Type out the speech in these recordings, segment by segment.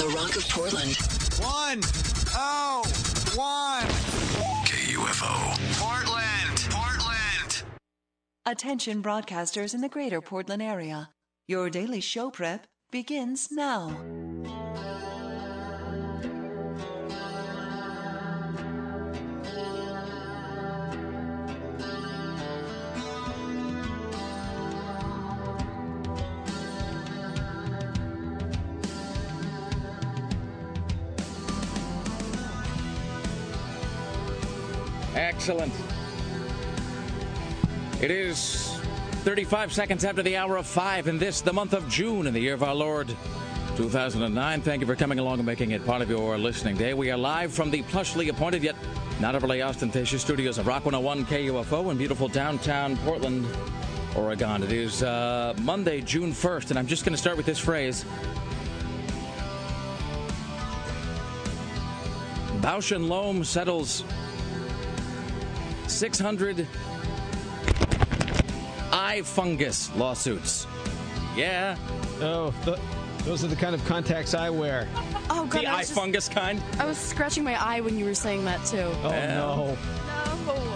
The Rock of Portland. One, oh, one. KUFO. Portland, Portland. Attention broadcasters in the greater Portland area. Your daily show prep begins now. Excellent. It is 35 seconds after the hour of 5 in this, the month of June in the year of our Lord 2009. Thank you for coming along and making it part of your listening day. We are live from the plushly appointed yet not overly ostentatious studios of Rock 101 KUFO in beautiful downtown Portland, Oregon. It is uh, Monday, June 1st, and I'm just going to start with this phrase. Bausch and Lomb settles 600 eye fungus lawsuits. Yeah, Oh, th- those are the kind of contacts I wear. Oh god, the eye just- fungus kind. I was scratching my eye when you were saying that too. Oh no. No.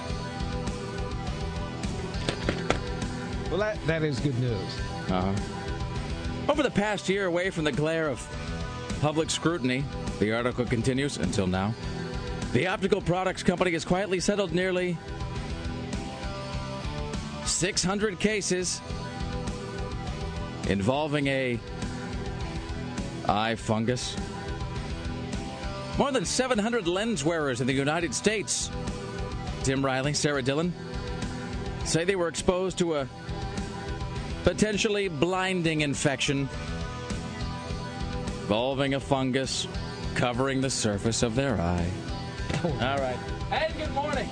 Well, that that is good news. Uh-huh. Over the past year, away from the glare of public scrutiny, the article continues until now. The optical products company has quietly settled nearly 600 cases involving a eye fungus. More than 700 lens wearers in the United States, Tim Riley, Sarah Dillon, say they were exposed to a potentially blinding infection involving a fungus covering the surface of their eye. All right. Hey, good morning.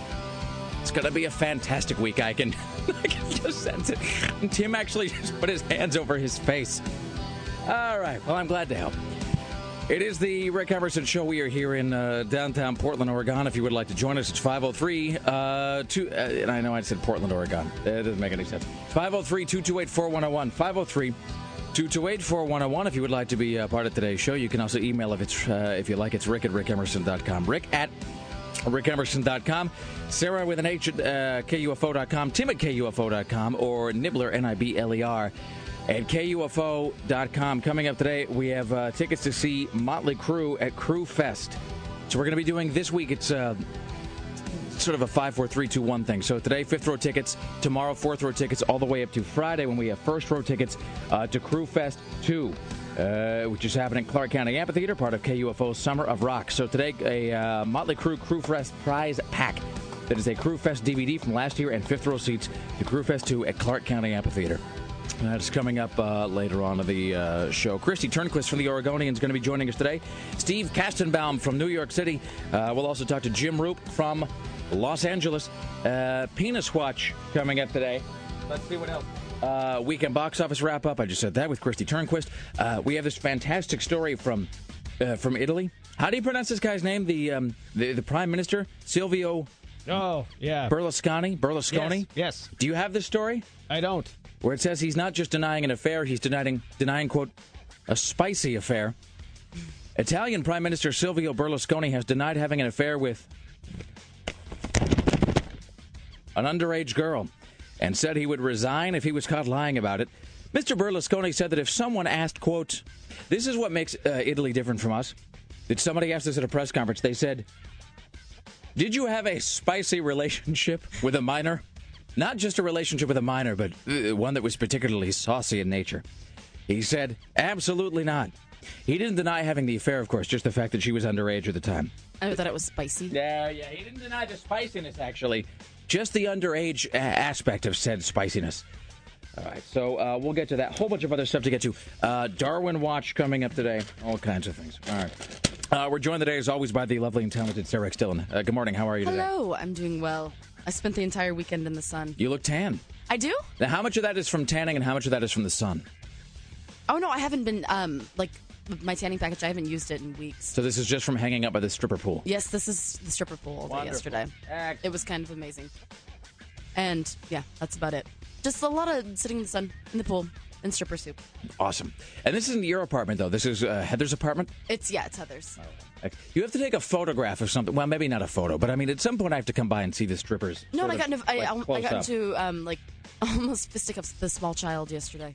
It's going to be a fantastic week. I can, I can just sense it. And Tim actually just put his hands over his face. All right. Well, I'm glad to help. It is the Rick Emerson Show. We are here in uh, downtown Portland, Oregon. If you would like to join us, it's 503 uh, two, uh, and I know I said Portland, Oregon. It doesn't make any sense. 503 228 4101. 503 228 4101. If you would like to be a part of today's show, you can also email if it's uh, if you like. It's rick at rickemerson.com. Rick at rickemerson.com. Sarah with an H at uh, KUFO.com. Tim at KUFO.com. Or Nibbler, N I B L E R, at KUFO.com. Coming up today, we have uh, tickets to see Motley Crue at Crue Fest. So we're going to be doing this week. It's uh, sort of a five, four, three, two, one thing. So today, fifth row tickets. Tomorrow, fourth row tickets, all the way up to Friday when we have first row tickets uh, to Crue Fest 2. Uh, which is happening at Clark County Amphitheater, part of KUFO's Summer of Rock. So today, a uh, Motley Crue Crew Fest prize pack. That is a Crue Fest DVD from last year and fifth row seats to Crue Fest 2 at Clark County Amphitheater. That's coming up uh, later on in the uh, show. Kristi Turnquist from the Oregonian is going to be joining us today. Steve Kastenbaum from New York City. Uh, we'll also talk to Jim Roop from Los Angeles. Uh, Penis Watch coming up today. Let's see what else. Uh, weekend box office wrap up. I just said that with Kristi Turnquist. Uh, we have this fantastic story from uh, from Italy. How do you pronounce this guy's name? The um, the, the Prime Minister Silvio Oh yeah. Berlusconi. Berlusconi. Yes. yes. Do you have this story? I don't. where it says he's not just denying an affair, he's denying, denying quote, a spicy affair. Italian Prime Minister Silvio Berlusconi has denied having an affair with an underage girl and said he would resign if he was caught lying about it. Mr. Berlusconi said that if someone asked, quote, this is what makes uh, Italy different from us, that somebody asked us at a press conference, they said, did you have a spicy relationship with a minor? Not just a relationship with a minor, but uh, one that was particularly saucy in nature. He said, absolutely not. He didn't deny having the affair, of course, just the fact that she was underage at the time. I thought it was spicy. Yeah, yeah, he didn't deny the spiciness, actually. Just the underage aspect of said spiciness. All right, so uh, we'll get to that. Whole bunch of other stuff to get to. Uh, Darwin Watch coming up today. All kinds of things. All right. Uh, we're joined today, as always, by the lovely and talented Sarah X. Dillon. Uh, good morning. How are you today? Hello, I'm doing well. I spent the entire weekend in the sun. You look tan. I do? Now, how much of that is from tanning and how much of that is from the sun? Oh no, I haven't been um like my tanning package. I haven't used it in weeks. So this is just from hanging out by the stripper pool. Yes, this is the stripper pool all day Wonderful. yesterday. Excellent. It was kind of amazing. And yeah, that's about it. Just a lot of sitting in the sun in the pool. and stripper soup. Awesome. And this isn't your apartment, though. This is uh, Heather's apartment. It's yeah, it's Heather's. Like, You have to take a photograph of something. Well, maybe not a photo, but I mean, at some point, I have to come by and see the strippers. No, and I got into I, like, I close got into um like almost fisticuffs with the small child yesterday.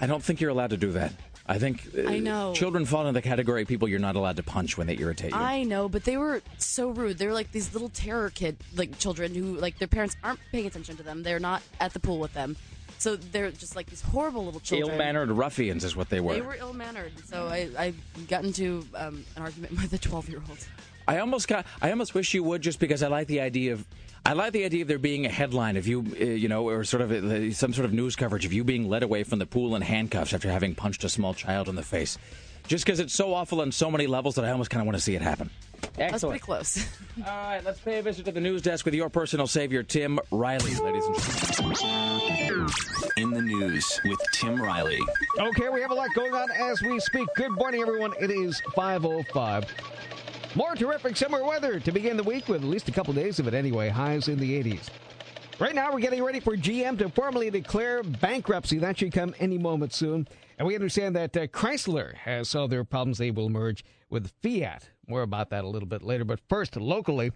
I don't think you're allowed to do that. I think uh, I know. children fall into the category of people you're not allowed to punch when they irritate you. I know, but they were so rude. They were like these little terror kid like children who like their parents aren't paying attention to them. They're not at the pool with them. So they're just like these horrible little children. Ill-mannered ruffians is what they were. They were ill mannered. So I, I got into um, an argument with a 12 year old. I almost got. I almost wish you would, just because I like the idea of. I like the idea of there being a headline of you, uh, you know, or sort of uh, some sort of news coverage of you being led away from the pool in handcuffs after having punched a small child in the face. Just because it's so awful on so many levels that I almost kind of want to see it happen. That's pretty close. All right, let's pay a visit to the news desk with your personal savior, Tim Riley, ladies and gentlemen. In the news with Tim Riley. Okay, we have a lot going on as we speak. Good morning, everyone. It is 5.05. More terrific summer weather to begin the week with at least a couple days of it anyway. Highs in the 80s. Right now, we're getting ready for GM to formally declare bankruptcy. That should come any moment soon. And we understand that uh, Chrysler has solved their problems. They will merge with Fiat. More about that a little bit later. But first, locally,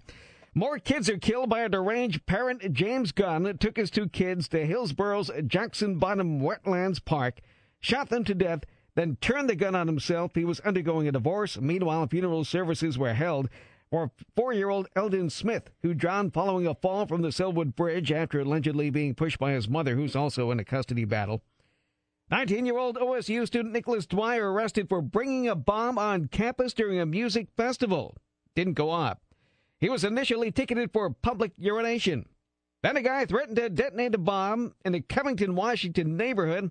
more kids are killed by a deranged parent. James Gunn took his two kids to Hillsboro's Jackson Bottom Wetlands Park, shot them to death, then turned the gun on himself. He was undergoing a divorce. Meanwhile, funeral services were held for four-year-old Eldon Smith, who drowned following a fall from the Sellwood Bridge after allegedly being pushed by his mother, who's also in a custody battle. 19-year-old OSU student Nicholas Dwyer arrested for bringing a bomb on campus during a music festival. Didn't go off. He was initially ticketed for public urination. Then a guy threatened to detonate a bomb in a Covington, Washington neighborhood.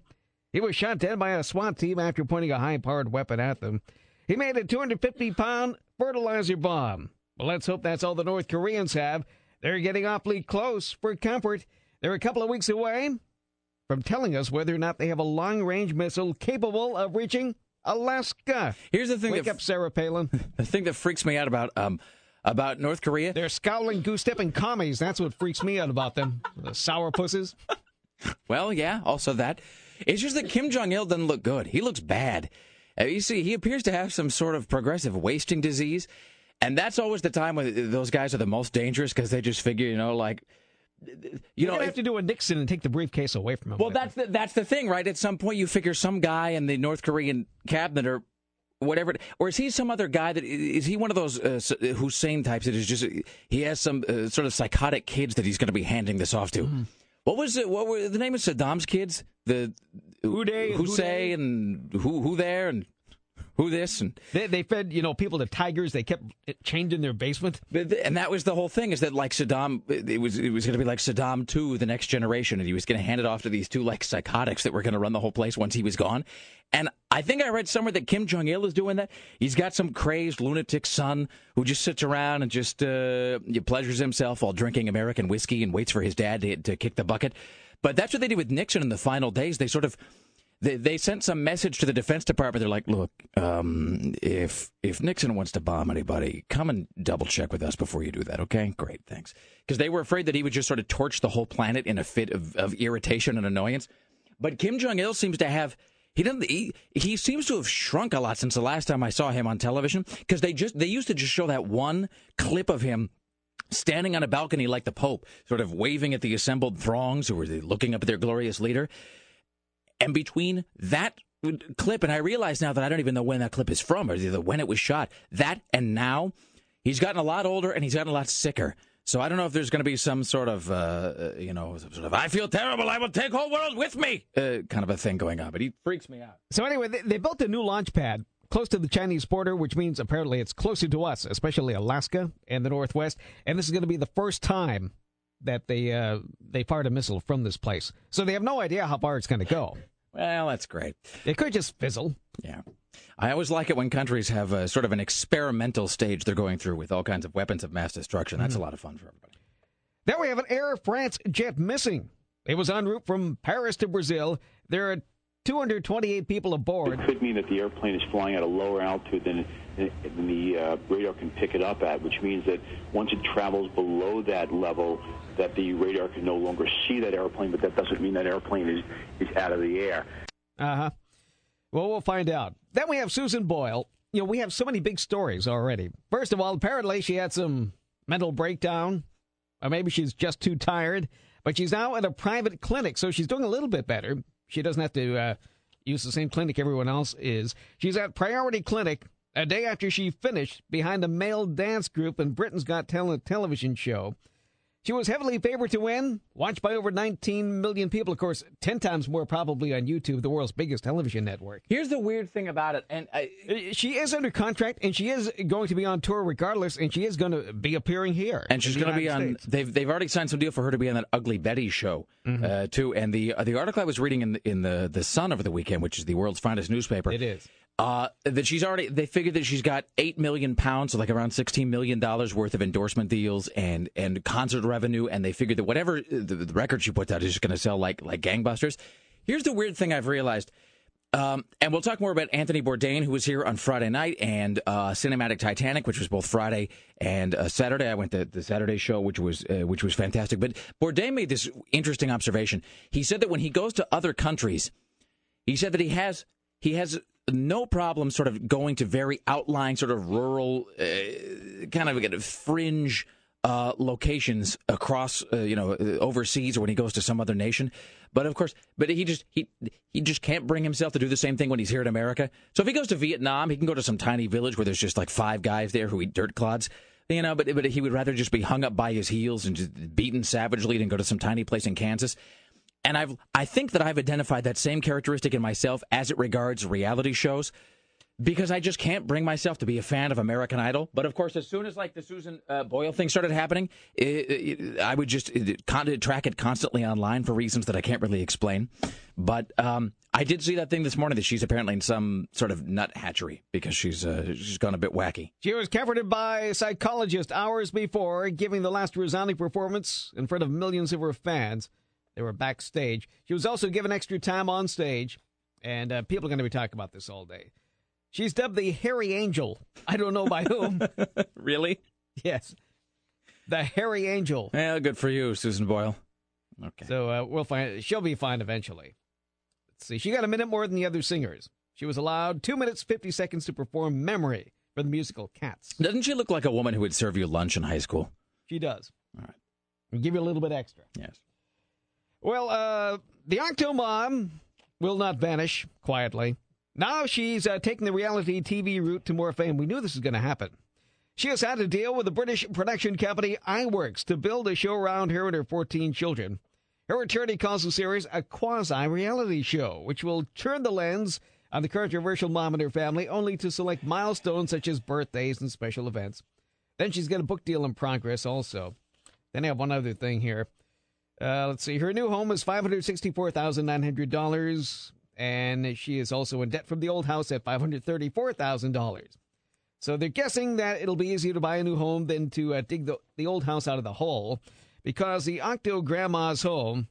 He was shot dead by a SWAT team after pointing a high-powered weapon at them. He made a 250-pound fertilizer bomb. Well, let's hope that's all the North Koreans have. They're getting awfully close for comfort. They're a couple of weeks away from telling us whether or not they have a long-range missile capable of reaching Alaska. Here's the thing Wake that up, Sarah Palin. the thing that freaks me out about um about North Korea. They're scowling, goose-stepping commies. That's what freaks me out about them. The sour pusses. Well, yeah, also that. It's just that Kim Jong Il doesn't look good. He looks bad. Uh, you see, he appears to have some sort of progressive wasting disease, and that's always the time when those guys are the most dangerous because they just figure, you know, like, you know, don't if- have to do a Nixon and take the briefcase away from him. Well, that's the that's the thing, right? At some point, you figure some guy in the North Korean cabinet or whatever, or is he some other guy that is he one of those uh, Hussein types that is just he has some uh, sort of psychotic kids that he's going to be handing this off to? Mm-hmm. What was it? What were the name of Saddam's kids? The Houday and Hussein and who who there and who this and They, they fed, you know, people to tigers. They kept chained in their basement. And that was the whole thing is that like Saddam, it was it was going to be like Saddam two, the next generation, and he was going to hand it off to these two like psychotics that were going to run the whole place once he was gone. And I think I read somewhere that Kim Jong Il is doing that. He's got some crazed lunatic son who just sits around and just uh, pleasures himself while drinking American whiskey and waits for his dad to, to kick the bucket. But that's what they did with Nixon in the final days. They sort of they, they sent some message to the Defense Department. They're like, look, um, if if Nixon wants to bomb anybody, come and double check with us before you do that, okay? Great, thanks. Because they were afraid that he would just sort of torch the whole planet in a fit of, of irritation and annoyance. But Kim Jong Il seems to have. He doesn't. He, he seems to have shrunk a lot since the last time I saw him on television. Because they just they used to just show that one clip of him standing on a balcony like the Pope, sort of waving at the assembled throngs who were looking up at their glorious leader. And between that clip, and I realize now that I don't even know when that clip is from, or when it was shot, that and now, he's gotten a lot older and he's gotten a lot sicker. So I don't know if there's going to be some sort of, uh, uh, you know, sort of "I feel terrible, I will take whole world with me" uh, kind of a thing going on. But he freaks me out. So anyway, they, they built a new launch pad close to the Chinese border, which means apparently it's closer to us, especially Alaska and the Northwest. And this is going to be the first time that they uh, they fired a missile from this place. So they have no idea how far it's going to go. Well, that's great. It could just fizzle. Yeah. I always like it when countries have a, sort of an experimental stage they're going through with all kinds of weapons of mass destruction. That's a lot of fun for everybody. Then we have an Air France jet missing. It was en route from Paris to Brazil. There are 228 people aboard. It could mean that the airplane is flying at a lower altitude than, than the uh, radar can pick it up at, which means that once it travels below that level, that the radar can no longer see that airplane, but that doesn't mean that airplane is, is out of the air. Uh huh. Well, we'll find out. Then we have Susan Boyle. You know, we have so many big stories already. First of all, apparently she had some mental breakdown, or maybe she's just too tired. But she's now at a private clinic, so she's doing a little bit better. She doesn't have to uh, use the same clinic everyone else is. She's at Priority Clinic a day after she finished behind a male dance group in Britain's Got Talent television show. She was heavily favored to win, watched by over 19 million people. Of course, 10 times more probably on YouTube, the world's biggest television network. Here's the weird thing about it, and I, Uh, She is under contract, and she is going to be on tour regardless, and she is going to be appearing here. and she's going to be on. States. They've they've already signed some deal for her to be on that Ugly Betty show uh, too. And the uh, the article I was reading in the, in the the Sun over the weekend, which is the world's finest newspaper, It is. Uh, that she's already. They figured that she's got eight million pounds, so like around sixteen million dollars worth of endorsement deals and and concert revenue, and they figured that whatever the, the record she puts out is just going to sell like like gangbusters. Here's the weird thing I've realized. Um, and we'll talk more about Anthony Bourdain, who was here on Friday night, and uh, Cinematic Titanic, which was both Friday and uh, Saturday. I went to the Saturday show, which was uh, which was fantastic. But Bourdain made this interesting observation. He said that when he goes to other countries, he said that he has he has no problem sort of going to very outlying, sort of rural, uh, kind of uh, fringe uh, locations across, uh, you know, uh, overseas or when he goes to some other nation. But of course, but he just he he just can't bring himself to do the same thing when he's here in America. So if he goes to Vietnam, he can go to some tiny village where there's just like five guys there who eat dirt clods. You know, but but he would rather just be hung up by his heels and just beaten savagely than go to some tiny place in Kansas. And I've I think that I've identified that same characteristic in myself as it regards reality shows because I just can't bring myself to be a fan of American Idol. But of course, as soon as like the Susan uh, Boyle thing started happening, it, it, I would just it, track it constantly online for reasons that I can't really explain. But um, I did see that thing this morning that she's apparently in some sort of nut hatchery because she's uh, she's gone a bit wacky. She was comforted by a psychologist hours before giving the last resounding performance in front of millions of her fans. They were backstage. She was also given extra time on stage, and uh, people are going to be talking about this all day. She's dubbed the Hairy Angel. I don't know by whom. Really? yes. The Hairy Angel. Yeah, good for you, Susan Boyle. Okay. So uh, we'll find she'll be fine eventually. Let's see. She got a minute more than the other singers. She was allowed two minutes fifty seconds to perform "Memory" for the musical Cats. Doesn't she look like a woman who would serve you lunch in high school? She does. All right. And give you a little bit extra. Yes. Well, uh, the Octomom will not vanish quietly. Now she's uh, taking the reality TV route to more fame. We knew this was going to happen. She has had to deal with the British production company Eyeworks to build a show around her and her 14 children. Her attorney calls the series a quasi reality show, which will turn the lens on the controversial mom and her family only to select milestones such as birthdays and special events. Then she's got a book deal in progress also. Then I have one other thing here. Uh, let's see. Her new home is five hundred sixty-four thousand nine hundred dollars, and she is also in debt from the old house at five hundred thirty-four thousand dollars. So they're guessing that it'll be easier to buy a new home than to uh, dig the the old house out of the hole, because the Octo Grandma's home,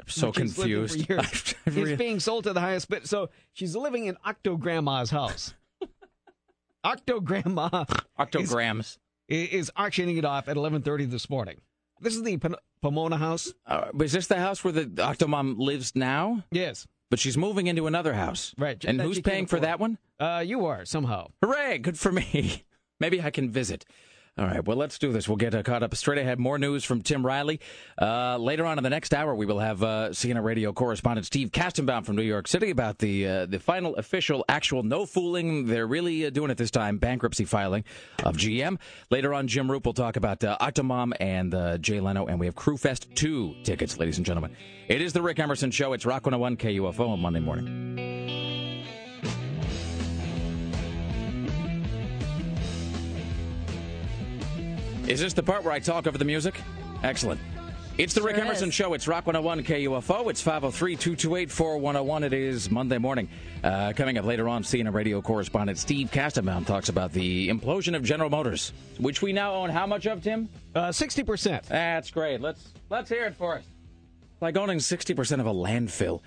I'm so which she's living confused. years, is being sold to the highest bid. So she's living in Octo Grandma's house. Octo Grandma Octograms. is, is auctioning it off at eleven thirty this morning. This is the P- Pomona house. Uh, is this the house where the Octomom lives now? Yes. But she's moving into another house. Right, And who's paying for that one? Uh, you are somehow. Hooray! Good for me. Maybe I can visit. All right, well, let's do this. We'll get uh, caught up straight ahead. More news from Tim Riley. Uh, later on in the next hour, we will have uh, CNN radio correspondent Steve Kastenbaum from New York City about the uh, the final official, actual, no fooling. They're really uh, doing it this time. Bankruptcy filing of GM. Later on, Jim Roop will talk about uh, Octomom and uh, Jay Leno, and we have Cruefest 2 tickets, ladies and gentlemen. It is the Rick Emerson Show. It's Rock 101 KUFO on Monday morning. Is this the part where I talk over the music? Excellent. It's the Rick Emerson is. Show. It's Rock 101 KUFO. It's 503 228 4101. It is Monday morning. Uh, coming up later on, CNN radio correspondent Steve Kastenbaum talks about the implosion of General Motors, which we now own how much of, Tim? Uh, Sixty percent. That's great. Let's let's hear it for us. Like owning 60% of a landfill.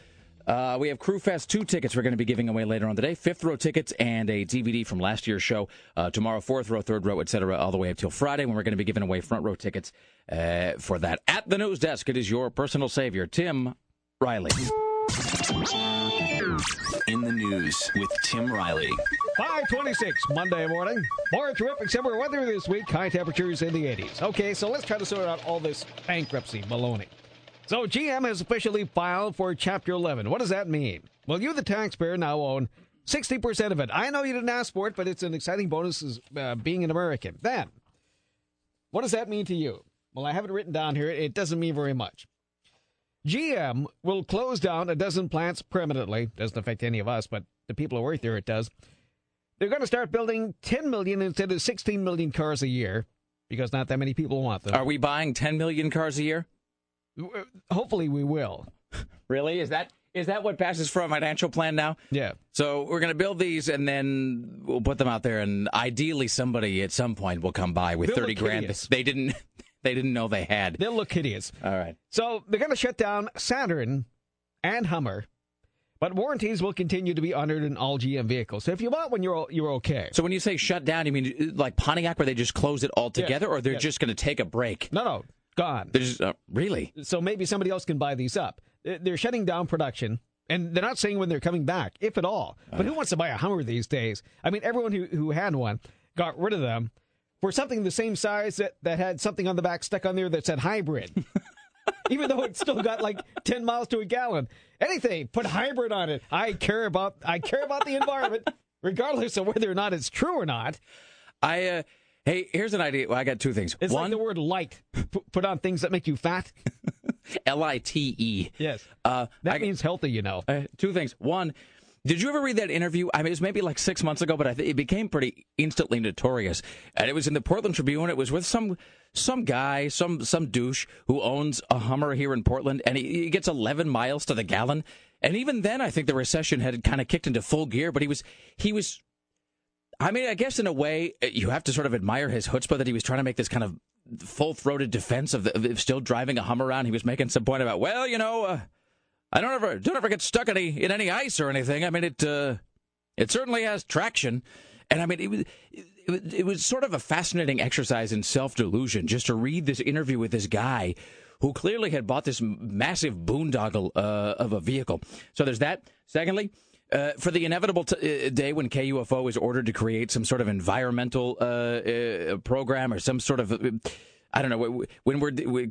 Uh, we have Cruefest 2 tickets we're going to be giving away later on today. Fifth row tickets and a DVD from last year's show. Uh, tomorrow, fourth row, third row, etc., all the way up till Friday when we're going to be giving away front row tickets uh, for that. At the news desk, it is your personal savior, Tim Riley. In the news with Tim Riley. 526 Monday morning. More terrific summer weather this week. High temperatures in the 80s. Okay, so let's try to sort out all this bankruptcy baloney. So GM has officially filed for Chapter 11. What does that mean? Well, you, the taxpayer, now own 60% of it. I know you didn't ask for it, but it's an exciting bonus as uh, being an American. Then, what does that mean to you? Well, I have it written down here. It doesn't mean very much. GM will close down a dozen plants permanently. Doesn't affect any of us, but the people who work there, it does. They're going to start building 10 million instead of 16 million cars a year because not that many people want them. Are we buying 10 million cars a year? Uh, hopefully, we will. Really? Is that is that what passes for a financial plan now? Yeah. So we're going to build these and then we'll put them out there, and ideally somebody at some point will come by with They'll thirty grand hideous. they didn't they didn't know they had. They'll look hideous. All right. So they're going to shut down Saturn and Hummer, but warranties will continue to be honored in all GM vehicles. So if you bought one, you're you're okay. So when you say shut down, you mean like Pontiac, where they just close it all together, or they're yes. just going to take a break? No, no, gone. Uh, really. So maybe somebody else can buy these up. They're they're shutting down production. And they're not saying when they're coming back, if at all. But who wants to buy a Hummer these days? I mean, everyone who, who had one got rid of them for something the same size that, that had something on the back stuck on there that said hybrid. Even though it's still got like 10 miles to a gallon. Anything, put hybrid on it. I care about I care about the environment, regardless of whether or not it's true or not. I uh, hey, here's an idea. Well, I got two things. It's One, like the word light. P- put on things that make you fat. L I T E. Yes. Uh, That I- means healthy, you know. Uh, two things. One, did you ever read that interview? I mean, it was maybe like six months ago, but th- it became pretty instantly notorious. And it was in the Portland Tribune. It was with some some guy, some some douche who owns a Hummer here in Portland, and he, he gets 11 miles to the gallon. And even then, I think the recession had kind of kicked into full gear. But he was he was. I mean, I guess in a way, uh, you have to sort of admire his chutzpah that he was trying to make this kind of full-throated defense of, the, of still driving a Hummer around. He was making some point about, well, you know, uh, I don't ever don't ever get stuck any in any ice or anything. I mean, it uh, it certainly has traction, and I mean, it was it, it was sort of a fascinating exercise in self delusion just to read this interview with this guy who clearly had bought this massive boondoggle uh, of a vehicle. So there's that. Secondly. Uh, for the inevitable t- uh, day when KUFO is ordered to create some sort of environmental uh, uh, program or some sort of, uh, I don't know, when we're, we're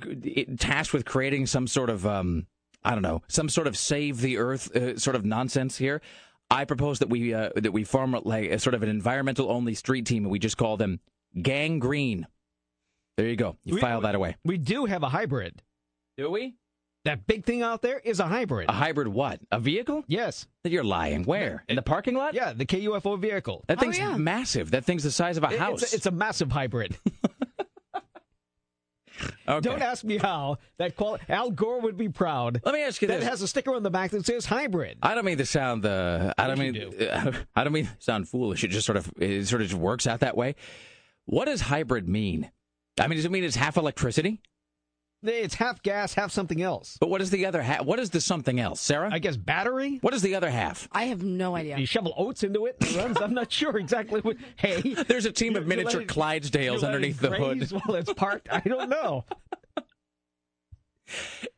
tasked with creating some sort of, um, I don't know, some sort of save the earth uh, sort of nonsense here. I propose that we uh, that we form like a sort of an environmental only street team, and we just call them Gang Green. There you go. You We- file that away. We do have a hybrid. Do we? That big thing out there is a hybrid. A hybrid what? A vehicle? yes. You're lying. Where? In the parking lot? Yeah, the KUFO vehicle. That Oh, thing's yeah. massive. That thing's the size of a It- house. It's, it's a massive hybrid. okay. Don't ask me how. That quali- Al Gore would be proud. Let me ask you That this. has a sticker on the back that says hybrid. I don't mean to sound uh, I don't mean you I don't mean sound foolish. It just sort of it sort of just works out that way. What does hybrid mean? I mean, does it mean it's half electricity? It's half gas, half something else. But what is the other half? What is the something else, Sarah? I guess battery. what is the other half? I have no idea. You shovel oats into it it runs. I'm not sure exactly what. Hey, There's a team of miniature it- Clydesdales you let it underneath the hood. graze While it's parked, I don't know.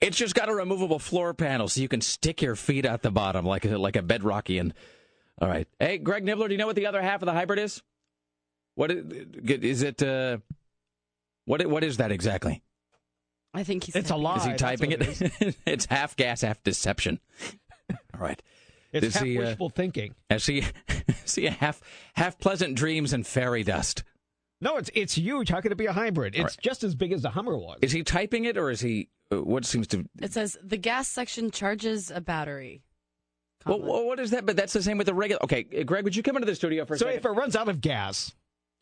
It's just got a removable floor panel, so you can stick your feet out the bottom like a, like a bedrockian. All right. Hey, Greg Nibbler, do you know what the other half of the hybrid is? What is, is it? Uh, what what is that exactly? I think he's. It's a lie. Is he typing it? it? is. it's half gas, half deception. All right. It's Is half he, uh, wishful thinking. I see. see a half half pleasant dreams and fairy dust. No, it's it's huge. How could it be a hybrid? It's just as big as the Hummer was. Is he typing it, or is he? Uh, what seems to? It says the gas section charges a battery. Well, what is that? But that's the same with the regular. Okay, uh, Greg, would you come into the studio for a so second? if it runs out of gas,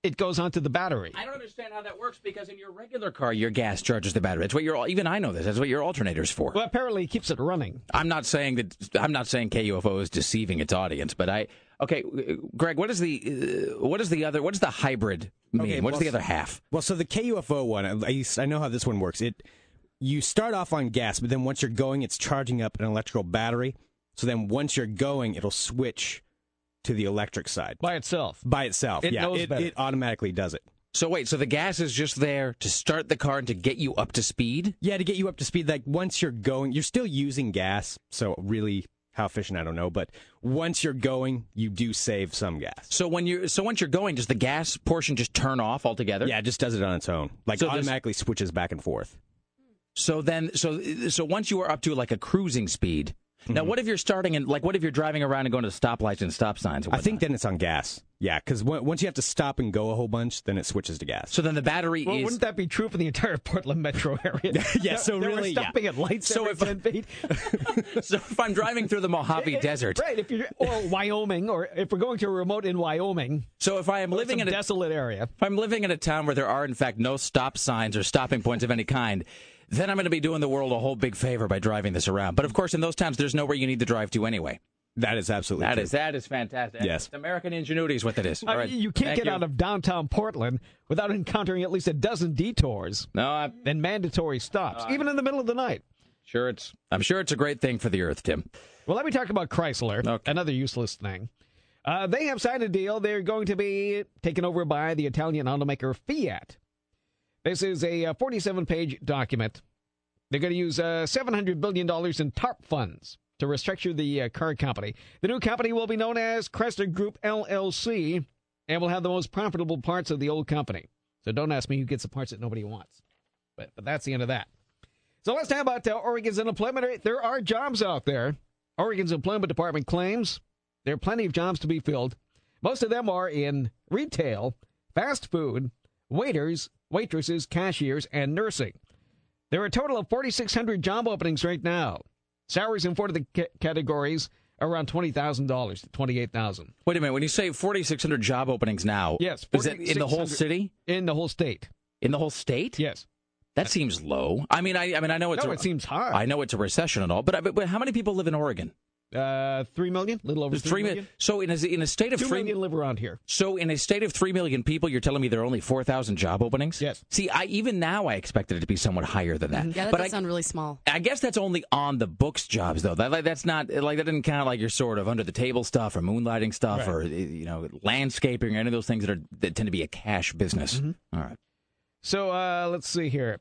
it goes onto the battery. I don't understand how that works because in your regular car, your gas charges the battery. That's what your even I know this. That's what your alternator's for. Well, apparently it keeps it running. I'm not saying that. I'm not saying KUFO is deceiving its audience, but I. Okay, uh, Greg, what is the uh, what is the other? What does the hybrid mean? Okay, What's well, the other half? Well, so the KUFO one, I, used- I know how this one works. It you start off on gas, but then once you're going, it's charging up an electrical battery. So then once you're going, it'll switch to the electric side by itself. by itself. It yeah, knows it, better. it automatically does it. So wait, so the gas is just there to start the car and to get you up to speed? Yeah, to get you up to speed. Like once you're going, you're still using gas, so really How efficient, I don't know. But once you're going, you do save some gas. So when you so once you're going, does the gas portion just turn off altogether? Yeah, it just does it on its own. Like So there's- automatically switches back and forth. So then, so so once you are up to like a cruising speed. Now, Mm-hmm. what if you're starting and like, what if you're driving around and going to stoplights and stop signs? and I think then it's on gas. Yeah, because once you have to stop and go a whole bunch, then it switches to gas. so. Then the battery Well, is. wouldn't that be true for the entire Portland metro area? Yeah, so They were really, yeah. stopping at lights So every if- 10 feet. so if I'm driving through the Mojave Desert, Right, if you're or Wyoming, or if we're going to a remote in Wyoming, so if I am living in a desolate area. if I'm living in a town where there are in fact no stop signs or stopping points of any kind, then I'm going to be doing the world a whole big favor by driving this around. But of course, in those towns, there's nowhere you need to drive to anyway. That is absolutely That true. is that is fantastic. Yes. It's American ingenuity is what that is. I All mean, right. you can't Thank get out of downtown Portland without encountering at least a dozen detours No, I'm and mandatory stops, even in the middle of the night. sure it's. I'm sure it's a great thing for the earth, Tim. Well, let me talk about Chrysler, Okay. another useless thing. Uh, they have signed a deal. They're going to be taken over by the Italian automaker Fiat. This is a 47 page document. They're going to use uh, $700 billion in TARP funds to restructure the uh, car company. The new company will be known as Chrysler Group LLC and will have the most profitable parts of the old company. So don't ask me who gets the parts that nobody wants. But, but that's the end of that. So let's talk about uh, Oregon's unemployment rate. There are jobs out there. Oregon's employment department claims there are plenty of jobs to be filled. Most of them are in retail, fast food, waiters, waitresses, cashiers, and nursing. There are a total of 4,600 job openings right now. Salaries in four of the ca- categories around $20,000 to 28000 Wait a minute. When you say 4,600 job openings now, Yes, is that in the whole city? in the whole state. In the whole state? Yes. That seems low. I mean, I, I mean, I know it's. No, a, it seems high. I know it's a recession and all, but, but, but how many people live in Oregon? Uh, three million, little over three three million. million. So in a, in a state of Two three million live around here. So in a state of three million people, you're telling me there are only four thousand job openings? Yes. See, I even now I expected it to be somewhat higher than that. Yeah, that but does I, sound really small. I guess that's only on the books jobs though. That like, that's not like that didn't count like your sort of under the table stuff or moonlighting stuff or you know landscaping or any of those things that are that tend to be a cash business. All right. So uh, let's see here.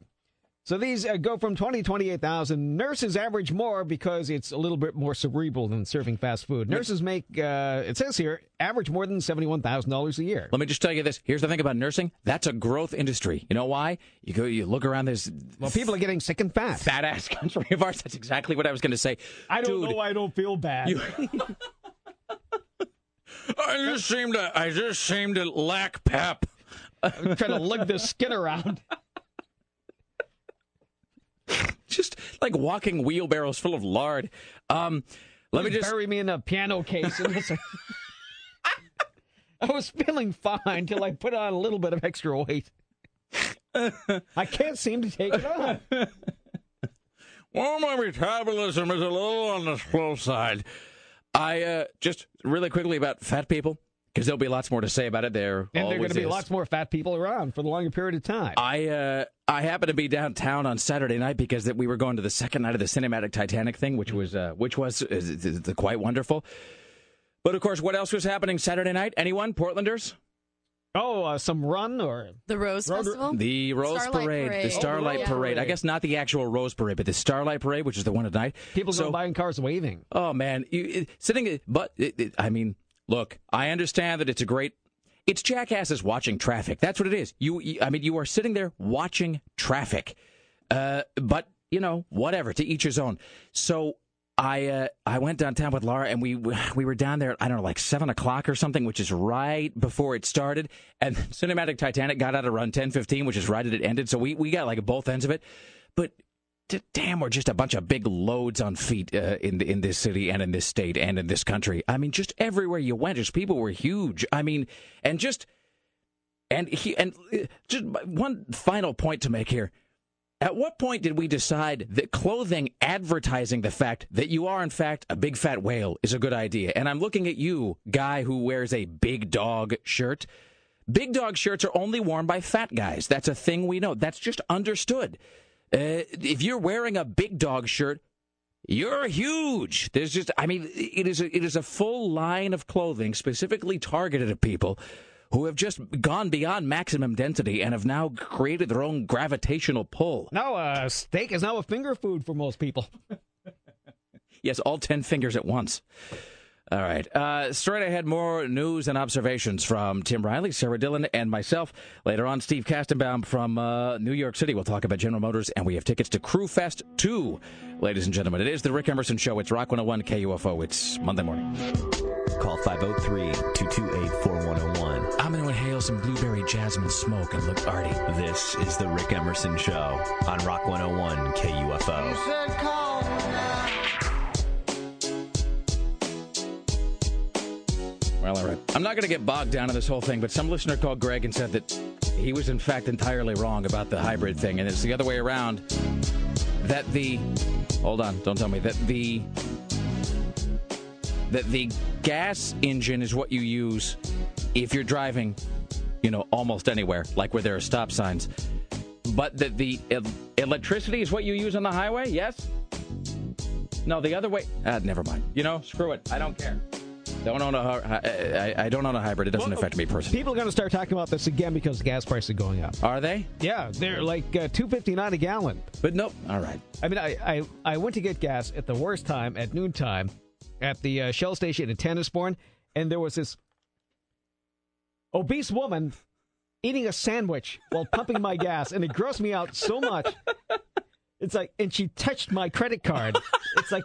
So these uh, go from 20 28,000. Nurses average more because it's a little bit more cerebral than serving fast food. Nurses make, uh, it says here, average more than $71,000 a year. Let me just tell you this. Here's the thing about nursing. That's a growth industry. You know why? You go, you look around this Well, people are getting sick and fat. fat ass country of ours. That's exactly what I was going to say. I don't Dude, know. I don't feel bad. You- I just seem to. I just seem to lack pep. I'm trying to lug this skin around. Just like walking wheelbarrows full of lard. Um, let me just. bury me in a piano case. I was feeling fine till I put on a little bit of extra weight. I can't seem to take it off. Well, my metabolism is a little on the slow side. I uh, just really quickly about fat people because there'll be lots more to say about it. There And there are going to be is. lots more fat people around for the longer period of time. I uh, I happened to be downtown on Saturday night because that we were going to the second night of the cinematic Titanic thing, which was uh, which was uh, quite wonderful. But of course, what else was happening Saturday night? Anyone? Portlanders? oh, uh, some run or The Rose Road- Festival? The Rose Starlight Parade, Parade. the Starlight Oh, the Rose Parade. I guess not the actual Rose Parade, but the Starlight Parade, which is the one tonight. people so, going by in cars waving. Oh man, you, it- sitting. But it, it, I mean, look, I understand that it's a great. It's jackasses watching traffic. That's what it is. You, I mean, you are sitting there watching traffic. Uh, but you know, whatever. To each his own. So. I uh, I went downtown with Laura and we we were down there I don't know like seven o'clock or something which is right before it started and Cinematic Titanic got out around ten fifteen which is right at it ended so we, we got like both ends of it but damn, we're just a bunch of big loads on feet uh, in in this city and in this state and in this country. I mean, just everywhere you went, just people were huge. I mean, and just and he and uh, just one final point to make here. At what point did we decide that clothing advertising the fact that you are in fact a big fat whale is a good idea? And I'm looking at you, guy who wears a big dog shirt. Big dog shirts are only worn by fat guys. That's a thing we know. That's just understood. Uh, if you're wearing a big dog shirt, you're huge. There's just, I mean, it is a, it is a full line of clothing specifically targeted at people who have just gone beyond maximum density and have now created their own gravitational pull. No, uh, steak is now a finger food for most people. Yes, all 10 fingers at once. All right. Uh, straight ahead, more news and observations from Tim Riley, Sarah Dillon, and myself. Later on, Steve Kastenbaum from uh, New York City. We'll talk about General Motors, and we have tickets to Crue Fest 2. Ladies and gentlemen, it is the Rick Emerson Show. It's Rock 101 KUFO. It's Monday morning. Call 503 228 4101. I'm going to inhale some blueberry jasmine smoke and look arty. This is the Rick Emerson Show on Rock 101 KUFO. Well, all right. I'm not going to get bogged down in this whole thing, but some listener called Greg and said that he was, in fact, entirely wrong about the hybrid thing, and it's the other way around. That the. Hold on, don't tell me. That the. That the gas engine is what you use if you're driving, you know, almost anywhere, like where there are stop signs. But that the el- electricity is what you use on the highway, yes? No, the other way. Ah, never mind. You know, screw it. I don't care. Don't own a. I, I, I don't own a hybrid. It doesn't Well, affect me personally. People are going to start talking about this again because the gas prices are going up. Are they? Yeah, they're like uh, two fifty nine a gallon. But nope. All right. I mean, I, I I went to get gas at the worst time at noontime at the uh, Shell station in Tanasbourne, and there was this obese woman eating a sandwich while pumping my gas, and it grossed me out so much. It's like, and she touched my credit card. It's like.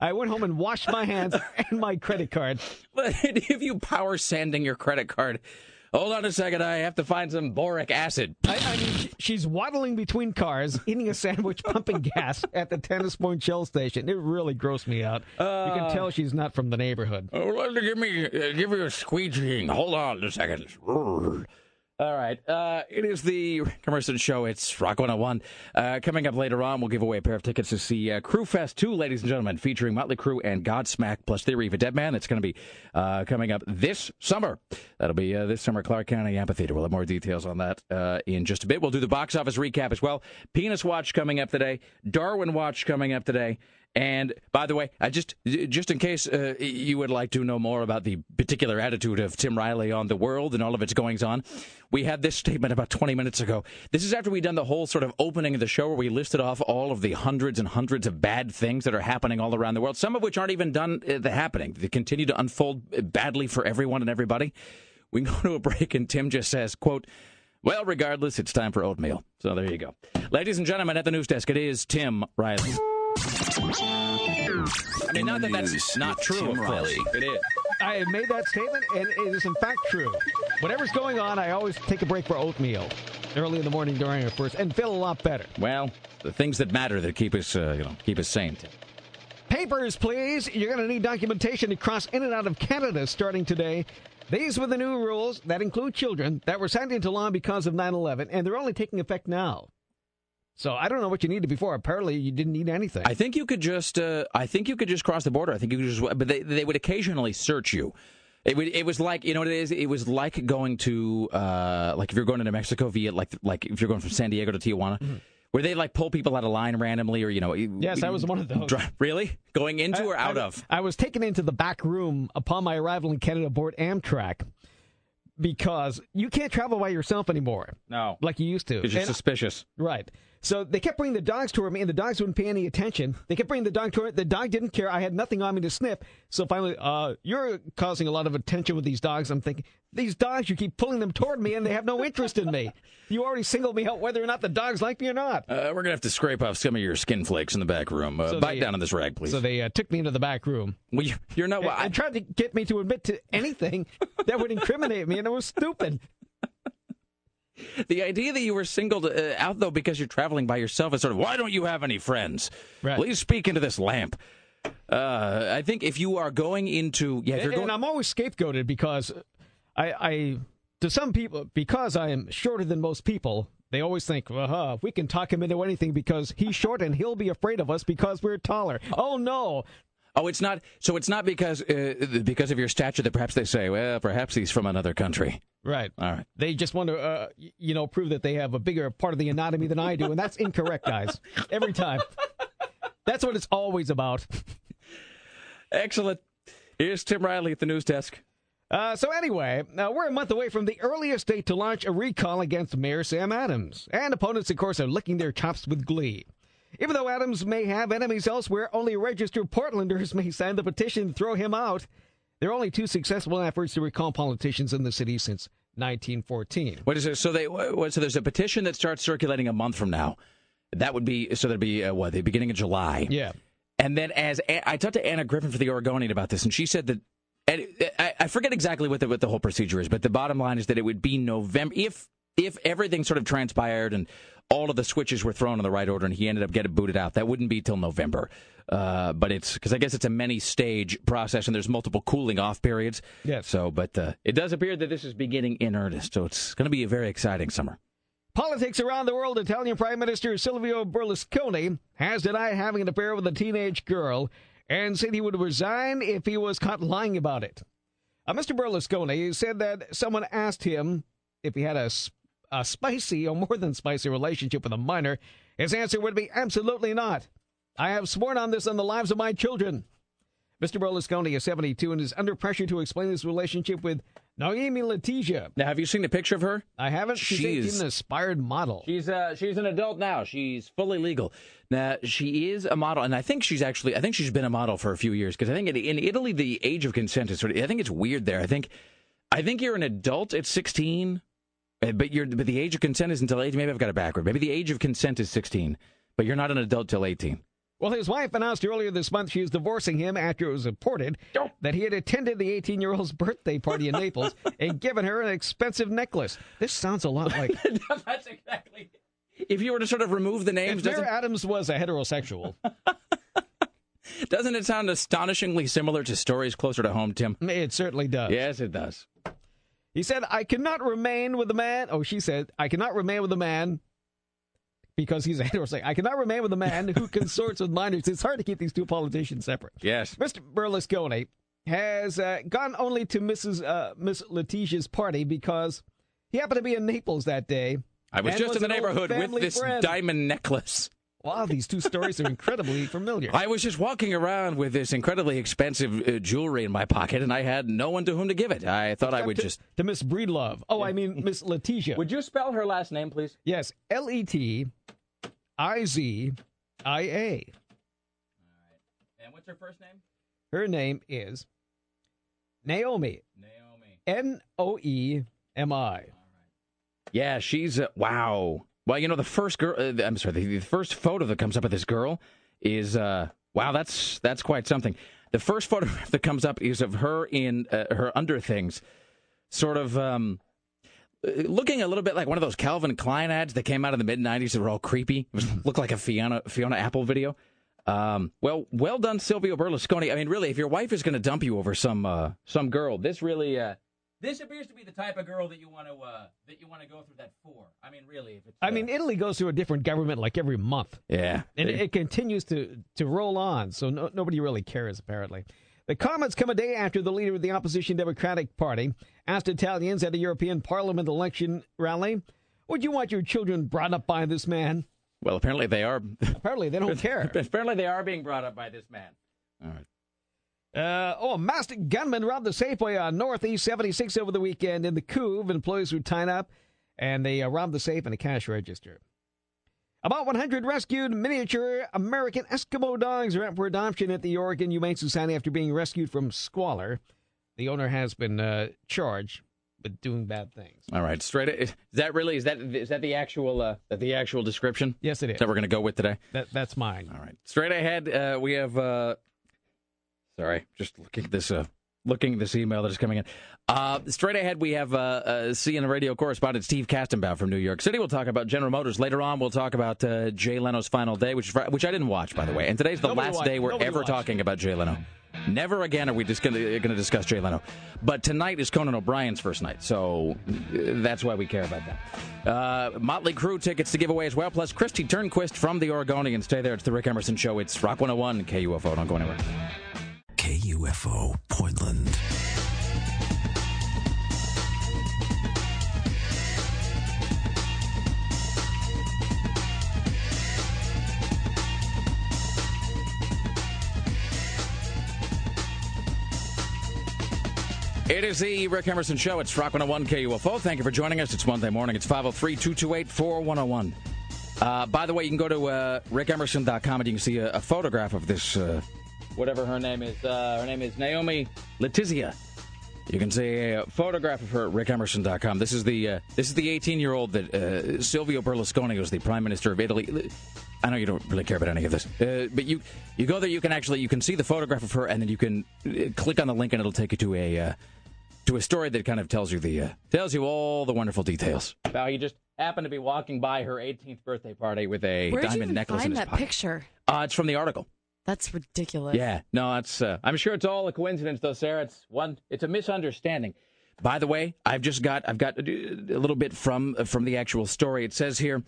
I went home and washed my hands and my credit card. But if you power sanding your credit card, hold on a second. I have to find some boric acid. I, I mean, she's waddling between cars, eating a sandwich, pumping gas at the Tennis Point Shell station. It really grossed me out. you can tell she's not from the neighborhood. Oh, me give me uh, give you a squeegeeing. Hold on a second. All right. Uh, it is the Rick Emerson Show. It's Rock 101. Uh, coming up later on, we'll give away a pair of tickets to see uh, Crue Fest 2, ladies and gentlemen, featuring Motley Crue and Godsmack plus Theory of a Dead Man. It's going to be uh, coming up this summer. That'll be uh, this summer, Clark County Amphitheater. We'll have more details on that uh, in just a bit. We'll do the box office recap as well. Penis Watch coming up today. Darwin Watch coming up today. And by the way, I just just in case uh, you would like to know more about the particular attitude of Tim Riley on the world and all of its goings on, we had this statement about 20 minutes ago. This is after we'd done the whole sort of opening of the show where we listed off all of the hundreds and hundreds of bad things that are happening all around the world, some of which aren't even done uh, the happening. They continue to unfold badly for everyone and everybody. We go to a break and Tim just says, quote, well, regardless, it's time for oatmeal. So there you go. Ladies and gentlemen, at the news desk, it is Tim Riley. I mean, not that that's not true, of course. It is. I have made that statement, and it is in fact true. Whatever's going on, I always take a break for oatmeal early in the morning during our first, and feel a lot better. Well, the things that matter that keep us, uh, you know, keep us sane. Papers, please. You're going to need documentation to cross in and out of Canada starting today. These were the new rules that include children that were signed into law because of 9 11, and they're only taking effect now. So I don't know what you needed before. Apparently, you didn't need anything. I think you could just, uh, I think you could just cross the border. I think you could just, but they they would occasionally search you. It, would, it was like you know what it is. It was like going to uh, like if you're going to New Mexico via like like if you're going from San Diego to Tijuana, where they like pull people out of line randomly or you know. Mm-hmm. Yes, I was one of those. Really, going into or out I, of? I was taken into the back room upon my arrival in Canada aboard Amtrak because you can't travel by yourself anymore No, like you used to. because you're And- suspicious. Right. So they kept bringing the dogs toward me, and the dogs wouldn't pay any attention. They kept bringing the dog toward me. The dog didn't care. I had nothing on me to snip. So finally, uh, you're causing a lot of attention with these dogs. I'm thinking, these dogs, you keep pulling them toward me, and they have no interest in me. You already singled me out whether or not the dogs like me or not. Uh, we're gonna have to scrape off some of your skin flakes in the back room. Uh, So bite they- down on this rag, please. So they uh, took me into the back room well, you, you're not. Well, I, and tried to get me to admit to anything that would incriminate me, and it was stupid. The idea that you were singled uh, out, though, because you're traveling by yourself is sort of, why don't you have any friends? Right. Please speak into this lamp. Uh, I think if you are going into, yeah, if you're and, going, and I'm always scapegoated because I, I, to some people, because I am shorter than most people, they always think, uh-huh, we can talk him into anything because he's short and he'll be afraid of us because we're taller. Oh no, oh, it's not. So it's not because uh, because of your stature that perhaps they say, well, perhaps he's from another country. right? All right. They just want to, uh, you know, prove that they have a bigger part of the anatomy than I do, and that's incorrect, guys. Every time. That's what it's always about. Excellent. Here's Tim Riley at the news desk. Uh, so anyway, uh, we're a month away from the earliest date to launch a recall against Mayor Sam Adams, and opponents, of course, are licking their chops with glee. Even though Adams may have enemies elsewhere, only registered Portlanders may sign the petition to throw him out. There are only two successful efforts to recall politicians in the city since 1914. What is it? So they so there's a petition that starts circulating a month from now. That would be so that'd be uh, what the beginning of July. Yeah. And then as I talked to Anna Griffin for the Oregonian about this, and she said that and I, I forget exactly what the what the whole procedure is, but the bottom line is that it would be November if if everything sort of transpired and all of the switches were thrown in the right order and he ended up getting booted out. That wouldn't be till November. Uh, but it's because I guess it's a many stage process and there's multiple cooling off periods. Yes. So, but uh, it does appear that this is beginning in earnest. So it's going to be a very exciting summer. Politics around the world. Italian Prime Minister Silvio Berlusconi has denied having an affair with a teenage girl and said he would resign if he was caught lying about it. Uh, Mr. Berlusconi said that someone asked him if he had a, a spicy or more than spicy relationship with a minor. His answer would be absolutely not. I have sworn on this on the lives of my children. Mr. Berlusconi is 72 and is under pressure to explain his relationship with Noemi Letizia. Now, have you seen a picture of her? I haven't. She's, She's- an aspired model. She's uh, she's an adult now. She's fully legal. Now she is a model, and I think she's actually I think she's been a model for a few years because I think in, in Italy the age of consent is sort of I think it's weird there. I think I think you're an adult at 16, uh, Uh, but you're but the age of consent is until 18. Maybe I've got it backward. Maybe the age of consent is 16, but you're not an adult till 18. Well, his wife announced earlier this month she was divorcing him after it was reported that he had attended the 18 year old's birthday party in Naples and given her an expensive necklace. This sounds a lot like. That's exactly. If you were to sort of remove the names, If Mayor Adams was a heterosexual, doesn't it sound astonishingly similar to stories closer to home, Tim? it certainly does. Yes, it does. He said, I cannot remain with a man. Oh, she said, I cannot remain with a man because he's a heterosexual. I cannot remain with a man who consorts with minors. It's hard to keep these two politicians separate. Yes. Mr. Berlusconi has uh, gone only to Mrs. Uh, Miss Letizia's party because he happened to be in Naples that day. I was just in the neighborhood with this friend. diamond necklace. Wow, these two stories are incredibly familiar. I was just walking around with this incredibly expensive uh, jewelry in my pocket, and I had no one to whom to give it. I thought I would to, just. to Miss Breedlove. Oh, I mean Miss Letizia. Would you spell her last name, please? yes, L E T I Z I A. All right. And what's her first name? Her name is Naomi. Naomi. N O E M I. Yeah, she's uh, wow. Well, you know, the first girl. Uh, I'm sorry. The, the first photo that comes up of this girl is uh, wow. That's that's quite something. The first photograph that comes up is of her in uh, her under things, sort of um, uh, looking a little bit like one of those Calvin Klein ads that came out in the mid '90s that were all creepy. It looked like a Fiona Fiona Apple video. Um, well, well done, Silvio Berlusconi. I mean, really, if your wife is going to dump you over some uh, some girl, this really this appears to be the type of girl that you want to uh, that you want to go through that for. I mean, really, if it's I uh, mean, Italy goes through a different government like every month. yeah, And it, it continues to, to roll on, so no, nobody really cares, apparently. The comments come a day after the leader of the opposition Democratic Party asked Italians at a European Parliament election rally, Would you want your children brought up by this man? well, apparently they are. Apparently, they don't care. apparently they are being brought up by this man. All right. Uh, oh, a masked gunman robbed the Safeway on Northeast 76 over the weekend. In the coup, employees were tied up, and they uh, robbed the safe and a cash register. About 100 rescued miniature American Eskimo dogs are up for adoption at the Oregon Humane Society after being rescued from squalor. The owner has been uh, charged with doing bad things. All right. Straight. Is that really? Is that is that the actual uh, the actual description Yes, it is. that we're going to go with today? That, that's mine. All right. Straight ahead, uh, we have. Uh, sorry, just looking at this. Uh, looking at this email that is coming in. Uh, straight ahead, we have uh, uh, CNN radio correspondent Steve Kastenbaum from New York City. We'll talk about General Motors later on. We'll talk about uh, Jay Leno's final day, which is which I didn't watch, by the way. And today's the Nobody last watched- day we're nobody ever watched. talking about Jay Leno. Never again are we just going to discuss Jay Leno. But tonight is Conan O'Brien's first night, so uh, that's why we care about that. Uh, Motley Crue tickets to give away as well, plus Kristi Turnquist from the Oregonian. Stay there. It's the Rick Emerson Show. It's Rock 101 KUFO. Don't go anywhere. KUFO Portland. It is the Rick Emerson Show. It's Rock 101 KUFO. Thank you for joining us. It's Monday morning. It's 503 228 4101. Uh, by the way, you can go to uh, rickemerson.com and you can see a, a photograph of this, uh, whatever her name is. Uh, her name is Naomi Letizia. You can see a photograph of her at rickemerson.com. This is the uh, this is the 18 year old that uh, Silvio Berlusconi was the prime minister of Italy. I know you don't really care about any of this, uh, but you you go there. You can actually you can see the photograph of her, and then you can uh, click on the link, and it'll take you to a uh, to a story that kind of tells you the uh, tells you all the wonderful details. How he just happened to be walking by her 18th birthday party with a Where'd you diamond even necklace in find his that pocket. picture? Uh, it's from the article. That's ridiculous. Yeah, no, it's. Uh, I'm sure it's all a coincidence, though, Sarah. It's one. It's a misunderstanding. By the way, I've just got. I've got a little bit from from the actual story. It says here,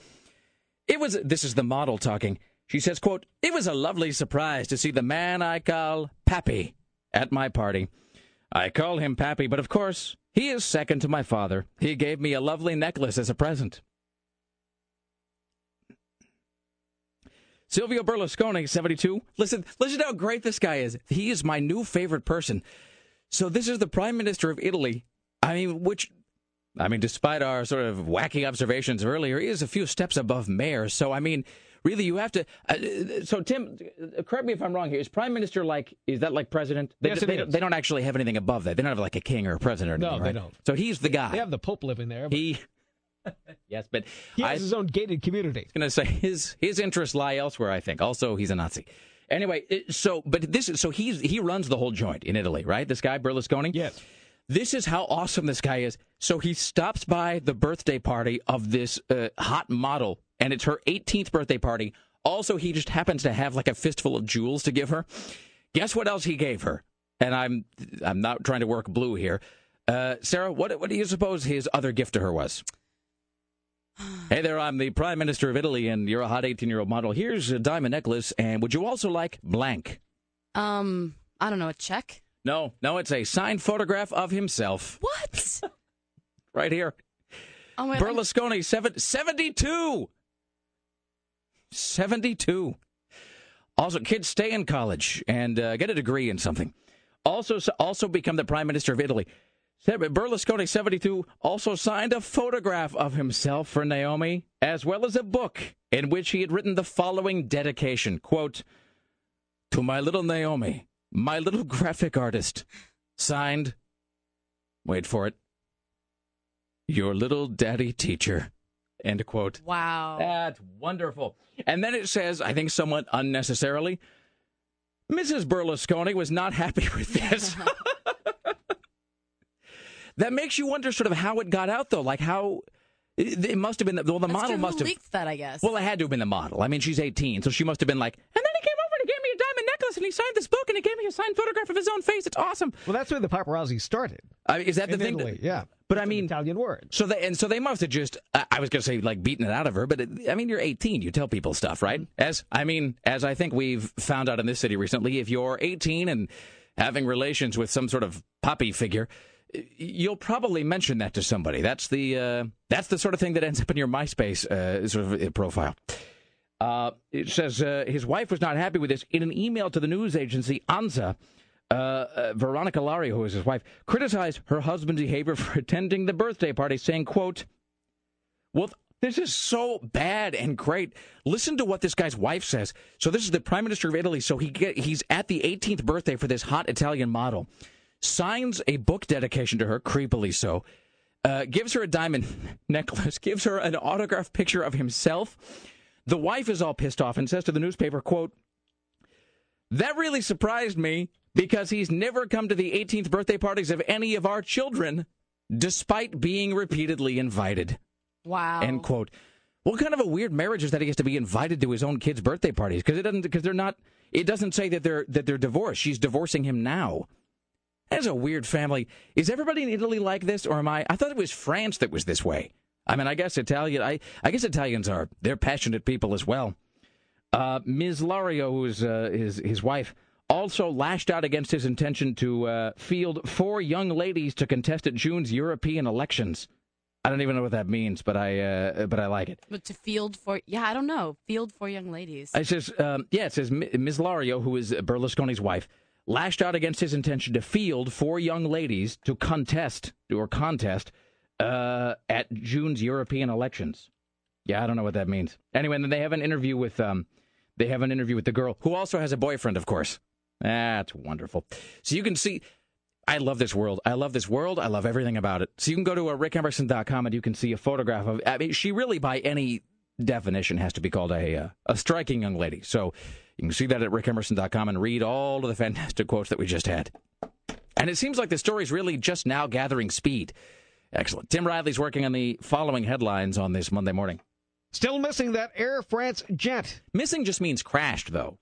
it was. This is the model talking. She says, "quote It was a lovely surprise to see the man I call Pappy at my party. I call him Pappy, but of course he is second to my father. He gave me a lovely necklace as a present." Silvio Berlusconi, 72. Listen, listen to how great this guy is. He is my new favorite person. So this is the prime minister of Italy. I mean, which, I mean, despite our sort of wacky observations earlier, he is a few steps above mayor. So I mean, really, you have to. Uh, so Tim, uh, correct me if I'm wrong here. Is prime minister like? Is that like president? They, Yes, it they, is. they don't actually have anything above that. They don't have like a king or a president. Or No, anything, they don't. So he's the guy. They have the Pope living there. But he. Yes, but he I, has his own gated community. going to say his his interests lie elsewhere. I think. Also, he's a Nazi. Anyway, so but this is so he's he runs the whole joint in Italy, right? This guy Berlusconi. Yes. This is how awesome this guy is. So he stops by the birthday party of this uh, hot model, and it's her 18th birthday party. Also, he just happens to have like a fistful of jewels to give her. Guess what else he gave her? And I'm I'm not trying to work blue here. Uh, Sarah, what what do you suppose his other gift to her was? Hey there, I'm the Prime Minister of Italy, and you're a hot 18 year old model. Here's a diamond necklace, and would you also like blank? Um, I don't know, a check? No, no, it's a signed photograph of himself What? right here. Oh my Berlusconi, seven, 72. 72. Also, kids stay in college and uh, get a degree in something. Also, also become the prime minister of Italy. Berlusconi, 72, also signed a photograph of himself for Naomi, as well as a book in which he had written the following dedication, quote, To my little Naomi, my little graphic artist, signed, wait for it, your little daddy teacher, end quote. Wow. That's wonderful. And then it says, I think somewhat unnecessarily, Mrs. Berlusconi was not happy with this. that makes you wonder sort of how it got out, though. Like how it, it must have been. Well, the That's model must have. leaked that, I guess. Well, it had to have been the model. I mean, she's 18, so she must have been like, and then he came over and he gave me a diamond necklace and he signed this book and he gave me a signed photograph of his own face. It's awesome. Well, that's where the paparazzi started. I mean, is that the in thing? that- yeah. But I It's an mean, Italian word. so they and so they must have just. I I was going to say like beating it out of her, but it, I mean, you're 18. You tell people stuff, right? As I mean, as I think we've found out in this city recently, if you're 18 and having relations with some sort of poppy figure, you'll probably mention that to somebody. That's the uh, that's the sort of thing that ends up in your MySpace uh, sort of uh, profile. Uh, it says uh, his wife was not happy with this. In an email to the news agency ANSA, uh, Veronica Lario, who is his wife, criticized her husband's behavior for attending the birthday party, saying, "quote Well, this is so bad and great. Listen to what this guy's wife says. So this is the prime minister of Italy. So he get, he's at the 18th birthday for this hot Italian model, signs a book dedication to her, creepily so." Uh, gives her a diamond necklace, gives her an autographed picture of himself. The wife is all pissed off and says to the newspaper, quote, That really surprised me because he's never come to the 18th birthday parties of any of our children, despite being repeatedly invited. wow. End quote. What kind of a weird marriage is that he has to be invited to his own kids' birthday parties? Because it doesn't. Because they're not. It doesn't say that they're that they're divorced. She's divorcing him now. That's a weird family. Is everybody in Italy like this, or am I? I thought it was France that was this way. I mean, I guess Italian. I I guess Italians are they're passionate people as well. Uh, Ms. Lario, who is uh, his his wife, also lashed out against his intention to uh, field four young ladies to contest at June's European elections. I don't even know what that means, but I uh, but I like it. But to field for, yeah, I don't know. Field for young ladies. It says, um, yeah, it says Ms. Lario, who is Berlusconi's wife, lashed out against his intention to field four young ladies to contest or contest uh, at June's European elections. Yeah, I don't know what that means. Anyway, and then they have an interview with um, they have an interview with the girl who also has a boyfriend, of course. That's wonderful. So you can see. I love this world. I love this world. I love everything about it. So you can go to uh, rickemerson.com and you can see a photograph of. I mean, she really, by any definition, has to be called a uh, a striking young lady. So you can see that at rickemerson.com and read all of the fantastic quotes that we just had. And it seems like the story's really just now gathering speed. Excellent. Tim Riley's working on the following headlines on this Monday morning. Still missing that Air France jet. Missing just means crashed, though.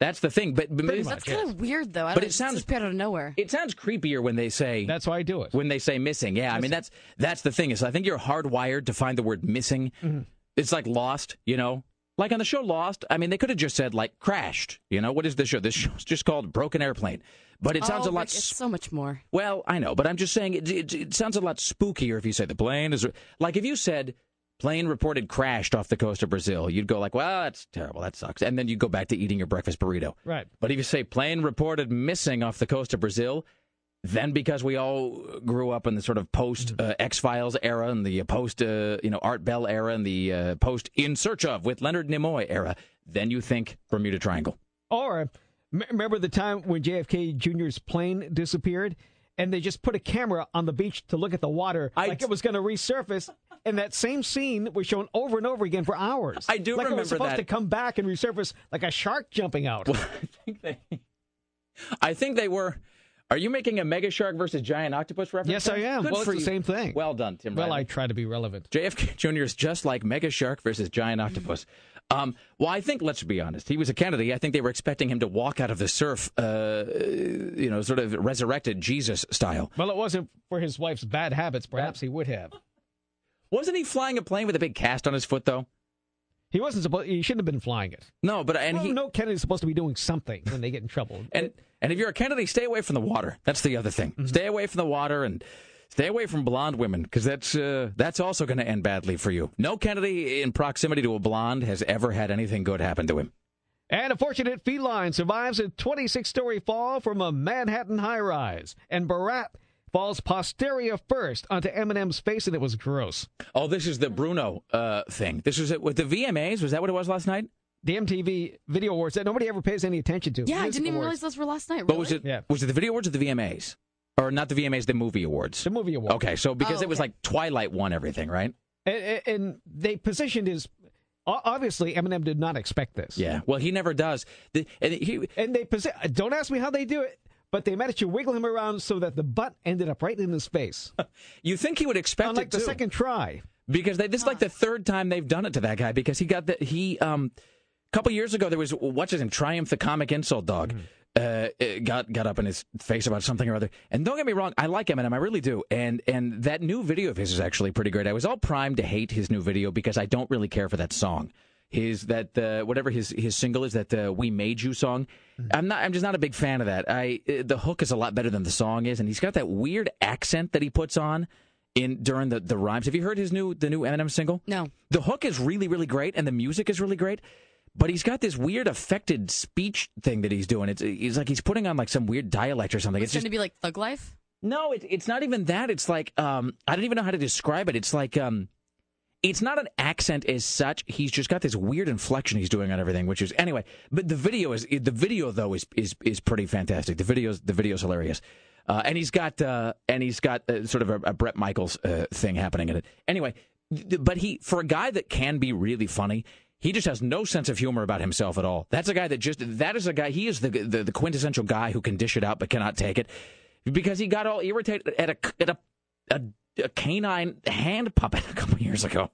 That's the thing. But, but, Pretty That's much, kind of weird, though. I But don't- it sounds- just out of nowhere. it sounds creepier when they say That's why I do it. when they say missing. Yeah, I mean that's that's the thing is I think you're hardwired to find the word missing. Mm-hmm. It's like lost, you know. Like on the show Lost, I mean they could have just said like crashed. You know what is this show? This show's just called Broken Airplane. But it sounds oh, a lot. Rick, it's so much more. Well, I know, but I'm just saying it, it, it sounds a lot spookier if you say the plane is like if you said plane reported crashed off the coast of Brazil, you'd go like, well, that's terrible, that sucks, and then you go back to eating your breakfast burrito. Right. But if you say plane reported missing off the coast of Brazil, then because we all grew up in the sort of post uh, X Files era and the post uh, you know Art Bell era and the uh, post In Search of with Leonard Nimoy era, then you think Bermuda Triangle. Or m- remember the time when JFK Jr.'s plane disappeared, and they just put a camera on the beach to look at the water I like d- it was going to resurface, and that same scene was shown over and over again for hours. I do like it remember was supposed that. to come back and resurface like a shark jumping out. I think they, I think they were. Are you making a mega shark versus giant octopus reference? Yes, I am. Good well, for it's you. the same thing. Well done, Tim. well, I try to be relevant. JFK Jr. is just like Mega Shark versus Giant Octopus. Um, well, I think, let's be honest, he was a Kennedy. I think they were expecting him to walk out of the surf, uh, you know, sort of resurrected Jesus style. Well, it wasn't for his wife's bad habits. Perhaps he would have. Wasn't he flying a plane with a big cast on his foot, though? He wasn't supposed. He shouldn't have been flying it. No, but and well, he no, Kennedy's supposed to be doing something when they get in trouble. and and if you're a Kennedy, stay away from the water. That's the other thing. Stay away from the water and stay away from blonde women because that's uh, that's also going to end badly for you. No Kennedy in proximity to a blonde has ever had anything good happen to him. And a fortunate feline survives a 26 story fall from a Manhattan high rise. And Barat falls posterior first onto Eminem's face, and it was gross. Oh, this is the Bruno uh, thing. This was it with the VMAs. Was that what it was last night? The MTV Video Awards that nobody ever pays any attention to. Yeah, I didn't even awards. realize those were last night. But was it Yeah. was it the video awards or the VMAs? Or not the VMAs, the movie awards. The movie award. Okay, so because Oh, it was okay. like Twilight won everything, right? And, and they positioned his. Obviously, Eminem did not expect this. Yeah. Well, he never does. The, and he, And they posi- don't ask me how they do it, but they managed to wiggle him around so that the butt ended up right in his face. you think he would expect Unlike it the too. second try. because they, this is like the third time they've done it to that guy because he got the he um a couple years ago there was what's his name Triumph the comic insult dog uh it got got up in his face about something or other and don't get me wrong I like Eminem I really do and and that new video of his is actually pretty great I was all primed to hate his new video because I don't really care for that song his that uh, whatever his his single is that uh, we made you song i'm not i'm just not a big fan of that i uh, the hook is a lot better than the song is and he's got that weird accent that he puts on in during the the rhymes have you heard his new the new eminem single No. the hook is really really great and the music is really great but he's got this weird affected speech thing that he's doing it's he's like he's putting on like some weird dialect or something It's, it's just going to be like Thug Life. no, it, it's not even that. It's like um, I don't even know how to describe it. It's like um, it's not an accent as such. He's just got this weird inflection he's doing on everything, which is anyway. But the video is the video though is is is pretty fantastic. The videos the video's hilarious. Uh, and he's got uh, and he's got uh, sort of a, a Bret Michaels uh, thing happening in it. Anyway, th- but he for a guy that can be really funny, he just has no sense of humor about himself at all. That's a guy that just that is a guy. He is the the, the quintessential guy who can dish it out but cannot take it because he got all irritated at a at a a, a canine hand puppet a couple years ago.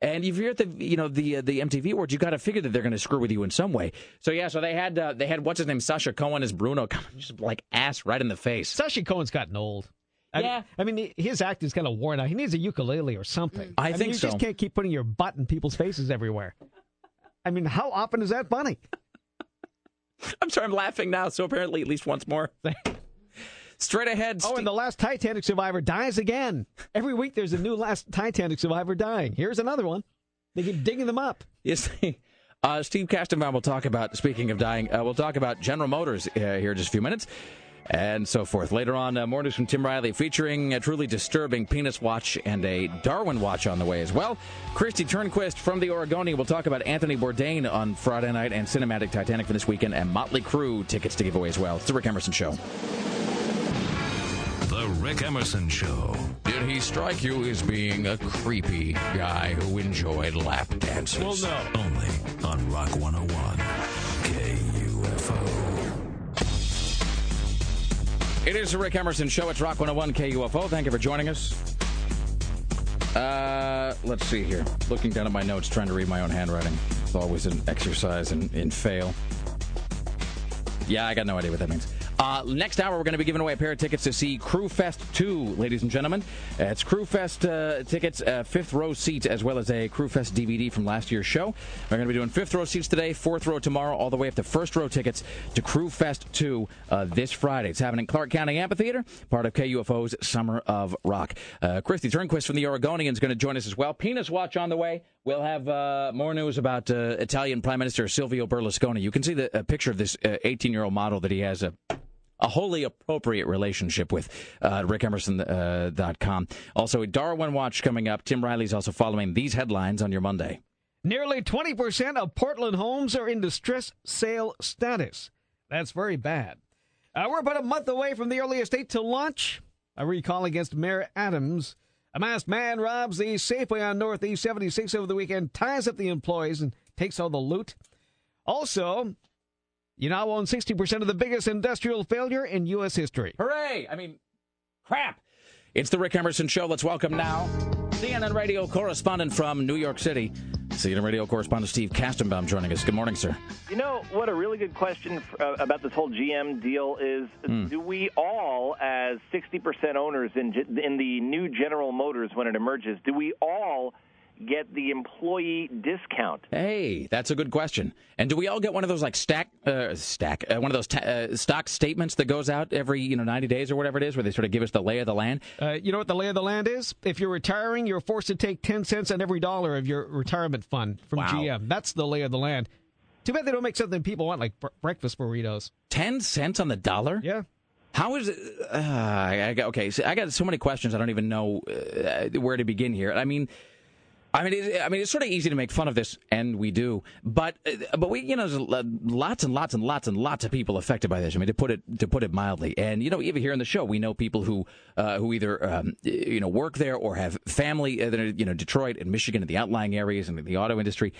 And if you're at the you know the uh, the MTV awards, you got to figure that they're going to screw with you in some way. So yeah, so they had uh, they had what's his name Sacha Cohen as Bruno, come just like ass right in the face. Sacha Cohen's gotten old. I, Yeah. I mean, his act is kind of worn out. He needs a ukulele or something. I mean, think you so. just can't keep putting your butt in people's faces everywhere. I mean, how often is that funny? I'm sorry, I'm laughing now. So apparently, at least once more. Straight ahead. Oh, and the last Titanic survivor dies again. Every week there's a new last Titanic survivor dying. Here's another one. They keep digging them up. Yes. Uh, Steve Kastenbaum will talk about, speaking of dying, uh, we'll talk about General Motors uh, here in just a few minutes. and so forth. Later on, uh, more news from Tim Riley featuring a truly disturbing penis watch and a Darwin watch on the way as well. Kristi Turnquist from the Oregonian will talk about Anthony Bourdain on Friday night and Cinematic Titanic for this weekend and Motley Crue tickets to give away as well. It's the Rick Emerson Show. The Rick Emerson Show. Did he strike you as being a creepy guy who enjoyed lap dances? Well, no. Only on Rock 101. KUFO. It is the Rick Emerson Show. It's Rock 101 KUFO. Thank you for joining us. Uh, let's see here. Looking down at my notes, trying to read my own handwriting. It's always an exercise in, in fail. Yeah, I got no idea what that means. Uh, next hour, we're going to be giving away a pair of tickets to see Crue Fest 2, ladies and gentlemen. It's Crue Fest uh, tickets, uh, fifth row seats, as well as a Crue Fest DVD from last year's show. We're going to be doing fifth row seats today, fourth row tomorrow, all the way up to first row tickets to Crue Fest 2 uh, this Friday. It's happening in Clark County Amphitheater, part of KUFO's Summer of Rock. Uh, Kristi Turnquist from the Oregonian is going to join us as well. Penis Watch on the way. We'll have uh, more news about uh, Italian Prime Minister Silvio Berlusconi. You can see the picture of this 18 year old model that he has a wholly appropriate relationship with uh, rickemerson.com. Uh, also, a Darwin Watch coming up. Tim Riley's also following these headlines on your Monday. Nearly 20% of Portland homes are in distress sale status. That's very bad. Uh, we're about a month away from the earliest date to launch. A recall against Mayor Adams. A masked man robs the Safeway on Northeast 76 over the weekend, ties up the employees, and takes all the loot. Also, you now own 60% of the biggest industrial failure in U.S. history. Hooray! I mean, crap. It's the Rick Emerson Show. Let's welcome now CNN radio correspondent from New York City, CNN radio correspondent Steve Kastenbaum joining us. Good morning, sir. You know what a really good question uh, about this whole GM deal is Mm. do we all as 60% owners in in the new General Motors when it emerges do we all get the employee discount Hey, that's a good question. And do we all get one of those like stack, uh, stack, uh, one of those ta- uh, stock statements that goes out every you know ninety days or whatever it is, where they sort of give us the lay of the land? Uh, you know what the lay of the land is? If you're retiring, you're forced to take 10 cents on every dollar of your retirement fund from Wow. GM. That's the lay of the land. Too bad they don't make something people want, like br- breakfast burritos. Ten cents on the dollar? Yeah. How is it? Uh, I, I, got- okay, so I got so many questions. I don't even know uh, where to begin here. I mean. I mean, it, I mean, it's sort of easy to make fun of this, and we do. But, uh, but we, you know, there's lots and lots and lots and lots of people affected by this. I mean, to put it to put it mildly. And you know, even here in the show, we know people who uh, who either um, you know work there or have family uh, you know Detroit and Michigan and the outlying areas and the auto industry.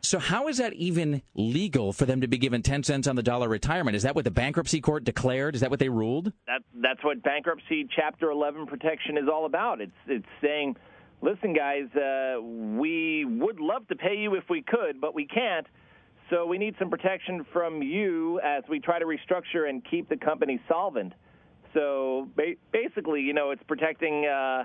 So how is that even legal for them to be given ten cents on the dollar retirement? Is that what the bankruptcy court declared? Is that what they ruled? that that's what bankruptcy chapter 11 protection is all about it's it's saying listen guys uh, we would love to pay you if we could but we can't. So we need some protection from you as we try to restructure and keep the company solvent. So ba- basically you know it's protecting uh,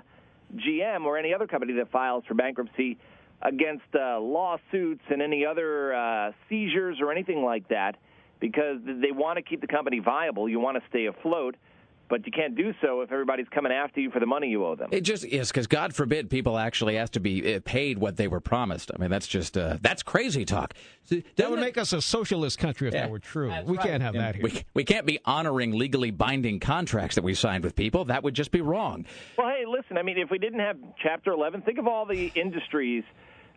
GM or any other company that files for bankruptcy against uh, lawsuits and any other uh, seizures or anything like that because they want to keep the company viable. You want to stay afloat, but you can't do so if everybody's coming after you for the money you owe them. It just is because God forbid people actually ask to be uh, paid what they were promised. I mean, that's just uh, that's crazy talk. That would make us a socialist country if Yeah. that were true. We right. can't have that here. We, we can't be honoring legally binding contracts that we signed with people. That would just be wrong. Well, hey, listen, I mean, if we didn't have Chapter 11, think of all the industries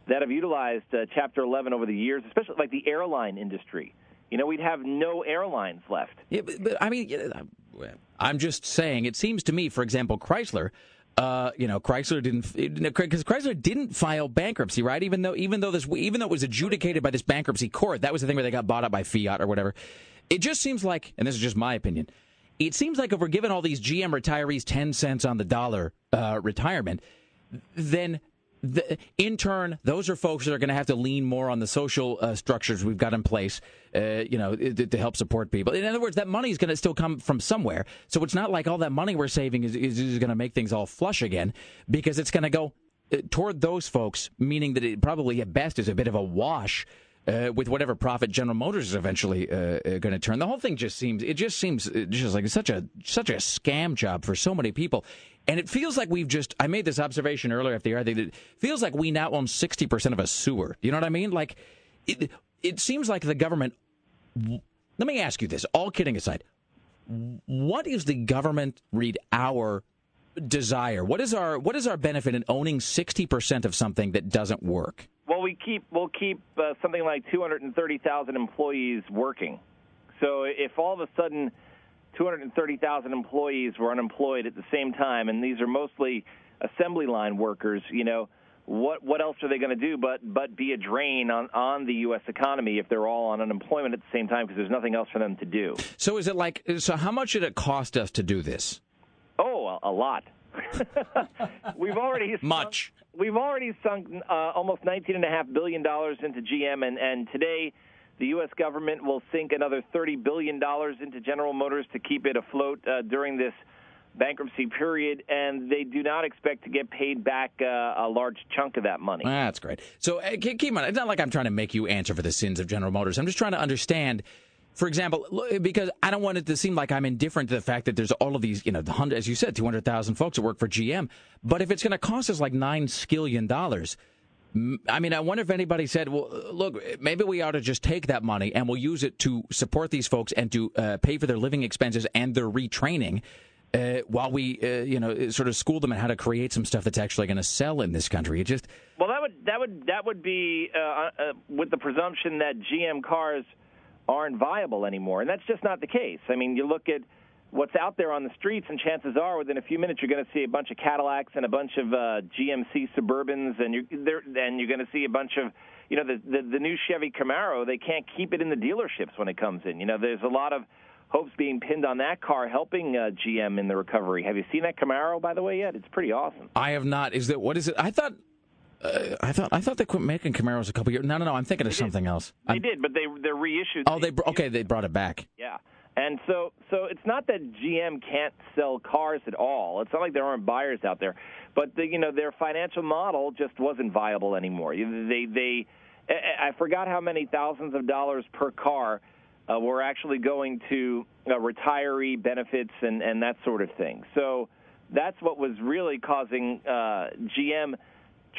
that have utilized uh, Chapter 11 over the years, especially like the airline industry. You know, we'd have no airlines left. Yeah, but, but I mean, yeah, I'm just saying. It seems to me, for example, Chrysler. Uh, you know, Chrysler didn't because Chrysler didn't file bankruptcy, right? Even though, even though this, even though it was adjudicated by this bankruptcy court, that was the thing where they got bought out by Fiat or whatever. It just seems like, and this is just my opinion, it seems like if we're giving all these GM retirees ten cents on the dollar uh, retirement, then the, in turn, those are folks that are going to have to lean more on the social uh, structures we've got in place, uh, you know, to, to help support people. In other words, that money is going to still come from somewhere. So it's not like all that money we're saving is, is, is going to make things all flush again, because it's going to go uh, toward those folks, meaning that it probably at best is a bit of a wash. Uh, with whatever profit General Motors is eventually uh, uh, going to turn, the whole thing just seems it just seems uh, just like such a such a scam job for so many people, and it feels like we've just. I made this observation earlier after the air. that It feels like we now own sixty percent of a sewer. You know what I mean? Like, it it seems like the government. Let me ask you this: all kidding aside, what is the government read our desire? What is our what is our benefit in owning sixty percent of something that doesn't work? Well, we keep we'll keep uh, something like 230,000 employees working. So if all of a sudden 230,000 employees were unemployed at the same time, and these are mostly assembly line workers, you know, what what else are they going to do but but be a drain on on the U.S. economy if they're all on unemployment at the same time because there's nothing else for them to do? So is it like so? How much did it cost us to do this? Oh, a, a lot. we've already much. Sunk, we've already sunk uh, almost 19 and a half billion dollars into GM, and and today the U.S. government will sink another 30 billion dollars into General Motors to keep it afloat uh, during this bankruptcy period, and they do not expect to get paid back uh, a large chunk of that money. That's great. So uh, keep in mind, it's not like I'm trying to make you answer for the sins of General Motors. I'm just trying to understand. For example, because I don't want it to seem like I'm indifferent to the fact that there's all of these, you know, as you said, 200,000 folks that work for GM. But if it's going to cost us like nine skillion dollars, I mean, I wonder if anybody said, well, look, maybe we ought to just take that money and we'll use it to support these folks and to uh, pay for their living expenses and their retraining uh, while we, uh, you know, sort of school them in how to create some stuff that's actually going to sell in this country. It just well, that would that would that would be uh, uh, with the presumption that GM cars aren't viable anymore, and that's just not the case. I mean, you look at what's out there on the streets, and chances are within a few minutes you're going to see a bunch of Cadillacs and a bunch of uh, GMC Suburbans, and you're then you're going to see a bunch of you know the, the the new Chevy Camaro. They can't keep it in the dealerships when it comes in. You know, there's a lot of hopes being pinned on that car helping uh, GM in the recovery. Have you seen that Camaro, by the way, yet? It's pretty awesome. I have not. Is that what is it? I thought. Uh, I thought I thought they quit making Camaros a couple years. No, no, no. I'm thinking they of something else. They I'm, did, but they they're reissued. Oh, they okay. They brought it back. Yeah, and so so it's not that GM can't sell cars at all. It's not like there aren't buyers out there, but the, you know their financial model just wasn't viable anymore. They they I forgot how many thousands of dollars per car uh, were actually going to uh, retiree benefits and, and that sort of thing. So that's what was really causing uh, GM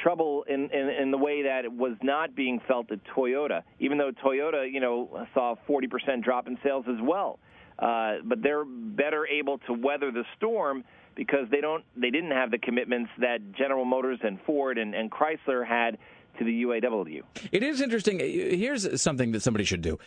trouble in, in, in the way that it was not being felt at Toyota, even though Toyota, you know, saw a 40% drop in sales as well. Uh, but they're better able to weather the storm because they don't they didn't have the commitments that General Motors and Ford and, and Chrysler had to the UAW. It is interesting. Here's something that somebody should do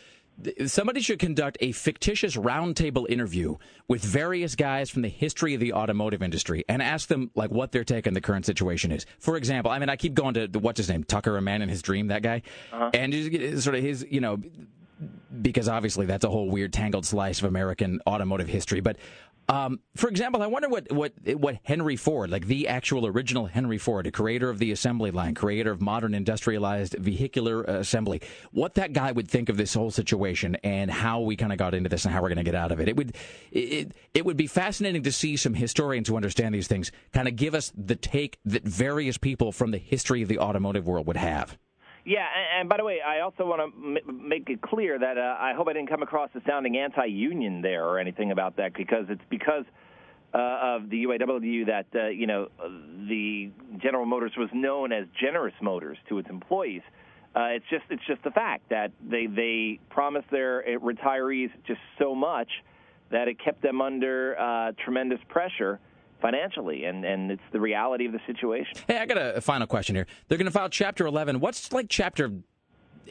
somebody should conduct a fictitious roundtable interview with various guys from the history of the automotive industry and ask them like what their take on the current situation is. For example, I mean, I keep going to what's his name, Tucker, a man in his dream, that guy, uh-huh. and just sort of his, you know, because obviously that's a whole weird tangled slice of American automotive history. But um, for example, I wonder what, what what Henry Ford, like the actual original Henry Ford, creator of the assembly line, creator of modern industrialized vehicular assembly, what that guy would think of this whole situation and how we kind of got into this and how we're going to get out of it. It would it it would be fascinating to see some historians who understand these things kind of give us the take that various people from the history of the automotive world would have. Yeah, and, and by the way, I also want to m- make it clear that uh, I hope I didn't come across as sounding anti-union there or anything about that, because it's because uh, of the UAW that uh, you know the General Motors was known as Generous Motors to its employees. Uh, it's just it's just the fact that they they promised their uh, retirees just so much that it kept them under uh, tremendous pressure financially, and, and it's the reality of the situation. Hey, I got a, a final question here. They're going to file Chapter 11. What's like Chapter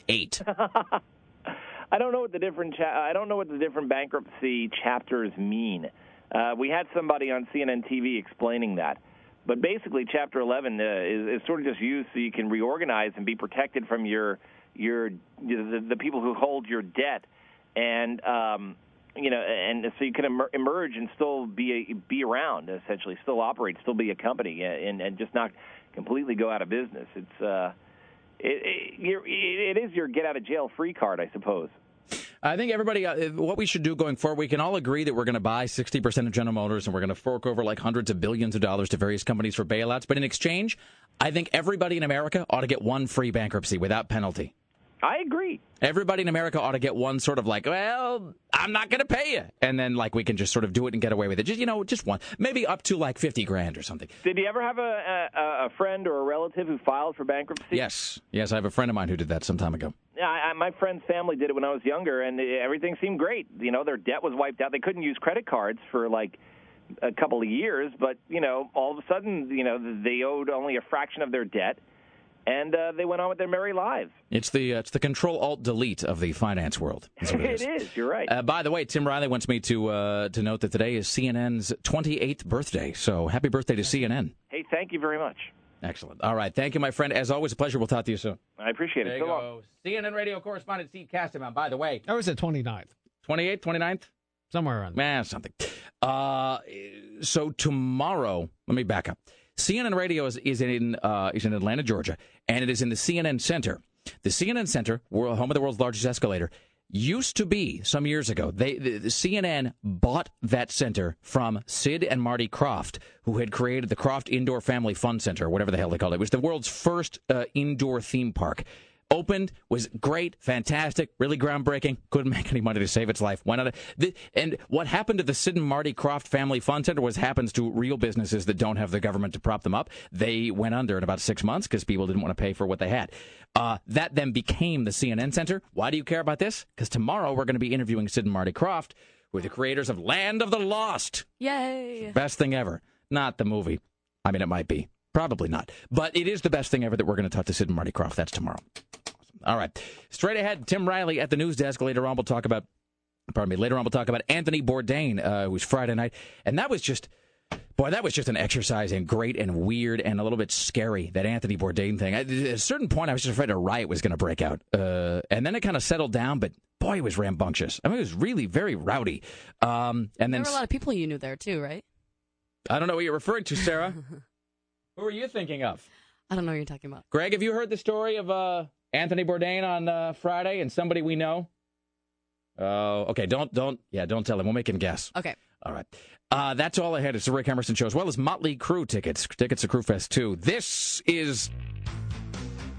8? I don't know what the different cha- I don't know what the different bankruptcy chapters mean. Uh, we had somebody on CNN TV explaining that. But basically, Chapter 11 uh, is, is, sort of just used so you can reorganize and be protected from your your the, the people who hold your debt. And um, you know, and so you can emer- emerge and still be a, be around, essentially, still operate, still be a company, and and just not completely go out of business. It's uh, it, it, it is your get out of jail free card, I suppose. I think everybody, uh, what we should do going forward, we can all agree that we're going to buy 60% of General Motors and we're going to fork over like hundreds of billions of dollars to various companies for bailouts. But in exchange, I think everybody in America ought to get one free bankruptcy without penalty. I agree. Everybody in America ought to get one sort of like, well, I'm not going to pay you, and then like we can just sort of do it and get away with it. Just you know, just one, maybe up to like fifty grand or something. Did you ever have a, a, a friend or a relative who filed for bankruptcy? Yes, yes, I have a friend of mine who did that some time ago. Yeah, I, I, my friend's family did it when I was younger, and everything seemed great. You know, their debt was wiped out. They couldn't use credit cards for like a couple of years, but you know, all of a sudden, you know, they owed only a fraction of their debt, and uh, they went on with their merry lives. It's the uh, it's the Control Alt Delete of the finance world. That's what it, is. it is. You're right. Uh, by the way, Tim Riley wants me to uh, to note that today is CNN's 28th birthday. So happy birthday to CNN. Hey, thank you very much. Excellent. All right. Thank you, my friend. As always, a pleasure. We'll talk to you soon. I appreciate there it. You so go. CNN radio correspondent Steve Kastenbaum. By the way, that was the 29th. 28th, 29th? Somewhere around there. Man, something. Uh, so tomorrow, let me back up. CNN Radio is, is in uh, is in Atlanta, Georgia, and it is in the CNN Center. The CNN Center, home of the world's largest escalator, used to be some years ago. They the, the CNN bought that center from Sid and Marty Krofft, who had created the Krofft Indoor Family Fun Center, whatever the hell they called it. It was the world's first uh, indoor theme park opened, was great, fantastic, really groundbreaking. Couldn't make any money to save its life. Went out. Of, and what happened to the Sid and Marty Krofft Family Fun Center was happens to real businesses that don't have the government to prop them up. They went under in about six months because people didn't want to pay for what they had. Uh, that then became the CNN Center. Why do you care about this? Because tomorrow we're going to be interviewing Sid and Marty Krofft, who are the creators of Land of the Lost. Yay! Best thing ever. Not the movie. I mean, it might be. Probably not. But it is the best thing ever that we're going to talk to Sid and Marty Krofft. That's tomorrow. All right. Straight ahead, Tim Riley at the news desk. Later on, we'll talk about, pardon me, later on, we'll talk about Anthony Bourdain, uh, who was Friday night. And that was just, boy, that was just an exercise in great and weird and a little bit scary, that Anthony Bourdain thing. At a certain point, I was just afraid a riot was going to break out. Uh, and then it kind of settled down, but boy, it was rambunctious. I mean, it was really very rowdy. Um, and then there were a lot of people you knew there, too, right? I don't know what you're referring to, Sarah. Who are you thinking of? I don't know what you're talking about. Greg, have you heard the story of uh, Anthony Bourdain on uh, Friday and somebody we know? Oh, okay. Don't, don't, yeah, don't tell him. We'll make him guess. Okay. All right. Uh, that's all I had. It's the Rick Emerson show, as well as Motley Crue tickets. Tickets to Crue Fest 2. This is.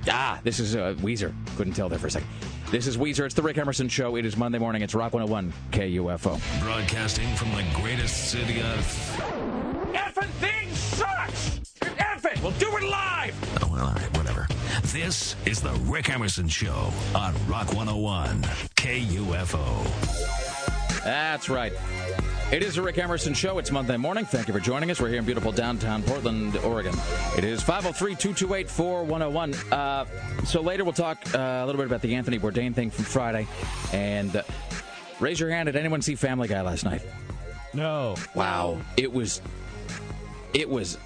Ah, this is uh, Weezer. Couldn't tell there for a second. This is Weezer. It's the Rick Emerson show. It is Monday morning. It's Rock 101 KUFO. Broadcasting from the greatest city on. Effing thing sucks! Eff! We'll do it live! Oh, well, all right, whatever. This is the Rick Emerson Show on Rock 101 KUFO. That's right. It is the Rick Emerson Show. It's Monday morning. Thank you for joining us. We're here in beautiful downtown Portland, Oregon. It is 503 228 4101. Uh, So later we'll talk uh, a little bit about the Anthony Bourdain thing from Friday. And uh, raise your hand. Did anyone see Family Guy last night? No. Wow. It was. It was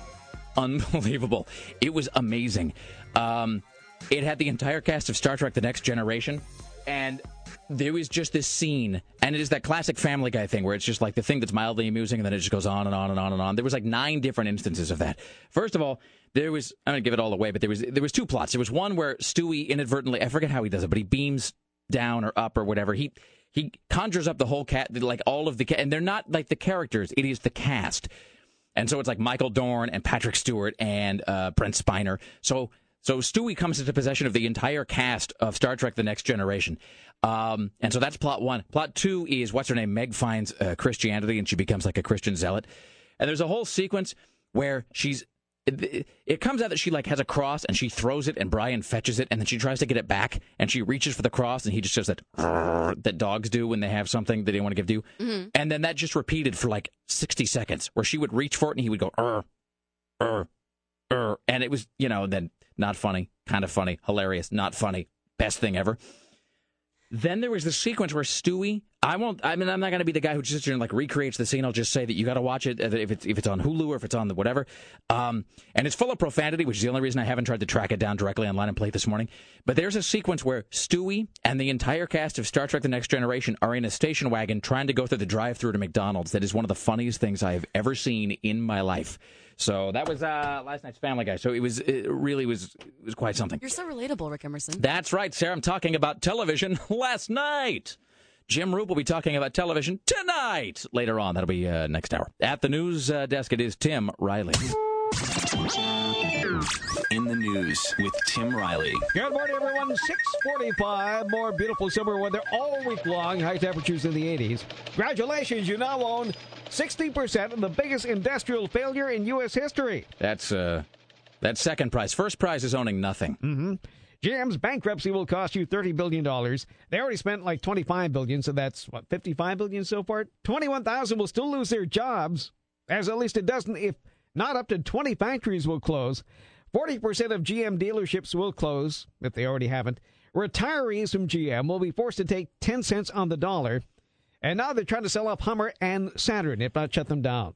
unbelievable. It was amazing. Um, it had the entire cast of Star Trek: The Next Generation, and there was just this scene, and it is that classic Family Guy thing where it's just like the thing that's mildly amusing, and then it just goes on and on and on and on. There was like nine different instances of that. First of all, there was I'm gonna give it all away, but there was there was two plots. There was one where Stewie inadvertently I forget how he does it, but he beams down or up or whatever. He he conjures up the whole cat, like all of the cat, and they're not like the characters. It is the cast. And so it's like Michael Dorn and Patrick Stewart and uh, Brent Spiner. So so Stewie comes into possession of the entire cast of Star Trek: The Next Generation. Um, and so that's plot one. Plot two is what's her name? Meg finds uh, Christianity and she becomes like a Christian zealot. And there's a whole sequence where she's. It, it comes out that she like has a cross and she throws it and Brian fetches it and then she tries to get it back and she reaches for the cross and he just does that that dogs do when they have something that they don't want to give to you. Mm-hmm. And then that just repeated for like 60 seconds where she would reach for it and he would go, er, er, er. And it was, you know, then not funny, kind of funny, hilarious, not funny, best thing ever. Then there was the sequence where Stewie. I won't. I mean, I'm not going to be the guy who just and like recreates the scene. I'll just say that you got to watch it if it's if it's on Hulu or if it's on the whatever. Um, and it's full of profanity, which is the only reason I haven't tried to track it down directly online and play it this morning. But there's a sequence where Stewie and the entire cast of Star Trek: The Next Generation are in a station wagon trying to go through the drive-through to McDonald's. That is one of the funniest things I have ever seen in my life. So that was uh, last night's Family Guy. So it was it really was it was quite something. You're so relatable, Rick Emerson. That's right, Sarah. I'm talking about television last night. Jim Roop will be talking about television tonight. Later on, that'll be uh, next hour. At the news uh, desk, it is Tim Riley. In the news with Tim Riley. Good morning, everyone. 645. More beautiful summer weather all week long. High temperatures in the 80s. Congratulations, you now own 60% of the biggest industrial failure in U.S. history. That's uh, that's second prize. First prize is owning nothing. Mm-hmm. GM's bankruptcy will cost you $30 billion. They already spent like $25 billion, so that's what, 55 billion so far? 21,000 will still lose their jobs, as at least a dozen, if not up to 20 factories will close. 40% of GM dealerships will close, if they already haven't. Retirees from GM will be forced to take 10 cents on the dollar. And now they're trying to sell off Hummer and Saturn, if not shut them down.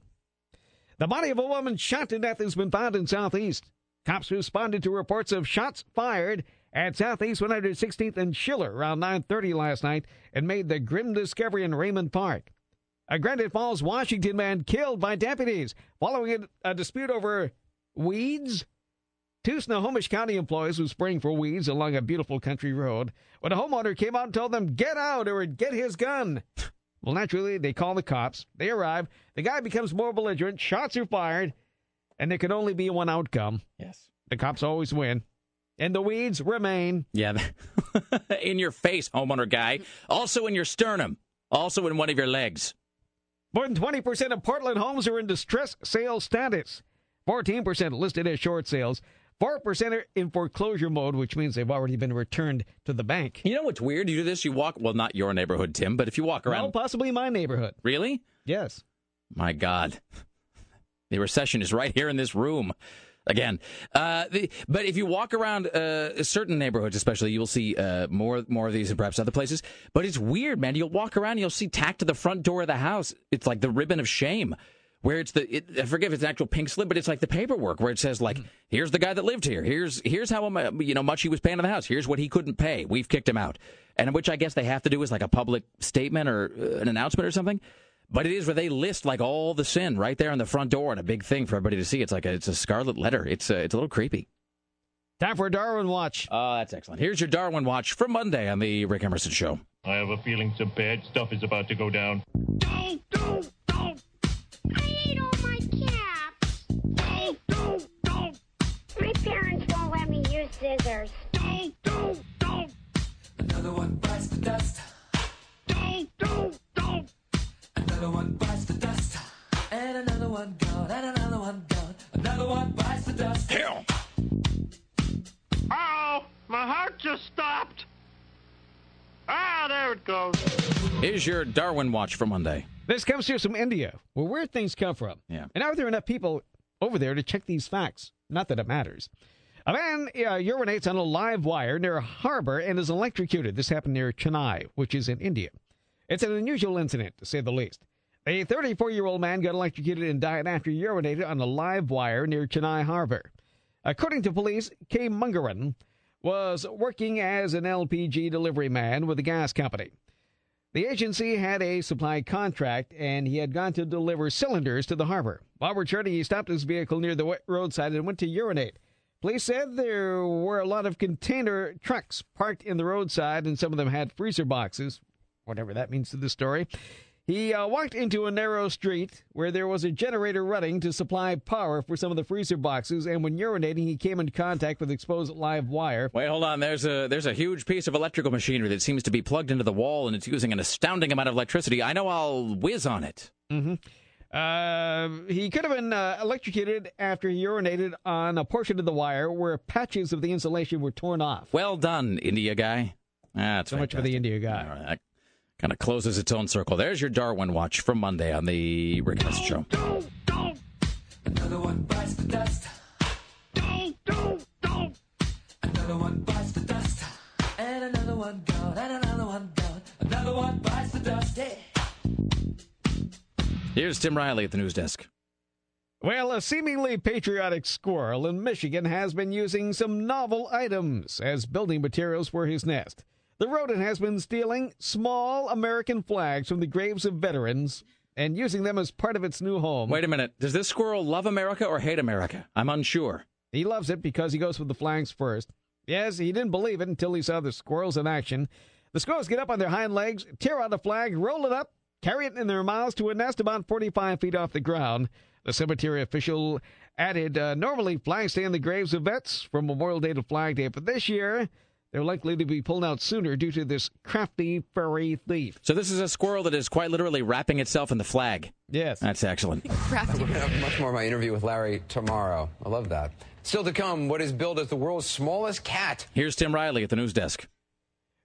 The body of a woman shot to death has been found in Southeast. Cops responded to reports of shots fired at Southeast 116th and Schiller around 9:30 last night and made the grim discovery in Raymond Park. A Granite Falls, Washington man killed by deputies following a, a dispute over weeds. Two Snohomish County employees were spraying for weeds along a beautiful country road when a homeowner came out and told them, Get out or get his gun. Well, naturally, they call the cops. They arrive. The guy becomes more belligerent. Shots are fired. And there can only be one outcome. Yes. The cops always win. And the weeds remain. Yeah. in your face, homeowner guy. Also in your sternum. Also in one of your legs. More than 20% of Portland homes are in distress sale status. 14% listed as short sales. 4% are in foreclosure mode, which means they've already been returned to the bank. You know what's weird? You do this, you walk, well, not your neighborhood, Tim, but if you walk around. Well, possibly my neighborhood. Really? Yes. My God. The recession is right here in this room. Again, uh, the, but if you walk around uh, certain neighborhoods, especially, you will see uh, more more of these, and perhaps other places. But it's weird, man. You'll walk around, and you'll see tacked to the front door of the house. It's like the ribbon of shame, where it's the it, I forget if it's an actual pink slip, but it's like the paperwork where it says like, "Here's the guy that lived here. Here's here's how you know much he was paying to the house. Here's what he couldn't pay. We've kicked him out." And which I guess they have to do is like a public statement or uh, an announcement or something. But it is where they list like all the sin right there on the front door and a big thing for everybody to see. It's like a, it's a scarlet letter. It's uh, it's a little creepy. Time for a Darwin Watch. Oh, that's excellent. Here's your Darwin Watch for Monday on the Rick Emerson Show. I have a feeling some bad stuff is about to go down. Don't, don't, don't. I ate all my caps. Don't, don't, don't. My parents won't let me use scissors. Don't, don't, don't. Another one bites the dust. Don't, don't, don't. Another one bites the dust. And another one gone. And another one gone. Another one bites the dust. Hell. Oh, my heart just stopped. Ah, there it goes. Here's your Darwin Watch for Monday. This comes to us from India, where weird things come from. Yeah. And are there enough people over there to check these facts? Not that it matters. A man uh, urinates on a live wire near a harbor and is electrocuted. This happened near Chennai, which is in India. It's an unusual incident, to say the least. A 34 year old man got electrocuted and died after he urinated on a live wire near Chennai Harbor. According to police, K. Mungaran was working as an LPG delivery man with a gas company. The agency had a supply contract and he had gone to deliver cylinders to the harbor. While returning, he stopped his vehicle near the roadside and went to urinate. Police said there were a lot of container trucks parked in the roadside and some of them had freezer boxes, whatever that means to the story. He uh, walked into a narrow street where there was a generator running to supply power for some of the freezer boxes, and when urinating, he came in contact with exposed live wire. Wait, hold on. There's a there's a huge piece of electrical machinery that seems to be plugged into the wall, and it's using an astounding amount of electricity. I know I'll whiz on it. Mm-hmm. Uh, he could have been uh, electrocuted after he urinated on a portion of the wire where patches of the insulation were torn off. Well done, India guy. That's so much for the India guy. All right, that kind of closes its own circle. There's your Darwin Watch from Monday on the Rick Emerson Show. Don't, don't. Another one bites the dust. Don't, don't, don't. Another one bites the dust. And another one gone. And another one gone. Another one bites the dust. Yeah. Here's Tim Riley at the news desk. Well, a seemingly patriotic squirrel in Michigan has been using some novel items as building materials for his nest. The rodent has been stealing small American flags from the graves of veterans and using them as part of its new home. Wait a minute. Does this squirrel love America or hate America? I'm unsure. He loves it because he goes for the flags first. Yes, he didn't believe it until he saw the squirrels in action. The squirrels get up on their hind legs, tear out a flag, roll it up, carry it in their mouths to a nest about 45 feet off the ground. The cemetery official added uh, normally flags stay in the graves of vets from Memorial Day to Flag Day, but this year they're likely to be pulled out sooner due to this crafty furry thief. So this is a squirrel that is quite literally wrapping itself in the flag. Yes. That's excellent. Crafty. We're going to have much more of my interview with Larry tomorrow. I love that. Still to come, what is billed as the world's smallest cat. Here's Tim Riley at the news desk.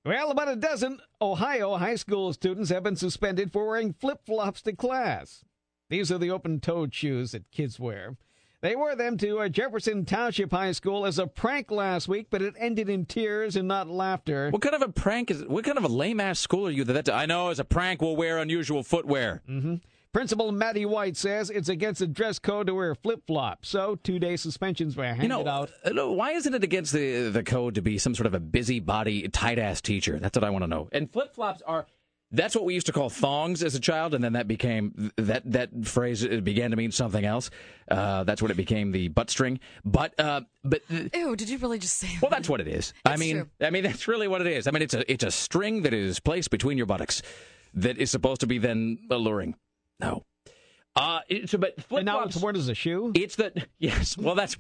Well, about a dozen Ohio high school students have been suspended for wearing flip flops to class. These are the open toed shoes that kids wear. They wore them to a Jefferson Township High School as a prank last week, but it ended in tears and not laughter. What kind of a prank is? it? What kind of a lame ass school are you? That I know as a prank will wear unusual footwear. Mm-hmm. Principal Matty White says it's against the dress code to wear flip flops, so two day suspensions were handed You know, out. uh, no, why isn't it against the the code to be some sort of a busybody, tight ass teacher? That's what I want to know. And flip flops are. That's what we used to call thongs as a child, and then that became that that phrase it began to mean something else. Uh, that's when it became the butt string. But uh, but Ew, did you really just say well, that's what it is. I mean, true. I mean that's really what it is. I mean, it's a it's a string that is placed between your buttocks that is supposed to be then alluring. No. Uh, it's but flip And now it's worn as a shoe. It's the yes. Well, that's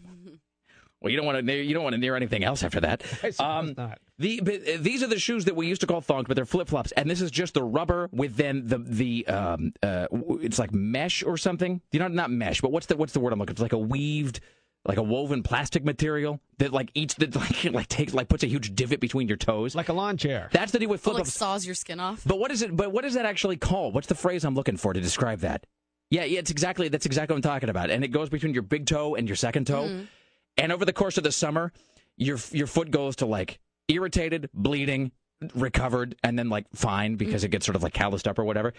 well. You don't want to you don't want to near anything else after that. Um, the but, uh, these are the shoes that we used to call thongs, but they're flip flops, and this is just the rubber with then the the um uh it's like mesh or something. You know, not mesh, but what's the what's the word I'm looking? for? It's like a weaved. Like a woven plastic material that like each that like like takes like puts a huge divot between your toes, like a lawn chair. That's the deal with Or flip like saws your skin off. But what is it? But what is that actually called? What's the phrase I'm looking for to describe that? Yeah, yeah, it's exactly that's exactly what I'm talking about. And it goes between your big toe and your second toe. Mm-hmm. And over the course of the summer, your your foot goes to like irritated, bleeding, recovered, and then like fine because it gets sort of like calloused up or whatever.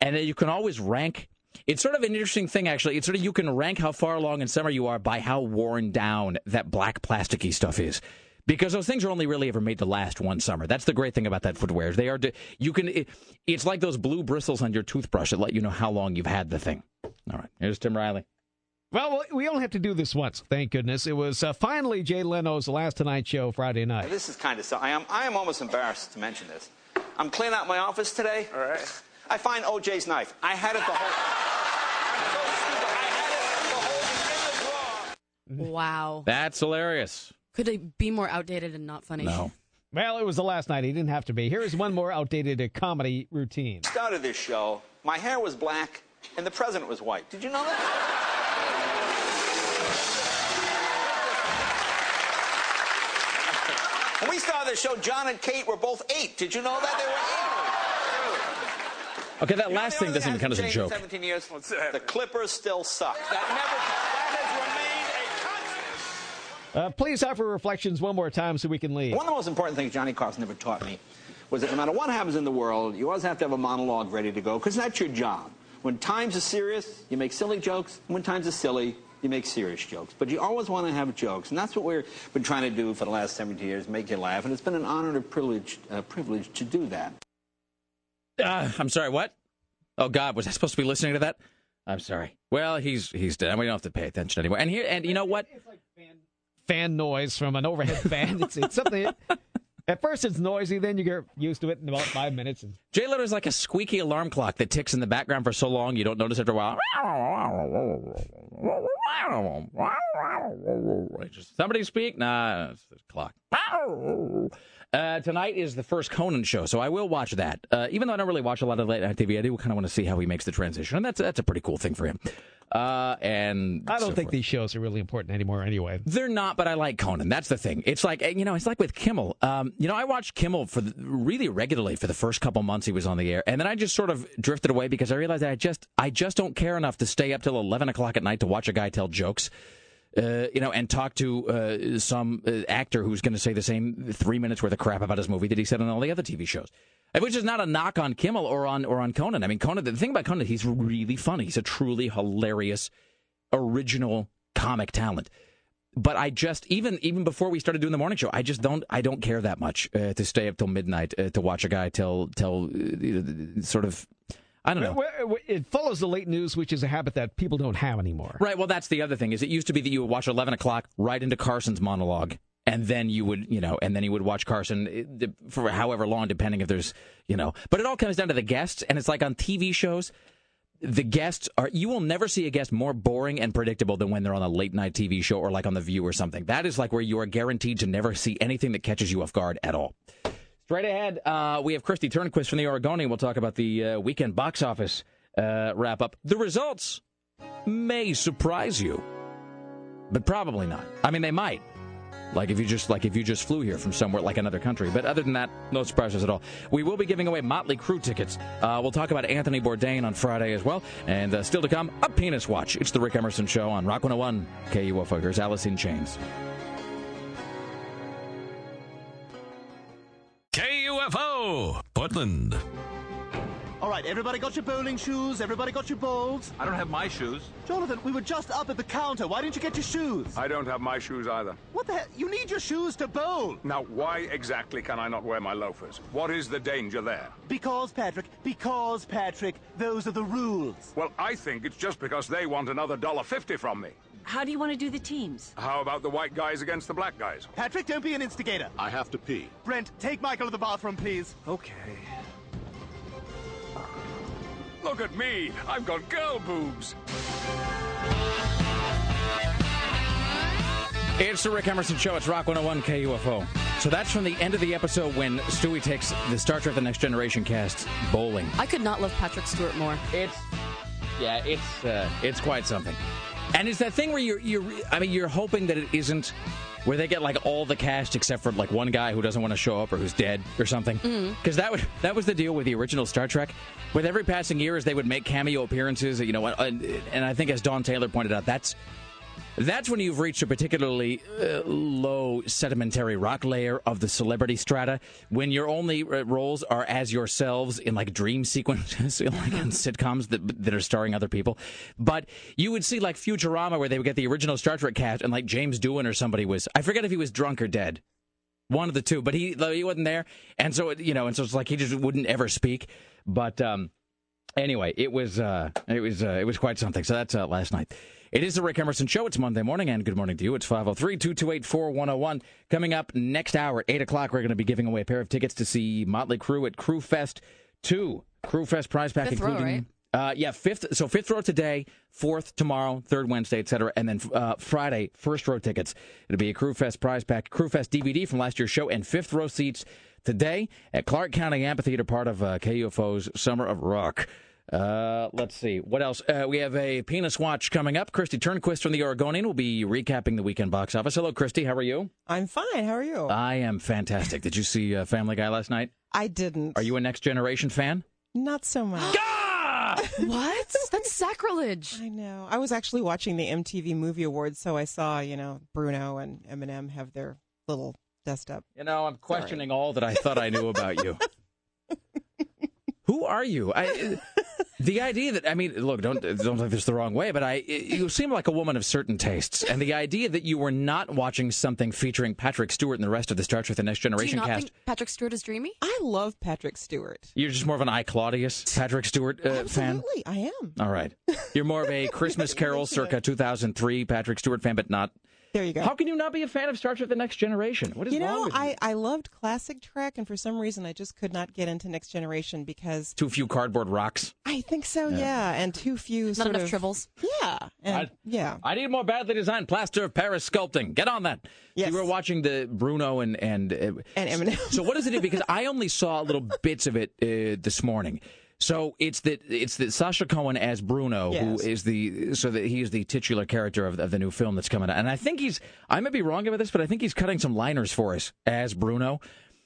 And then you can always rank. It's sort of an interesting thing, actually. It's sort of you can rank how far along in summer you are by how worn down that black plasticky stuff is. Because those things are only really ever made to last one summer. That's the great thing about that footwear. They are you can. It, it's like those blue bristles on your toothbrush that let you know how long you've had the thing. All right, here's Tim Riley. Well, we only have to do this once, thank goodness. It was uh, finally Jay Leno's Last Tonight Show Friday night. This is kind of so. I am. I am almost embarrassed to mention this. I'm cleaning out my office today. All right. I find OJ's knife. I had it the whole. Time. Wow. That's hilarious. Could it be more outdated and not funny? No. Well, it was the last night. He didn't have to be. Here is one more outdated uh, comedy routine. Started this show. My hair was black, and the president was white. Did you know that? We started the show, John and Kate were both eight. Did you know that they were eight? Okay, that last thing doesn't even count as a joke. 17 years. The Clippers still suck. That never. That has remained a constant. uh, please offer reflections one more time so we can leave. One of the most important things Johnny Carson never taught me was that no matter what happens in the world, you always have to have a monologue ready to go because that's your job. When times are serious, you make silly jokes. When times are silly, you make serious jokes. But you always want to have jokes, and that's what we've been trying to do for the last 70 years, make you laugh. And it's been an honor and a privilege, uh, privilege to do that. Uh, I'm sorry. What? Oh God, was I supposed to be listening to that? I'm sorry. Well, he's he's dead. We don't have to pay attention anymore. And here, and you know what? It's like fan noise from an overhead fan. It's, it's something. At first, it's noisy. Then you get used to it in about five minutes. And Jay Leno is like a squeaky alarm clock that ticks in the background for so long you don't notice after a while. Just, Somebody speak? Nah, it's the clock. Uh, tonight is the first Conan show, so I will watch that. Uh, even though I don't really watch a lot of late night TV, I do kind of want to see how he makes the transition, and that's that's a pretty cool thing for him. Uh, and I don't so think forth. these shows are really important anymore anyway. They're not, but I like Conan. That's the thing. It's like you know, it's like with Kimmel. Um, you know, I watched Kimmel for the, really regularly for the first couple months he was on the air, and then I just sort of drifted away because I realized that I just I just don't care enough to stay up till eleven o'clock at night to watch a guy tell jokes. Uh, you know, and talk to uh, some uh, actor who's going to say the same three minutes worth of crap about his movie that he said on all the other TV shows. Which is not a knock on Kimmel or on or on Conan. I mean, Conan. The thing about Conan, he's really funny. He's a truly hilarious, original comic talent. But I just even even before we started doing the morning show, I just don't I don't care that much uh, to stay up till midnight uh, to watch a guy tell tell uh, sort of I don't know. It follows the late news, which is a habit that people don't have anymore. Right. Well, that's the other thing. Is it used to be that you would watch eleven o'clock right into Carson's monologue, and then you would, you know, and then you would watch Carson uh, for however long, depending if there's, you know. But it all comes down to the guests, and it's like on TV shows. The guests are you will never see a guest more boring and predictable than when they're on a late night TV show or like on The View or something. That is like where you are guaranteed to never see anything that catches you off guard at all. Straight ahead, uh, we have Kristi Turnquist from the Oregonian. We'll talk about the uh, weekend box office uh, wrap up. The results may surprise you. but probably not. I mean, they might. Like if you just like if you just flew here from somewhere like another country, but other than that, no surprises at all. We will be giving away Motley Crue tickets. Uh, we'll talk about Anthony Bourdain on Friday as well, and uh, still to come, a penis watch. It's the Rick Emerson Show on Rock 101 KUFO. Here's Alice in Chains. KUFO, Portland. All right, everybody got your bowling shoes? Everybody got your bowls? I don't have my shoes. Jonathan, we were just up at the counter. Why didn't you get your shoes? I don't have my shoes either. What the hell? You need your shoes to bowl. Now, why exactly can I not wear my loafers? What is the danger there? Because, Patrick, because, Patrick, those are the rules. Well, I think it's just because they want another dollar fifty from me. How do you want to do the teams? How about the white guys against the black guys? Patrick, don't be an instigator. I have to pee. Brent, take Michael to the bathroom, please. Okay. Look at me. I've got girl boobs. It's the Rick Emerson Show. It's Rock 101 KUFO. So that's from the end of the episode when Stewie takes the Star Trek The Next Generation cast bowling. I could not love Patrick Stewart more. It's yeah, it's uh, it's quite something. And it's that thing where you're you're I mean you're hoping that it isn't where they get like all the cast except for like one guy who doesn't want to show up or who's dead or something. Mm-hmm. Because that would that was the deal with the original Star Trek. With every passing year, as they would make cameo appearances, you know, and, and I think as Don Taylor pointed out, that's that's when you've reached a particularly uh, low sedimentary rock layer of the celebrity strata. When your only uh, roles are as yourselves in like dream sequences, like in sitcoms that that are starring other people. But you would see like Futurama, where they would get the original Star Trek cast, and like James Doohan or somebody was. I forget if he was drunk or dead. One of the two, but he he wasn't there, and so it, you know, and so it's like he just wouldn't ever speak. But um, anyway, it was uh, it was uh, it was quite something. So that's uh, last night. It is the Rick Emerson Show. It's Monday morning, and good morning to you. It's 503 228 4101. Coming up next hour, 8 o'clock, we're going to be giving away a pair of tickets to see Motley Crue at Crue Fest 2. Crue Fest prize pack, Fifth row, including. Uh, yeah, fifth. So fifth row today, fourth tomorrow, third Wednesday, etc., and then uh, Friday, first row tickets. It'll be a Crue Fest prize pack, Crue Fest DVD from last year's show, and fifth row seats today at Clark County Amphitheater, part of uh, KUFO's Summer of Rock. Uh, let's see. What else? Uh, we have a penis watch coming up. Kristi Turnquist from the Oregonian will be recapping the weekend box office. Hello, Kristi. How are you? I'm fine. How are you? I am fantastic. Did you see uh, Family Guy last night? I didn't. Are you a Next Generation fan? Not so much. what? That's sacrilege. I know. I was actually watching the MTV Movie Awards, so I saw, you know, Bruno and Eminem have their little dust up. You know, I'm questioning all that I thought I knew about you. Who are you? I, the idea that I mean, look, don't don't take this the wrong way, but I you seem like a woman of certain tastes, and the idea that you were not watching something featuring Patrick Stewart and the rest of the Star Trek: The Next Do you Generation not cast, think Patrick Stewart is dreamy? I love Patrick Stewart. you're just more of an I Claudius Patrick Stewart uh, fan. Absolutely, I am. All right, you're more of a Christmas Carol circa 2003 Patrick Stewart fan, but not. There you go. How can you not be a fan of Star Trek: The Next Generation? What is you wrong know, with you? I, I loved classic Trek, and for some reason, I just could not get into Next Generation because Too few cardboard rocks. I think so, Yeah. yeah, and too few. Not sort enough of, tribbles. Yeah, and I- yeah. I need more badly designed plaster of Paris sculpting. Get on that. Yes. You were watching the Bruno and and uh, And Eminem. So what does it do? Because I only saw little bits of it uh, this morning. So it's that it's that Sacha Cohen as Bruno, Yes. who is the so that he is the titular character of, of the new film that's coming out. And I think he's I may be wrong about this, but I think he's cutting some liners for us as Bruno,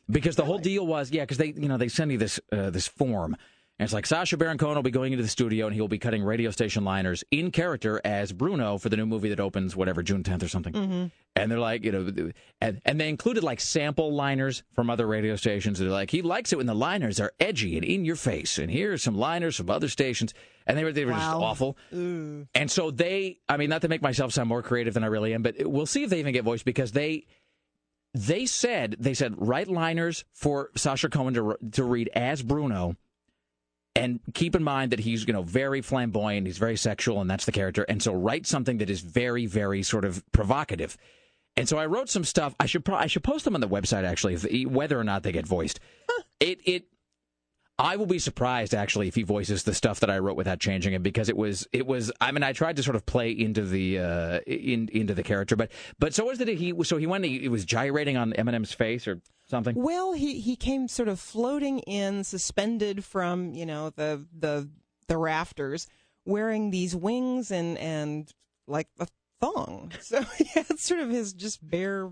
because the whole deal was yeah, because they you know they send you this uh, this form. And it's like Sacha Baron Cohen will be going into the studio and he will be cutting radio station liners in character as Bruno for the new movie that opens whatever June 10th or something. Mm-hmm. And they're like, you know, and, and they included like sample liners from other radio stations. They're like, he likes it when the liners are edgy and in your face. And here's some liners from other stations. And they were they were just awful. Ooh. And so they, I mean, not to make myself sound more creative than I really am, but we'll see if they even get voiced because they they said they said write liners for Sacha Cohen to to read as Bruno. And keep in mind that he's, you know, very flamboyant, he's very sexual, and that's the character. And so write something that is very, very sort of provocative. And so I wrote some stuff. I should pro- I should post them on the website actually, if, whether or not they get voiced. It it I will be surprised actually if he voices the stuff that I wrote without changing it because it was it was I mean I tried to sort of play into the uh, in into the character but but so was that he so he went he, he was gyrating on Eminem's face or something. Well, he he came sort of floating in, suspended from you know the the the rafters, wearing these wings and and like a thong. So he had sort of his just bare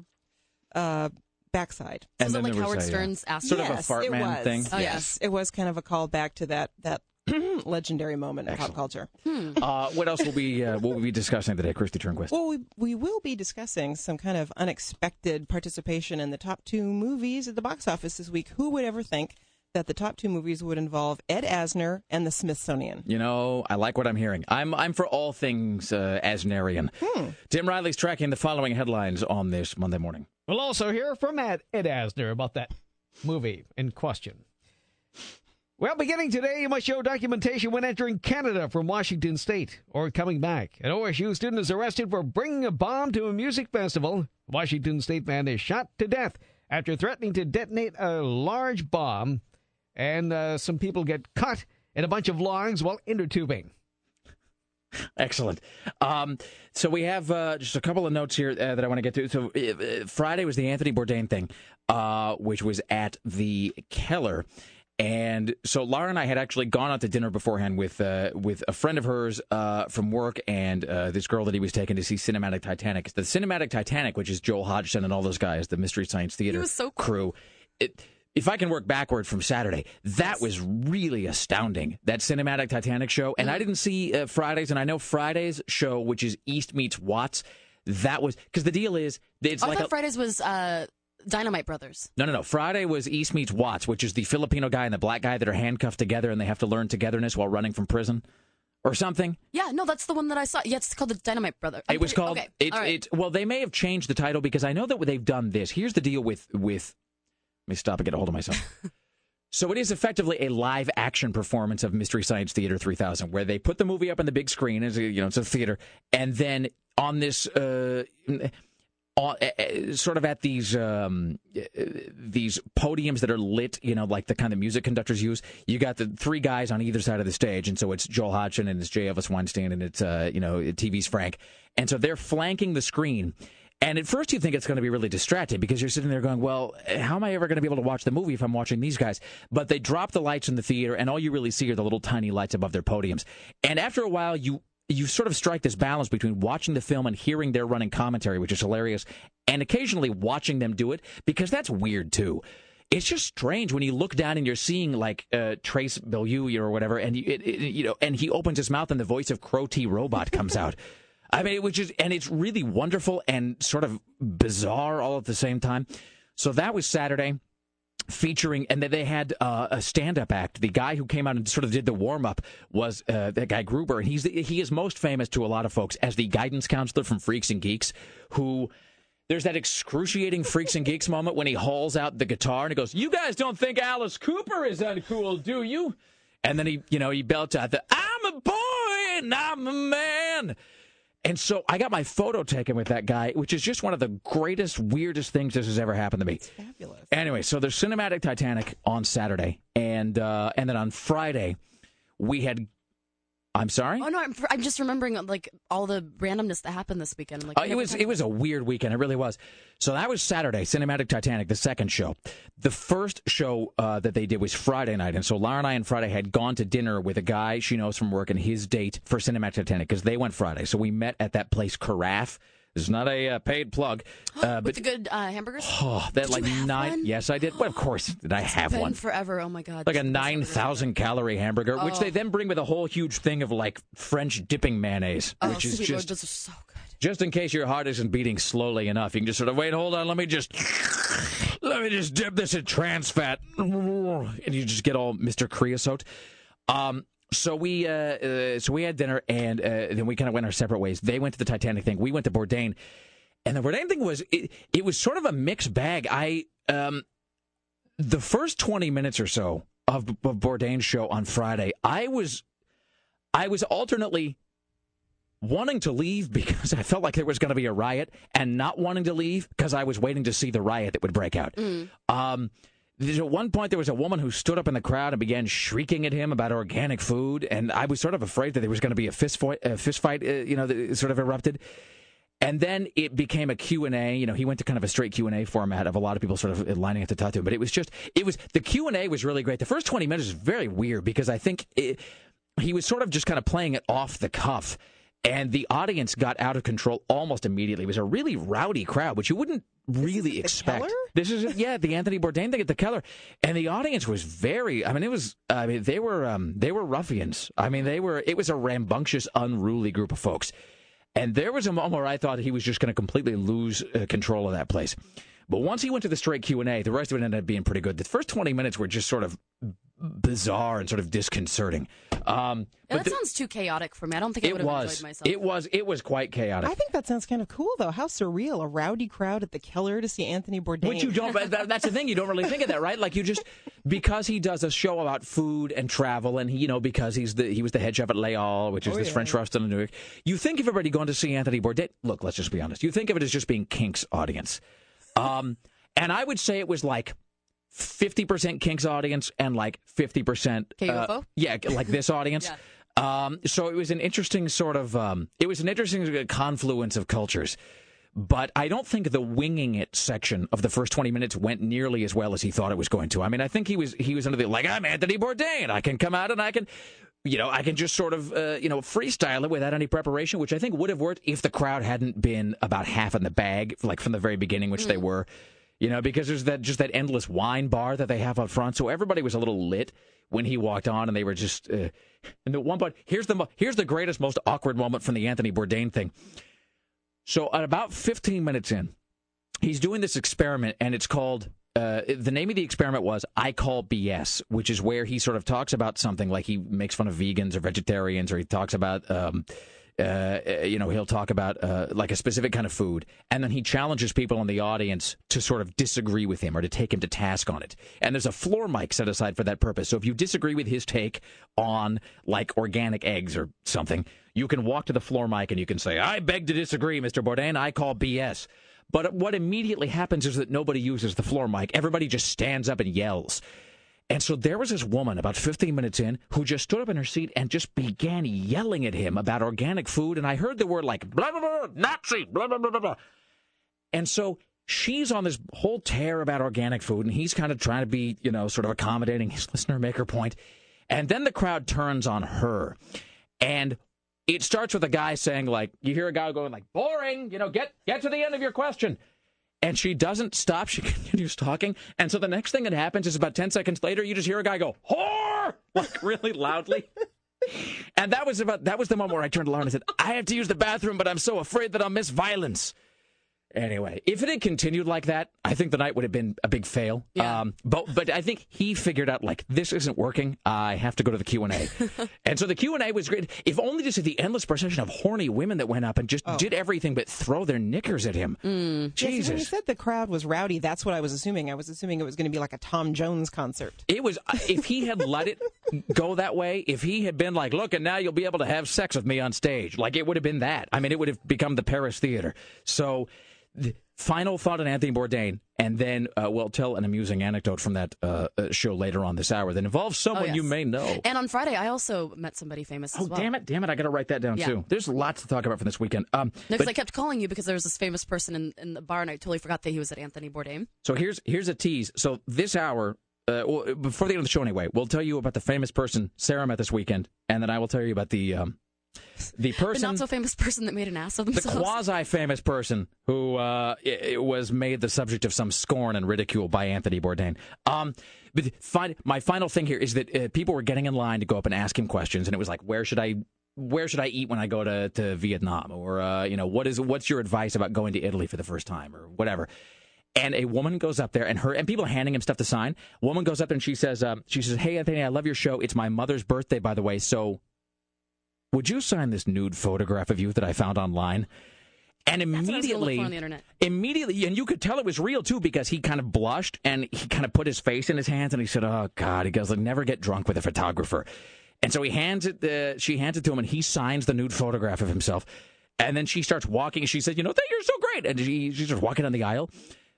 uh, backside. So is it like Howard Stern's ass? sort of a yes, fart it man was. thing? Oh, yeah. yes, it was kind of a callback to that that legendary moment in pop culture. Uh, what else will we uh, will we be discussing today, Kristi Turnquist? Well, we, we will be discussing some kind of unexpected participation in the top two movies at the box office this week. Who would ever think that the top two movies would involve Ed Asner and the Smithsonian? You know, I like what I'm hearing. I'm I'm for all things uh, Asnerian. Tim Riley's tracking the following headlines on this Monday morning. We'll also hear from Ed, Ed Asner about that movie in question. Well, beginning today, you must show documentation when entering Canada from Washington State or coming back. An OSU student is arrested for bringing a bomb to a music festival. Washington State man is shot to death after threatening to detonate a large bomb, and uh, some people get cut in a bunch of logs while inner tubing. Excellent. Um, so we have uh, just a couple of notes here uh, that I want to get to. So uh, Friday was the Anthony Bourdain thing, uh, which was at the Keller. And so Laura and I had actually gone out to dinner beforehand with uh, with a friend of hers uh, from work and uh, this girl that he was taking to see Cinematic Titanic. The Cinematic Titanic, which is Joel Hodgson and all those guys, the Mystery Science Theater was so cool. crew. It, if I can work backward from Saturday, that was really astounding. That Cinematic Titanic show, and I didn't see uh, Fridays, and I know Friday's show, which is East meets Watts. That was because the deal is it's I like thought a, Fridays was uh, Dynamite Brothers. no, no, no. Friday was East meets Watts, which is the Filipino guy and the black guy that are handcuffed together and they have to learn togetherness while running from prison or something. Yeah, no, that's the one that I saw. Yeah, it's called the Dynamite Brother. I'm it was pretty- called Okay, it, right. it. Well, they may have changed the title because I know that they've done this. Here's the deal with with. Let me stop and get a hold of myself. so it is effectively a live action performance of Mystery Science Theater 3000, where they put the movie up on the big screen as a, you know it's a theater, and then on this. Uh, uh, uh, sort of at these um, uh, these podiums that are lit, you know, like the kind of music conductors use. You got the three guys on either side of the stage, and so it's Joel Hodgson and it's J. Elvis Weinstein and it's uh, you know TV's Frank, and so they're flanking the screen. And at first, you think it's going to be really distracting because you're sitting there going, "Well, how am I ever going to be able to watch the movie if I'm watching these guys?" But they drop the lights in the theater, and all you really see are the little tiny lights above their podiums. And after a while, you you sort of strike this balance between watching the film and hearing their running commentary, which is hilarious, and occasionally watching them do it because that's weird too. It's just strange when you look down and you're seeing like uh, Trace Beaulieu or whatever, and you, it, it, you know, and he opens his mouth and the voice of Crow T Robot comes out. I mean, was just, and it's really wonderful and sort of bizarre all at the same time. So that was Saturday featuring and they had uh, a stand-up act. The guy who came out and sort of did the warm-up was uh, that guy gruber and he's he is most famous to a lot of folks as the guidance counselor from freaks and geeks who there's that excruciating freaks and geeks moment when he hauls out the guitar and he goes you guys don't think alice cooper is uncool do you? And then he you know he belts out the i'm a boy and i'm a man and so I got my photo taken with that guy, which is just one of the greatest, weirdest things this has ever happened to me. Fabulous. Anyway, so there's Cinematic Titanic on Saturday, and uh, and then on Friday we had. I'm sorry. Oh no, I'm, I'm just remembering like all the randomness that happened this weekend. I'm like, Uh, it was it was a weird weekend. It really was. So that was Saturday, Cinematic Titanic, the second show. The first show uh, that they did was Friday night, and so Laura and I on Friday had gone to dinner with a guy she knows from work and his date for Cinematic Titanic because they went Friday. So we met at that place, Carafe. This is not a uh, paid plug, uh, with but the good uh, hamburgers. oh, that Did like you have nine. one? Yes, I did. Well, of course, did I have Been one? forever. Oh my god. like a 9,000 calorie hamburger, which Oh. they then bring with a whole huge thing of like French dipping mayonnaise, Oh, which is Lord, just those are so good. just in case your heart isn't beating slowly enough. You can just sort of wait, hold on, let me just let me just dip this in trans fat, and you just get all Mr. Creosote. Um, so we uh, uh, so we had dinner, and uh, then we kind of went our separate ways. They went to the Titanic thing. We went to Bourdain, and the Bourdain thing was it, it was sort of a mixed bag. I um, the first twenty minutes or so of, of Bourdain's show on Friday, I was I was alternately wanting to leave because I felt like there was going to be a riot, and not wanting to leave because I was waiting to see the riot that would break out. Um, there's at one point there was a woman who stood up in the crowd and began shrieking at him about organic food, and I was sort of afraid that there was going to be a fist fight, a fist fight, uh, you know, that sort of erupted. And then it became a Q&A. You know, he went to kind of a straight Q&A format of a lot of people sort of lining up to talk to him. But it was just, it was, the Q&A was really great. The first 20 minutes was very weird because I think it, he was sort of just kind of playing it off the cuff. and the audience got out of control almost immediately. It was a really rowdy crowd, which you wouldn't really expect. This is yeah, the Anthony Bourdain thing at the Keller, and the audience was very. I mean, it was. I mean, they were um, they were ruffians. I mean, they were. It was a rambunctious, unruly group of folks, and there was a moment where I thought he was just going to completely lose uh, control of that place. But once he went to the straight Q and A, the rest of it ended up being pretty good. The first twenty minutes were just sort of bizarre and sort of disconcerting. Um, Yeah, but that the- sounds too chaotic for me. I don't think I it would have was. enjoyed myself. It was. It was quite chaotic. I think that sounds kind of cool, though. How surreal! A rowdy crowd at the Keller to see Anthony Bourdain. Which you don't. that, that's the thing. You don't really think of that, right? Like you just because he does a show about food and travel, and he, you know, because he's the he was the head chef at Les Halles, which is Oh, this yeah. French restaurant in New York. You think of everybody going to see Anthony Bourdain. Look, let's just be honest. You think of it as just being Kink's audience, um, and I would say it was like. 50% Kinks audience and like 50% uh, yeah, like this audience. Um, so it was an interesting sort of um, it was an interesting confluence of cultures. But I don't think the winging it section of the first 20 minutes went nearly as well as he thought it was going to. I mean, I think he was he was under the like I'm Anthony Bourdain. I can come out and I can you know, I can just sort of uh, you know freestyle it without any preparation, which I think would have worked if the crowd hadn't been about half in the bag like from the very beginning, which they were. You know, because there's that just that endless wine bar that they have up front, so everybody was a little lit when he walked on, and they were just. Uh, and the one part here's the here's the greatest, most awkward moment from the Anthony Bourdain thing. So at about 15 minutes in, he's doing this experiment, and it's called. Uh, the name of the experiment was I call BS, which is where he sort of talks about something like he makes fun of vegans or vegetarians, or he talks about, um, uh, you know, he'll talk about uh, like a specific kind of food, and then he challenges people in the audience to sort of disagree with him or to take him to task on it. And there's a floor mic set aside for that purpose. So if you disagree with his take on like organic eggs or something, you can walk to the floor mic and you can say, "I beg to disagree, Mr. Bourdain. I call BS." But what immediately happens is that nobody uses the floor mic. Everybody just stands up and yells. And so there was this woman about 15 minutes in who just stood up in her seat and just began yelling at him about organic food. And I heard the word like, blah, blah, blah, Nazi, blah, blah, blah, blah, blah. And so she's on this whole tear about organic food, and he's kind of trying to be, you know, sort of accommodating his listener, make her point. And then the crowd turns on her. And it starts with a guy saying, like, you hear a guy going, like, boring, you know, get get to the end of your question. And she doesn't stop. She continues talking. And so the next thing that happens is about 10 seconds later, you just hear a guy go, whore, like really loudly. And that was about that was the moment where I turned to Lauren and said, I have to use the bathroom, but I'm so afraid that I'll miss violence. Anyway, if it had continued like that, I think the night would have been a big fail. Um, but but I think he figured out like this isn't working. I have to go to the Q and A, and so the Q and A was great. If only to see the endless procession of horny women that went up and just did everything but throw their knickers at him. Yeah, see, when you Jesus, said the crowd was rowdy, that's what I was assuming. I was assuming it was going to be like a Tom Jones concert. It was if he had let it go that way, if he had been like, "Look, and now you'll be able to have sex with me on stage," like it would have been that. I mean, it would have become the Paris Theater. So, final thought on Anthony Bourdain, and then uh, we'll tell an amusing anecdote from that uh, uh, show later on this hour that involves someone Oh, yes. you may know. And on Friday, I also met somebody famous Oh as well. damn it, damn it! I got to write that down Yeah. too. There's lots to talk about from this weekend. Um, No, because I kept calling you because there was this famous person in, in the bar, and I totally forgot that he was at Anthony Bourdain. So here's here's a tease. So this hour, uh, well, before the end of the show, anyway, we'll tell you about the famous person Sarah met this weekend, and then I will tell you about the um, the person, The not so famous person that made an ass of themselves, the quasi famous person who uh, i- i- was made the subject of some scorn and ridicule by Anthony Bourdain. Um, but fin- my final thing here is that uh, people were getting in line to go up and ask him questions, and it was like, where should I? Where should I eat when I go to, to Vietnam? Or uh, you know, what is what's your advice about going to Italy for the first time, or whatever? and a woman goes up there and her and people are handing him stuff to sign. Woman goes up there and she says, um, she says, "Hey Anthony, I love your show. It's my mother's birthday, by the way. So, would you sign this nude photograph of you that I found online?" And That's what I was look immediately, on the immediately, and you could tell it was real too because he kind of blushed and he kind of put his face in his hands and he said, "Oh God," he goes, "Like never get drunk with a photographer." And so he hands it, uh, she hands it to him, and he signs the nude photograph of himself. And then she starts walking. She said, "You know, thank you're so great." And she, she starts walking down the aisle.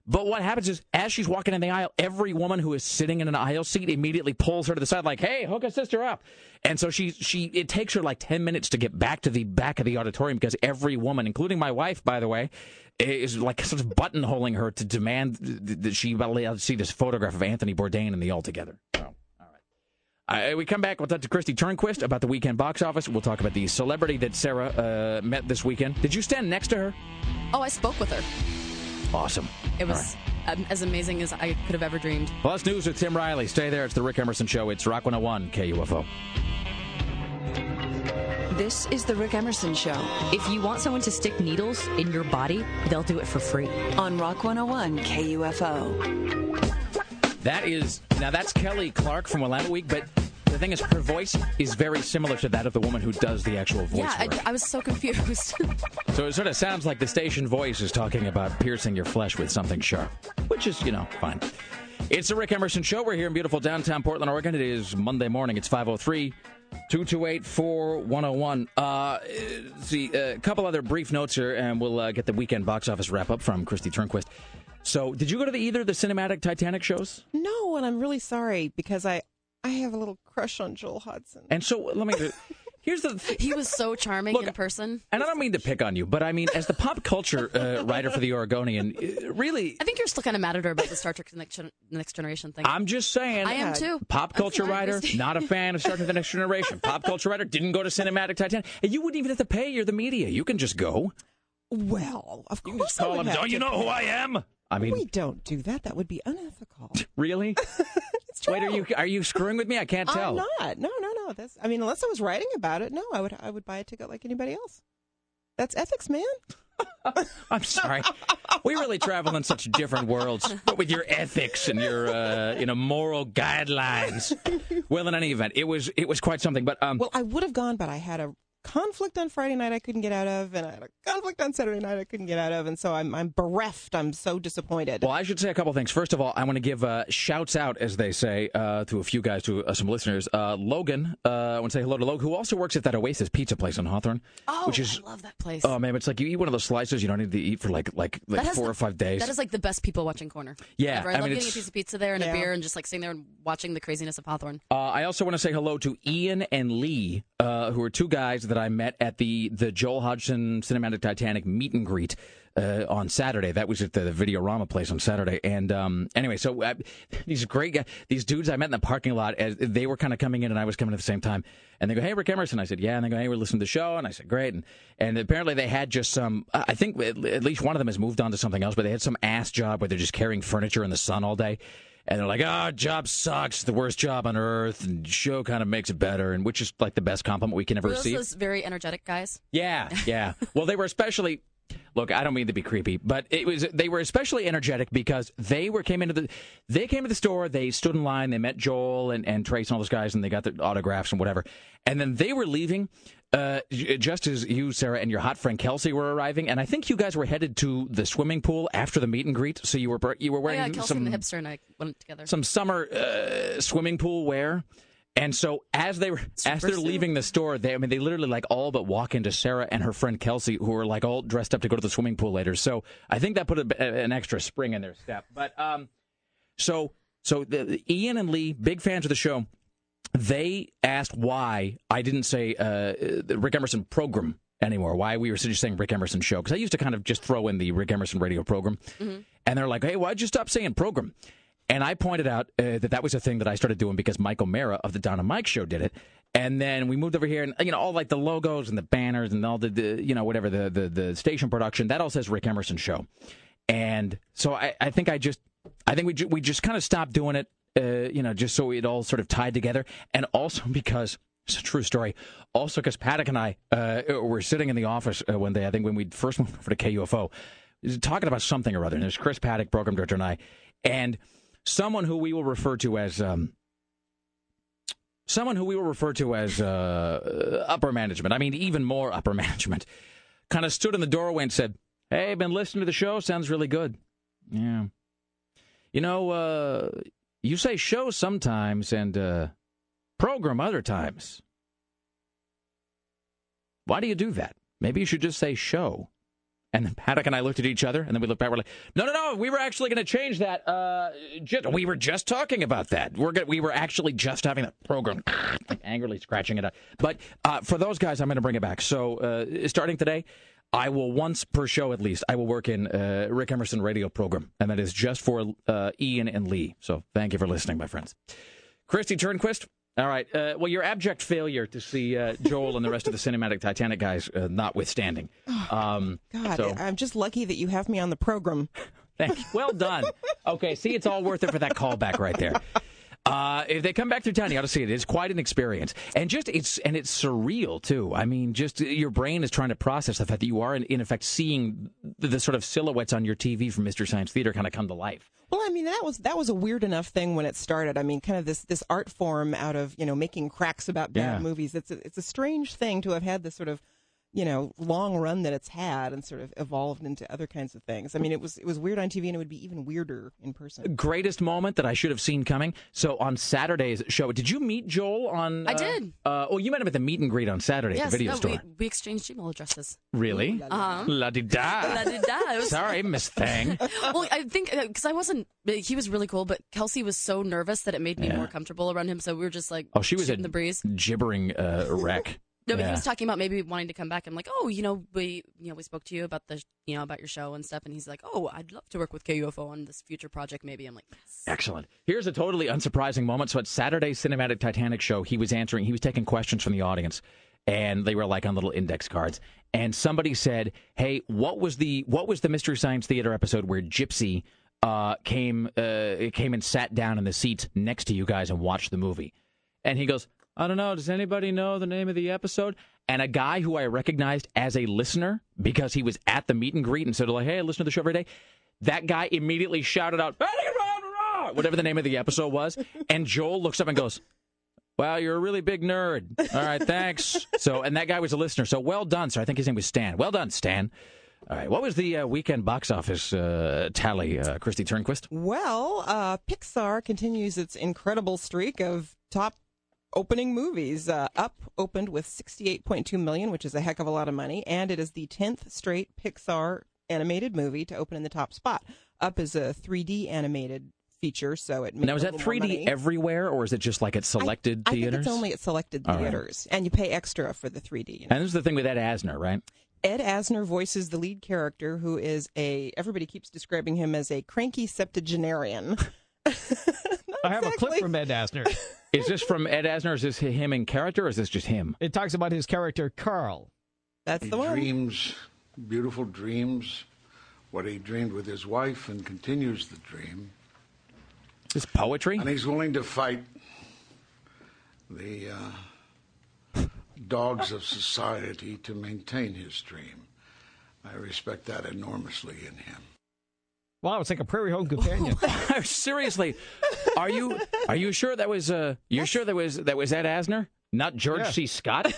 But what happens is, as she's walking in the aisle, every woman who is sitting in an aisle seat immediately pulls her to the side, like, "Hey, hook a sister up." And so she, she, it takes her like ten minutes to get back to the back of the auditorium because every woman, including my wife, by the way, is like sort of buttonholing her to demand that she see this photograph of Anthony Bourdain and the Altogether. Right. Uh, we come back. We'll talk to Kristi Turnquist about the weekend box office. We'll talk about the celebrity that Sarah uh, met this weekend. Did you stand next to her? Oh, I spoke with her. Awesome. It was um, as amazing as I could have ever dreamed. Plus news with Tim Riley. Stay there. It's the Rick Emerson Show. It's Rock 101 KUFO. This is the Rick Emerson Show. If you want someone to stick needles in your body, they'll do it for free. On Rock 101 KUFO. That is now that's Kelly Clark from Willamette Week, but the thing is, her voice is very similar to that of the woman who does the actual voice. yeah, I. I was so confused. So it sort of sounds like the station voice is talking about piercing your flesh with something sharp, which is, you know, fine. It's the Rick Emerson Show. We're here in beautiful downtown Portland, Oregon. It is Monday morning. It's 503 228 4101. Uh, see, a couple other brief notes here, and we'll uh, get the weekend box office wrap up from Kristi Turnquist. So, did you go to the, either of the cinematic Titanic shows? No, and I'm really sorry because I I have a little crush on Joel Hodgson. And so, let me. Here's the. he was so charming in person. And I don't mean to pick on you, but I mean, as the pop culture uh, writer for the Oregonian, uh, really, I think you're still kind of mad at her about the Star Trek Next, Gen- Next Generation thing. I'm just saying. I am too. Pop culture writer, not a fan of Star Trek: The Next Generation. Pop culture writer didn't go to Cinematic Titanic, and you wouldn't even have to pay. You're the media. You can just go. Well, of You can course just I call would them. Don't you to know who. I am? I mean, we don't do that. That would be unethical. really? Wait, are you are you screwing with me? I can't tell. I'm not. No, no, no. That's. I mean, unless I was writing about it, no, I would. I would buy a ticket like anybody else. That's ethics, man. I'm sorry. We really travel in such different worlds but with your ethics and your uh, you know moral guidelines. Well, in any event, it was it was quite something. But um, Well, I would have gone, but I had a conflict on Friday night I couldn't get out of, and I had a conflict on Saturday night I couldn't get out of, and so I'm I'm bereft. I'm so disappointed. Well, I should say a couple things. First of all, I want to give uh, shouts out, as they say, uh, to a few guys, to uh, some listeners. Uh, Logan, uh, I want to say hello to Logan, who also works at that Oasis pizza place on Hawthorne. Oh, which is, I love that place. Oh man, it's like you eat one of those slices you don't need to eat for like like like four the- or five days. That is like the best people watching corner. Yeah, ever. I, I love mean, getting a piece of pizza there and Yeah. a beer and just like sitting there and watching the craziness of Hawthorne. Uh, I also want to say hello to Ian and Lee, uh, who are two guys that I met at the the Joel Hodgson Cinematic Titanic meet and greet uh, on Saturday. That was at the Videorama place on Saturday. And um, anyway, so uh, these great guys, these dudes I met in the parking lot, as they were kind of coming in and I was coming at the same time. And they go, "Hey, Rick Emerson." I said, "Yeah." And they go, "Hey, we're listening to the show." And I said, "Great." And and apparently they had just some. I think at least one of them has moved on to something else, but they had some ass job where they're just carrying furniture in the sun all day. And they're like, "Oh, job sucks. The worst job on earth." And show kind of makes it better, and which is like the best compliment we can ever Were those receive. those very energetic guys? Yeah, yeah. well, they were especially. Look, I don't mean to be creepy, but it was they were especially energetic because they were came into the they came to the store, they stood in line, they met Joel and, and Trace and all those guys, and they got their autographs and whatever, and then they were leaving. Uh, just as you, Sarah, and your hot friend Kelsey were arriving, and I think you guys were headed to the swimming pool after the meet and greet. So you were you were Oh, wearing yeah, Kelsey some and the hipster and I went together. some summer uh, swimming pool wear. And so as they were as they're suit. leaving the store, they I mean they literally like all but walk into Sarah and her friend Kelsey, who are like all dressed up to go to the swimming pool later. So I think that put a, an extra spring in their step. But um, so so the- Ian and Lee, big fans of the show, they asked why I didn't say uh, the Rick Emerson program anymore. Why we were just saying Rick Emerson show because I used to kind of just throw in the Rick Emerson radio program, and they're like, "Hey, why'd you stop saying program?" And I pointed out uh, that that was a thing that I started doing because Michael Mara of the Donna Mike Show did it. And then we moved over here, and you know, all like the logos and the banners and all the, the you know whatever the, the the station production that all says Rick Emerson Show. And so I, I think I just I think we ju- we just kind of stopped doing it, uh, you know, just so it all sort of tied together, and also because. It's a true story. Also, because Paddock and I uh, were sitting in the office uh, one day, I think when we first moved over to KUFO, talking about something or other. And there's Chris Paddock, program director, and I, and someone who we will refer to as um, someone who we will refer to as uh, upper management. I mean, even more upper management. Kind of stood in the doorway and said, "Hey, been listening to the show. Sounds really good." Yeah. You know, uh, you say show sometimes and uh, program other times. Why do you do that? Maybe you should just say show. And then Paddock and I looked at each other, and then we looked back. We're like, "No, no, no! We were actually going to change that. Uh, just, we were just talking about that. We're we were actually just having that program, angrily scratching it up. But uh, for those guys, I'm going to bring it back. So uh, starting today, I will once per show at least. I will work in uh, Rick Emerson radio program, and that is just for uh, Ian and Lee. So thank you for listening, my friends. Kristi Turnquist, All right. Uh, well, your abject failure to see uh, Joel and the rest of the cinematic Titanic guys, uh, notwithstanding. Um, God, so, I'm just lucky that you have me on the program. thank you. Well done. Okay. See, it's all worth it for that callback right there. Uh, if they come back through town, you ought to see it. It's quite an experience, and just it's and it's surreal too. I mean, just your brain is trying to process the fact that you are in, in effect seeing the, the sort of silhouettes on your TV from Mr. Science Theater kind of come to life. Well, I mean that was that was a weird enough thing when it started. I mean, kind of this this art form out of you know making cracks about bad Yeah. movies. It's a, it's a strange thing to have had this sort of you know long run that it's had and sort of evolved into other kinds of things. I mean, it was it was weird on TV and it would be even weirder in person. Greatest moment that I should have seen coming. So on Saturday's show, did you meet Joel on? I uh, did. Uh, oh, you met him at the meet and greet on Saturday yes, at the video no, store. We, we exchanged email addresses. Really? Uh-huh. La di da. La-di-da. Sorry, Miss Thing. well, I think because I wasn't, he was really cool, but Kelsey was so nervous that it made me Yeah. more comfortable around him. So we were just like, Oh, she was in the breeze. gibbering uh, wreck. No, but Yeah. he was talking about maybe wanting to come back. I'm like, oh, you know, we, you know, we spoke to you about the, you know, about your show and stuff, and he's like, oh, I'd love to work with KUFO on this future project. Maybe I'm like, Excellent. Here's a totally unsurprising moment. So at Saturday's Cinematic Titanic show, he was answering, he was taking questions from the audience, and they were like on little index cards. And somebody said, "Hey, what was the what was the Mystery Science Theater episode where Gypsy uh, came uh, came and sat down in the seats next to you guys and watched the movie?" And he goes, "I don't know. Does anybody know the name of the episode?" And a guy who I recognized as a listener because he was at the meet and greet and said, "Like, hey, I listen to the show every day." That guy immediately shouted out, whatever the name of the episode was, and Joel looks up and goes, "Wow, you're a really big nerd." All right, thanks. So, and that guy was a listener. So, well done, sir. I think his name was Stan. Well done, Stan. All right, what was the uh, weekend box office uh, tally, uh, Kristi Turnquist? Well, uh, Pixar continues its incredible streak of top opening movies. Uh, Up opened with 68.2 million, which is a heck of a lot of money, and it is the 10th straight Pixar animated movie to open in the top spot. Up is a 3D animated feature, so it made Now, is that 3D everywhere, or is it just like at selected I think theaters? it's only at selected All right. theaters, and you pay extra for the 3D. you know. And this is the thing with Ed Asner, right? Ed Asner voices the lead character, who is a everybody keeps describing him as a cranky septuagenarian. I have a clip from Ed Asner. Is this from Ed Asner? Is this him in character, or is this just him? It talks about his character Carl. That's he the one. dreams beautiful dreams, what he dreamed with his wife, and continues the dream. This poetry, and he's willing to fight the uh, dogs of society to maintain his dream. I respect that enormously in him. Wow, it's like a Prairie Home Companion. Seriously, are you are you sure that was uh you're sure that was that was Ed Asner, not George Yeah. C. Scott,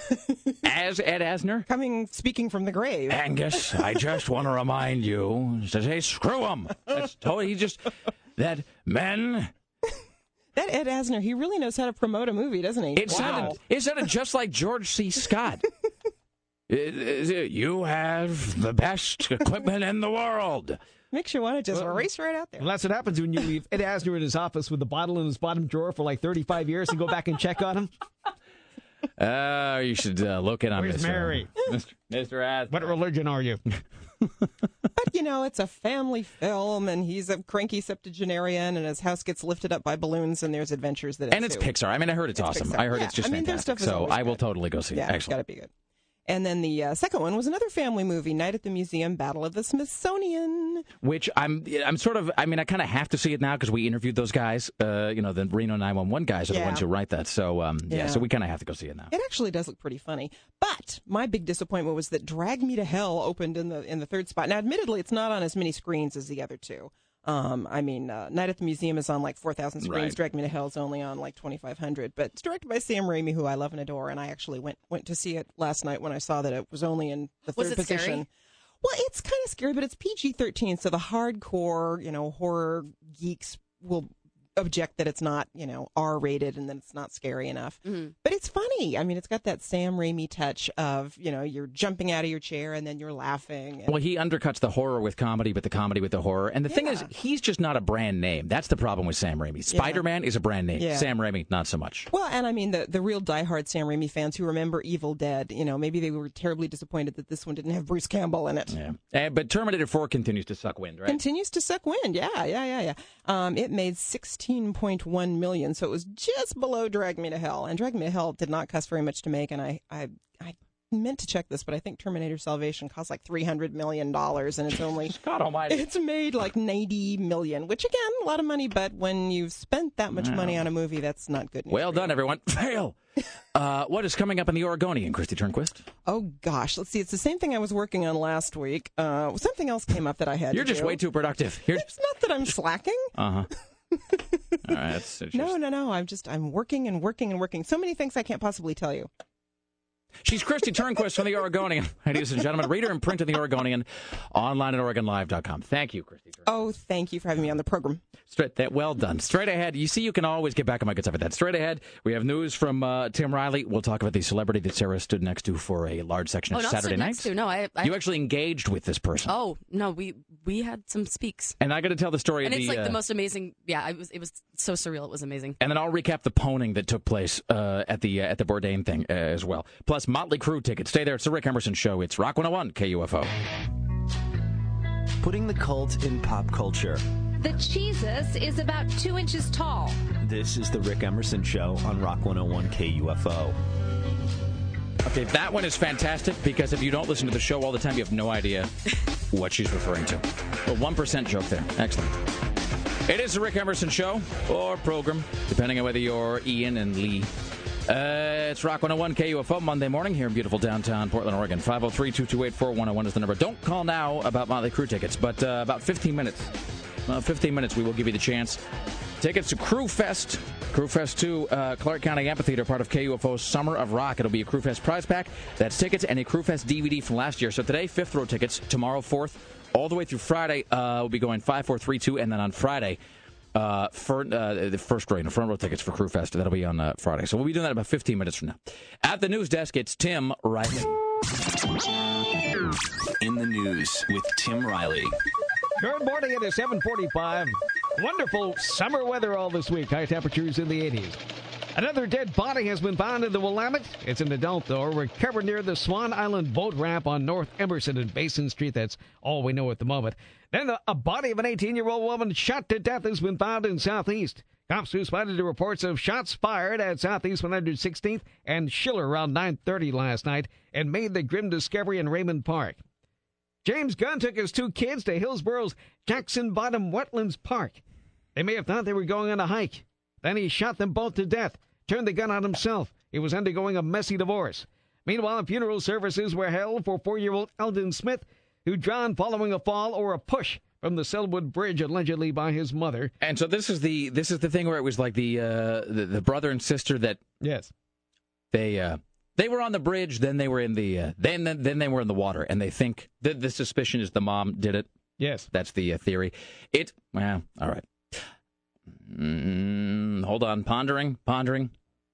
as Ed Asner? Coming speaking from the grave. Angus, I just want to remind you to say screw him. That's totally he just that men. That Ed Asner, he really knows how to promote a movie, doesn't he? It sounded it sounded just like George C. Scott. It- it- you have the best equipment in the world. Makes you want to just Well, race right out there. Well, that's what happens when you leave Ed Asner in his office with the bottle in his bottom drawer for like 35 years and go back and check on him. Uh, you should uh, look in on Where's this, uh, Mary? Mr. Mr. Asner. What religion are you? But you know, it's a family film, and he's a cranky septuagenarian, and his house gets lifted up by balloons, and there's adventures that And it's. Pixar. I mean, I heard it's, awesome. Pixar. I heard Yeah, it's just I mean, fantastic. stuff is So I will good. totally go see Yeah, it. it's got to be good. And then the uh, second one was another family movie, Night at the Museum, Battle of the Smithsonian. Which I'm, I'm sort of. I mean, I kind of have to see it now because we interviewed those guys. Uh, you know, the Reno 911 guys are the ones who write that. So, um, yeah. Yeah. So we kind of have to go see it now. It actually does look pretty funny. But my big disappointment was that Drag Me to Hell opened in the in the third spot. Now, admittedly, it's not on as many screens as the other two. Um, I mean, uh, Night at the Museum is on like 4,000 screens. Right. Drag Me to Hell is only on like 2,500. But it's directed by Sam Raimi, who I love and adore. And I actually went went to see it last night when I saw that it was only in the Was third it scary? position. Well, it's kind of scary, but it's PG 13, so the hardcore, you know, horror geeks will object that it's not, you know, R rated and that it's not scary enough. Mm-hmm. But it's funny. I mean, it's got that Sam Raimi touch of, you know, you're jumping out of your chair and then you're laughing. And, Well, he undercuts the horror with comedy, but the comedy with the horror. And the thing is, he's just not a brand name. That's the problem with Sam Raimi. Spider Man is a brand name. Yeah. Sam Raimi, not so much. Well, and I mean the the real diehard Sam Raimi fans who remember Evil Dead, you know, maybe they were terribly disappointed that this one didn't have Bruce Campbell in it. Yeah. Uh, but Terminator 4 continues to suck wind, right? Continues to suck wind. Yeah, yeah, yeah, yeah. Um, it made 15.1 million. So it was just below Drag Me to Hell. And Drag Me to Hell did not cost very much to make. And I, I, I meant to check this, but I think Terminator Salvation cost like 300 million dollars, and it's only God Almighty. It's made like 90 million, which again, a lot of money. But when you've spent that much money on a movie, that's not good. News Well done, everyone. Fail. Uh, what is coming up in the Oregonian, Kristi Turnquist? Oh gosh, let's see. It's the same thing I was working on last week. Uh, something else came up that I had. You're just do. way too productive. You're It's not that I'm slacking. uh huh. All right. That's, it's No, no, no. I'm just I'm working and working and working. So many things I can't possibly tell you. She's Kristi Turnquist from the Oregonian. Ladies and gentlemen, reader and print in the Oregonian, online at OregonLive.com. Thank you, Kristi. Oh, thank you for having me on the program. Straight that well done. Straight ahead. You see, you can always get back on my good stuff at that. Straight ahead, we have news from uh, Tim Riley. We'll talk about the celebrity that Sarah stood next to for a large section Oh, of not Saturday stood night. next to. No, I. I You actually engaged with this person, Oh no, we we had some speaks, and I got to tell the story and of it's the. like uh, the most amazing. Yeah, it was it was so surreal. It was amazing. and then I'll recap the poning that took place uh, at the uh, at the Bourdain thing uh, as well. Plus Motley Crue tickets. Stay there. It's the Rick Emerson Show. It's Rock 101 KUFO. Putting the cult in pop culture. The Jesus is about two inches tall. This is the Rick Emerson Show on Rock 101 KUFO. Okay, that one is fantastic because if you don't listen to the show all the time, you have no idea what she's referring to. A one percent joke there. Excellent. It is the Rick Emerson Show or program, depending on whether you're Ian and Lee. Uh, it's Rock 101 KUFO Monday morning here in beautiful downtown Portland, Oregon. 503 228 4101 is the number. Don't call now about Motley Crue tickets, but uh, about 15 minutes. Well, 15 minutes, we will give you the chance. Tickets to Crue Fest, Crue Fest 2, uh, Clark County Amphitheater, part of KUFO's Summer of Rock. It'll be a Crue Fest prize pack. That's tickets and a Crue Fest DVD from last year. So today, fifth row tickets. Tomorrow, fourth, all the way through Friday. Uh, we'll be going 5, 4, 3, 2, and then on Friday, uh, for, uh, the first row, the front row tickets for Crue Fest. That'll be on uh, Friday. So we'll be doing that about 15 minutes from now. At the news desk, it's Tim Riley. In the news with Tim Riley. Good morning. It is 745. Wonderful summer weather all this week. High temperatures in the 80s. Another dead body has been found in the Willamette. It's an adult, though, recovered near the Swan Island boat ramp on North Emerson and Basin Street. That's all we know at the moment. Then a body of an 18-year-old woman shot to death has been found in Southeast. Cops responded to reports of shots fired at Southeast 116th and Schiller around 9.30 last night and made the grim discovery in Raymond Park. James Gunn took his two kids to Hillsboro's Jackson Bottom Wetlands Park. They may have thought they were going on a hike. Then he shot them both to death, turned the gun on himself. He was undergoing a messy divorce. Meanwhile, funeral services were held for four year old Eldon Smith, who drowned following a fall or a push from the Sellwood Bridge, allegedly by his mother. And so this is the this is the thing where it was like the uh, the, the brother and sister that yes they uh, they were on the bridge, then they were in the uh, then, then then they were in the water, and they think the the suspicion is the mom did it. Yes, that's the uh, theory. It well, all right. Mm, hold on, pondering, pondering.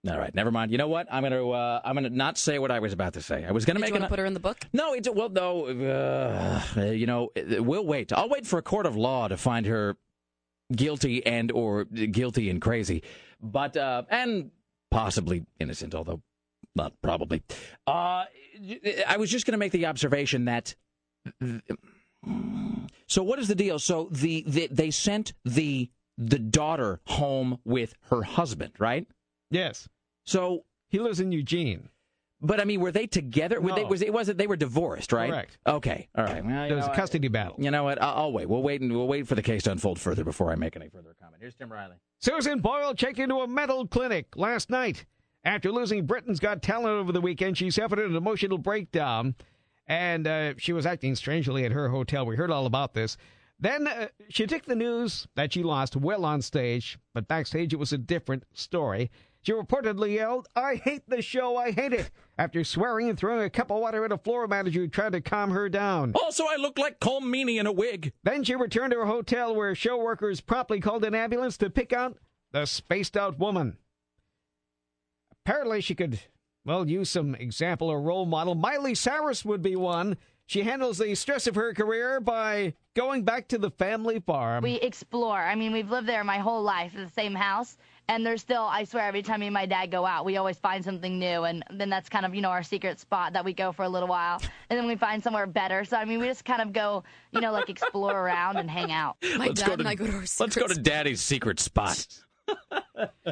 All right, never mind. You know what? I'm gonna uh, I'm gonna not say what I was about to say. I was gonna Did make you an, to put her in the book? no, it's well, no. Uh, you know, we'll wait. I'll wait for a court of law to find her guilty and or guilty and crazy, but uh, and possibly innocent, although not probably. Uh, I was just going to make the observation that. So what is the deal? So the, the they sent the the daughter home with her husband, right? Yes. So he lives in Eugene. But I mean, were they together? Were they, was it wasn't they were divorced, right? Correct. Okay. All right. Well, There was know a custody battle. You know what? I'll, I'll wait. We'll wait and we'll wait for the case to unfold further before I make any further comment. Here's Tim Riley. Susan Boyle checked into a mental clinic last night. After losing Britain's Got Talent over the weekend, she suffered an emotional breakdown, and uh, she was acting strangely at her hotel. We heard all about this. Then uh, she took the news that she lost well on stage, but backstage it was a different story. She reportedly yelled, I hate the show, I hate it, after swearing and throwing a cup of water at a floor manager who tried to calm her down. Also, I look like Colm Meaney in a wig. Then she returned to her hotel where show workers promptly called an ambulance to pick out the spaced out woman. Apparently, she could, well, use some example or role model. Miley Cyrus would be one. She handles the stress of her career by going back to the family farm. We explore. I mean, we've lived there my whole life in the same house, And there's still, I swear, every time me and my dad go out, we always find something new, and then that's kind of you know our secret spot that we go for a little while, and then we find somewhere better. So I mean, we just kind of go, you know, like explore around and hang out. My let's go to, our let's go to Daddy's secret spot.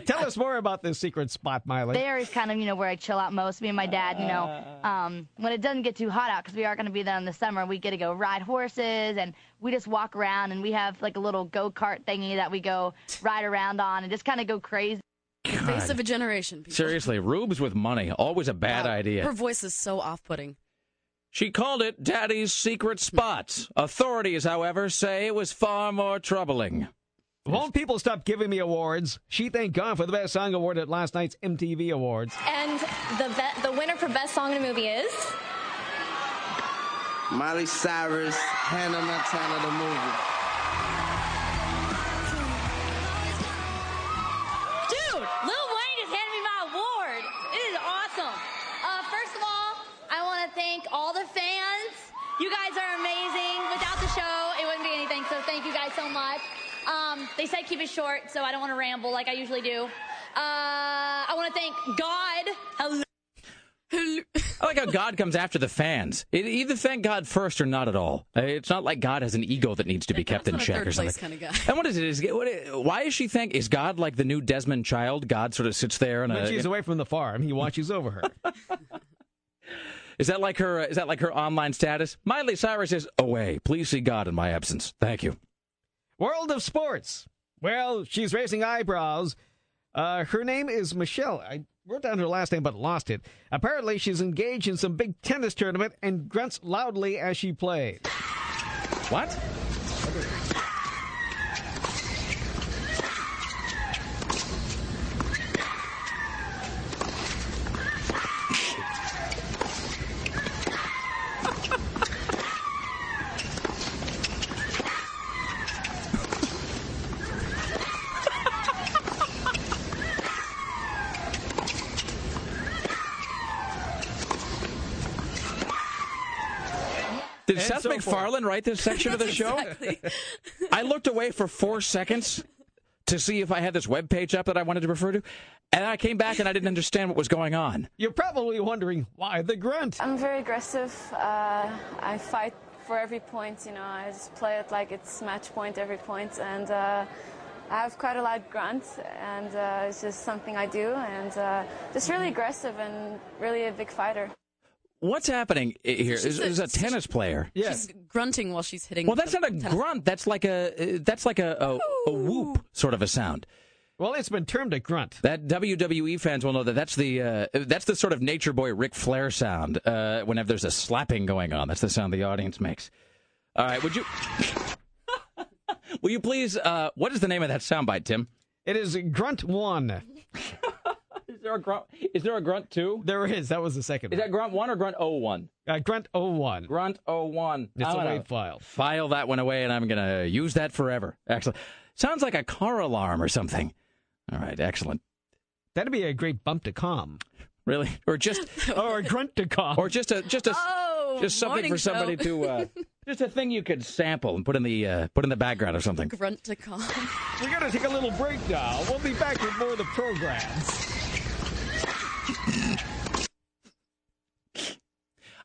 Tell us more about this secret spot, Miley. There is kind of, you know, where I chill out most. Me and my dad, you know, Uh. um, when it doesn't get too hot out, because we are going to be there in the summer, we get to go ride horses and we just walk around and we have like a little go kart thingy that we go ride around on and just kind of go crazy. Face of a generation. People. Seriously, rubes with money, always a bad idea. Her voice is so off-putting. She called it Daddy's secret spot. Authorities, however, say it was far more troubling. Won't people stop giving me awards? She thanked God for the Best Song Award at last night's MTV Awards. And the be- the winner for best song in a movie is Miley Cyrus, Hannah Montana, the movie. They said keep it short, so I don't want to ramble like I usually do. Uh, I want to thank God. Hello. I like how God comes after the fans. It, either thank God first or not at all. It's not like God has an ego that needs to be kept in a check third or something. place kinda guy. And what is it? Is, what, why is she think? Is God like the new Desmond Child? God sort of sits there and When she's away from the farm, he watches over her. is that like her? uh, Is that like her online status? Miley Cyrus is away. Please see God in my absence. Thank you. World of sports. Well, she's raising eyebrows. Uh, her name is Michelle. I wrote down her last name but lost it. Apparently, she's engaged in some big tennis tournament and grunts loudly as she plays. What? Did And Seth so MacFarlane write this section of the show? I looked away for four seconds to see if I had this web page up that I wanted to refer to, and I came back and I didn't understand what was going on. You're probably wondering why the grunt. I'm very aggressive. Uh, I fight for every point. You know, I just play it like it's match point every point, and uh, I have quite a loud grunt, and uh, it's just something I do, and uh, just really aggressive and really a big fighter. What's happening i- here? She's Is, a- a tennis player. She's grunting while she's hitting. Well, that's the not a tennis- grunt. That's like a uh, that's like a, a, a whoop sort of a sound. Well, it's been termed a grunt. That WWE fans will know that that's the uh, that's the sort of Nature Boy Ric Flair sound. Uh, whenever there's a slapping going on, that's the sound the audience makes. All right, would you will you please? Uh, what is the name of that soundbite, Tim? It is Grunt One. Is there a grunt? Is there a grunt two? There is. That was the second. Is that grunt one or grunt oh one? Uh, grunt 01. Grunt oh one. It's I'm a gonna WAV file. File that one away, and I'm gonna use that forever. Excellent. Sounds like a car alarm or something. All right, excellent. That'd be a great bump to calm. Really, or just or a grunt to calm, or just a just a Oh, just something morning for somebody show. to uh, just a thing you could sample and put in the uh, put in the background or something. grunt to calm. We're going to take a little break now. We'll be back with more of the programs speed.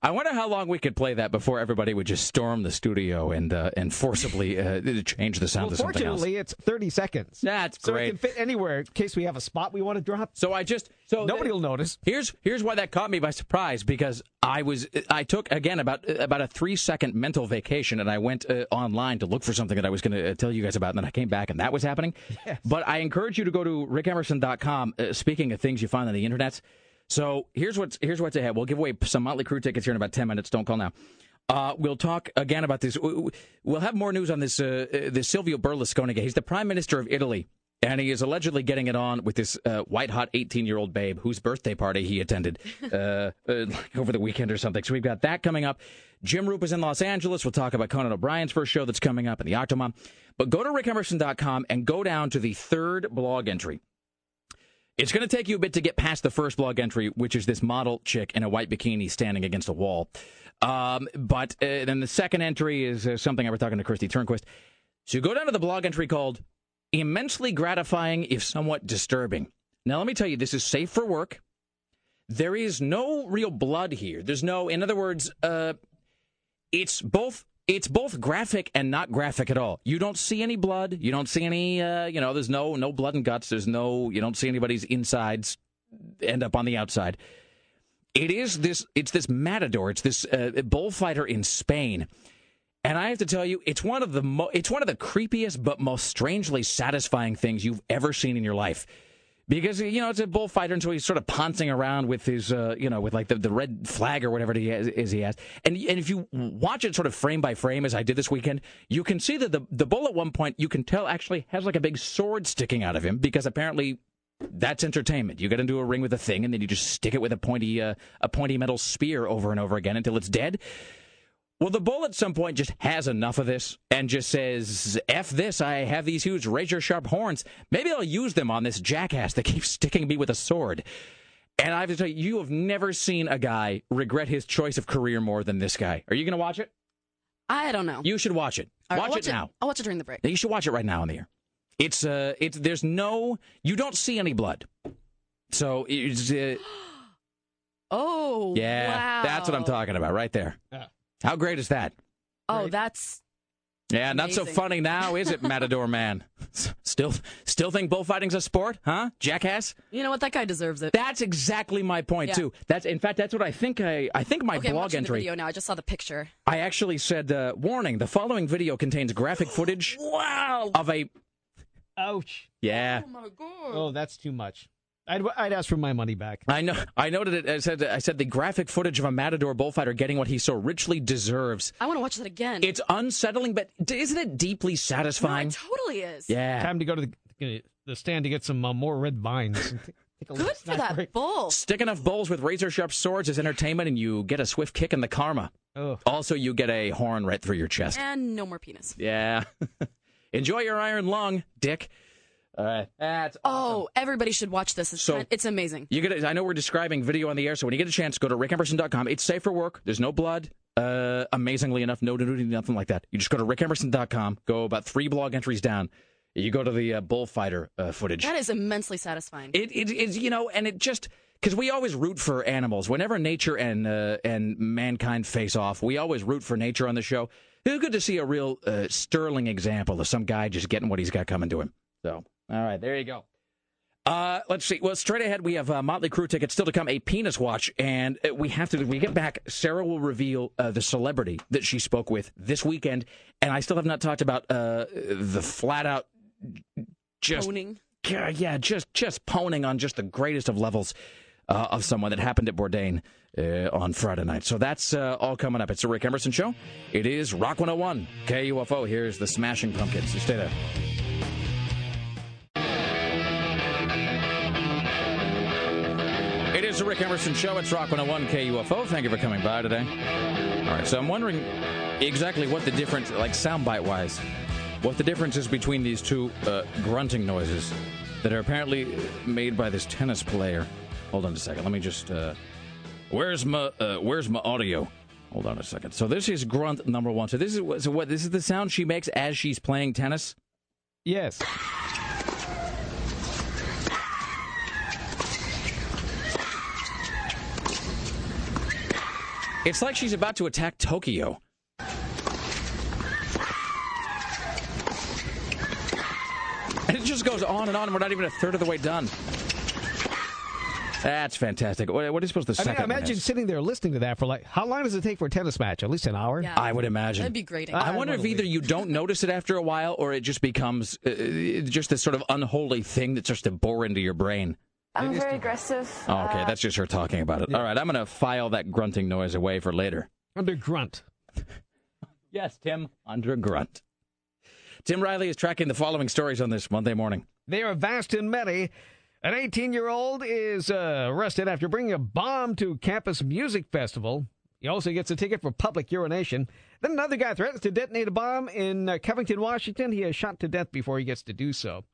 I wonder how long we could play that before everybody would just storm the studio and uh, and forcibly uh, change the sound Well, to something else. fortunately, it's 30 seconds. That's so great. it can fit anywhere in case we have a spot we want to drop. So I just so nobody will notice. Here's here's why that caught me by surprise because I was I took again about about a three second mental vacation and I went uh, online to look for something that I was going to tell you guys about and then I came back and that was happening. But I encourage you to go to rickemerson.com. Uh, speaking of things you find on the internet, so here's what's here's what's ahead. We'll give away some Motley Crue tickets here in about ten minutes. Don't call now. Uh, we'll talk again about this. We'll have more news on this. Uh, uh, this Silvio Berlusconi guy. He's the prime minister of Italy. And he is allegedly getting it on with this uh, white hot 18 year old babe whose birthday party he attended uh, uh, like over the weekend or something. So we've got that coming up. Jim Roop is in Los Angeles. We'll talk about Conan O'Brien's first show that's coming up and the Octomom. But go to rickemerson.com and go down to the third blog entry. It's going to take you a bit to get past the first blog entry, which is this model chick in a white bikini standing against a wall. Um, but uh, then the second entry is uh, something I was talking to Kristi Turnquist. So you go down to the blog entry called immensely gratifying, if somewhat disturbing. Now, let me tell you, this is safe for work. There is no real blood here. There's no, in other words, uh, it's both it's both graphic and not graphic at all. You don't see any blood. You don't see any, uh, you know, there's no no blood and guts. There's no, you don't see anybody's insides end up on the outside. It is this. It's this matador. It's this uh, bullfighter in Spain, and I have to tell you, it's one of the mo- it's one of the creepiest but most strangely satisfying things you've ever seen in your life. Because you know it's a bullfighter, and so he's sort of pouncing around with his, uh, you know, with like the, the red flag or whatever it is he has. And and if you watch it sort of frame by frame, as I did this weekend, you can see that the the bull at one point you can tell actually has like a big sword sticking out of him because apparently that's entertainment. You get into a ring with a thing, and then you just stick it with a pointy uh, a pointy metal spear over and over again until it's dead. Well, the bull at some point just has enough of this and just says, F this, I have these huge razor sharp horns. Maybe I'll use them on this jackass that keeps sticking me with a sword. And I have to tell you, you have never seen a guy regret his choice of career more than this guy. Are you going to watch it? I don't know. You should watch it. All right, watch, I'll it now. I'll watch it during the break. You should watch it right now on the air. It's uh, it's there's no, you don't see any blood. So it's, uh, Oh, yeah, wow. that's what I'm talking about right there. How great is that? Oh, that's Yeah, not so funny now, is it, Matador Man? Still, still think bullfighting's a sport, huh, jackass? you know what that guy deserves it. That's exactly my point Yeah. too. That's in fact, that's what I think. I I think my okay, I'm blog entry. the video now. I just saw the picture. I actually said, uh, "Warning: the following video contains graphic footage Wow. of a Ouch. yeah." Oh my god. Oh, that's too much. I'd, I'd ask for my money back. I know. I noted it. I said. I said the graphic footage of a matador bullfighter getting what he so richly deserves. I want to watch that again. It's unsettling, but isn't it deeply no, satisfying? it totally is. yeah. Time to go to the, the stand to get some uh, more red vines. and take- take a little Good for that break. bull. Stick enough bulls with razor sharp swords as entertainment, and you get a swift kick in the karma. Oh. Also, you get a horn right through your chest. And no more penis. Yeah. Enjoy your iron lung, Dick. All right. That's Oh, everybody should watch this. It's, So- kind- it's amazing. You get. I know we're describing video on the air, so when you get a chance, go to rickemerson.com. It's safe for work. There's no blood. Uh, amazingly enough, no nudity, nothing like that. You just go to rickemerson.com. Go about three blog entries down. You go to the uh, bullfighter uh, footage. That is immensely satifying. It, it is, you know, and it just because we always root for animals. Whenever nature and uh, and mankind face off, we always root for nature on the show. It's good to see a real uh, sterling example of some guy just getting what he's got coming to him. So, all right, there you go. Uh, let's see. Well, straight ahead, we have uh, Motley Crue tickets still to come, a penis watch, and uh, we have to. We get back, Sarah will reveal uh, the celebrity that she spoke with this weekend, and I still have not talked about uh, the flat out just Owning. yeah, just just poning on just the greatest of levels uh, of someone that happened at Bourdain uh, on Friday night. So that's uh, all coming up. It's the Rick Emerson Show. It is Rock 101 KUFO. Here's the Smashing Pumpkins. You stay there. Is the Rick Emerson Show. It's Rock 101 KUFO. Thank you for coming by today. All right, so I'm wondering exactly what the difference, like soundbite wise, what the difference is between these two uh, grunting noises that are apparently made by this tennis player. Hold on a second. Let me just. Uh, where's my uh, Where's my audio? Hold on a second. So this is grunt number one. So this is so what this is the sound she makes as she's playing tennis. Yes. It's like she's about to attack Tokyo. And it just goes on and on. And we're not even a third of the way done. That's fantastic. What, what is supposed to I mean, second? imagine sitting there listening to that for like, how long does it take for a tennis match? At least an hour? Yeah. I would imagine. That'd be great. I I wonder if either you don't notice it after a while, or it just becomes uh, just this sort of unholy thing that starts to bore into your brain. I'm very aggressive. Oh, okay, Uh, that's just her talking about it. All right, I'm going to file that grunting noise away for later. Under grunt. Yes, Tim, under grunt. Tim Riley is tracking the following stories on this Monday morning. They are vast and many. An 18 year old is uh, arrested after bringing a bomb to campus music festival. He also gets a ticket for public urination. Then another guy threatens to detonate a bomb in uh, Covington, Washington. He is shot to death before he gets to do so.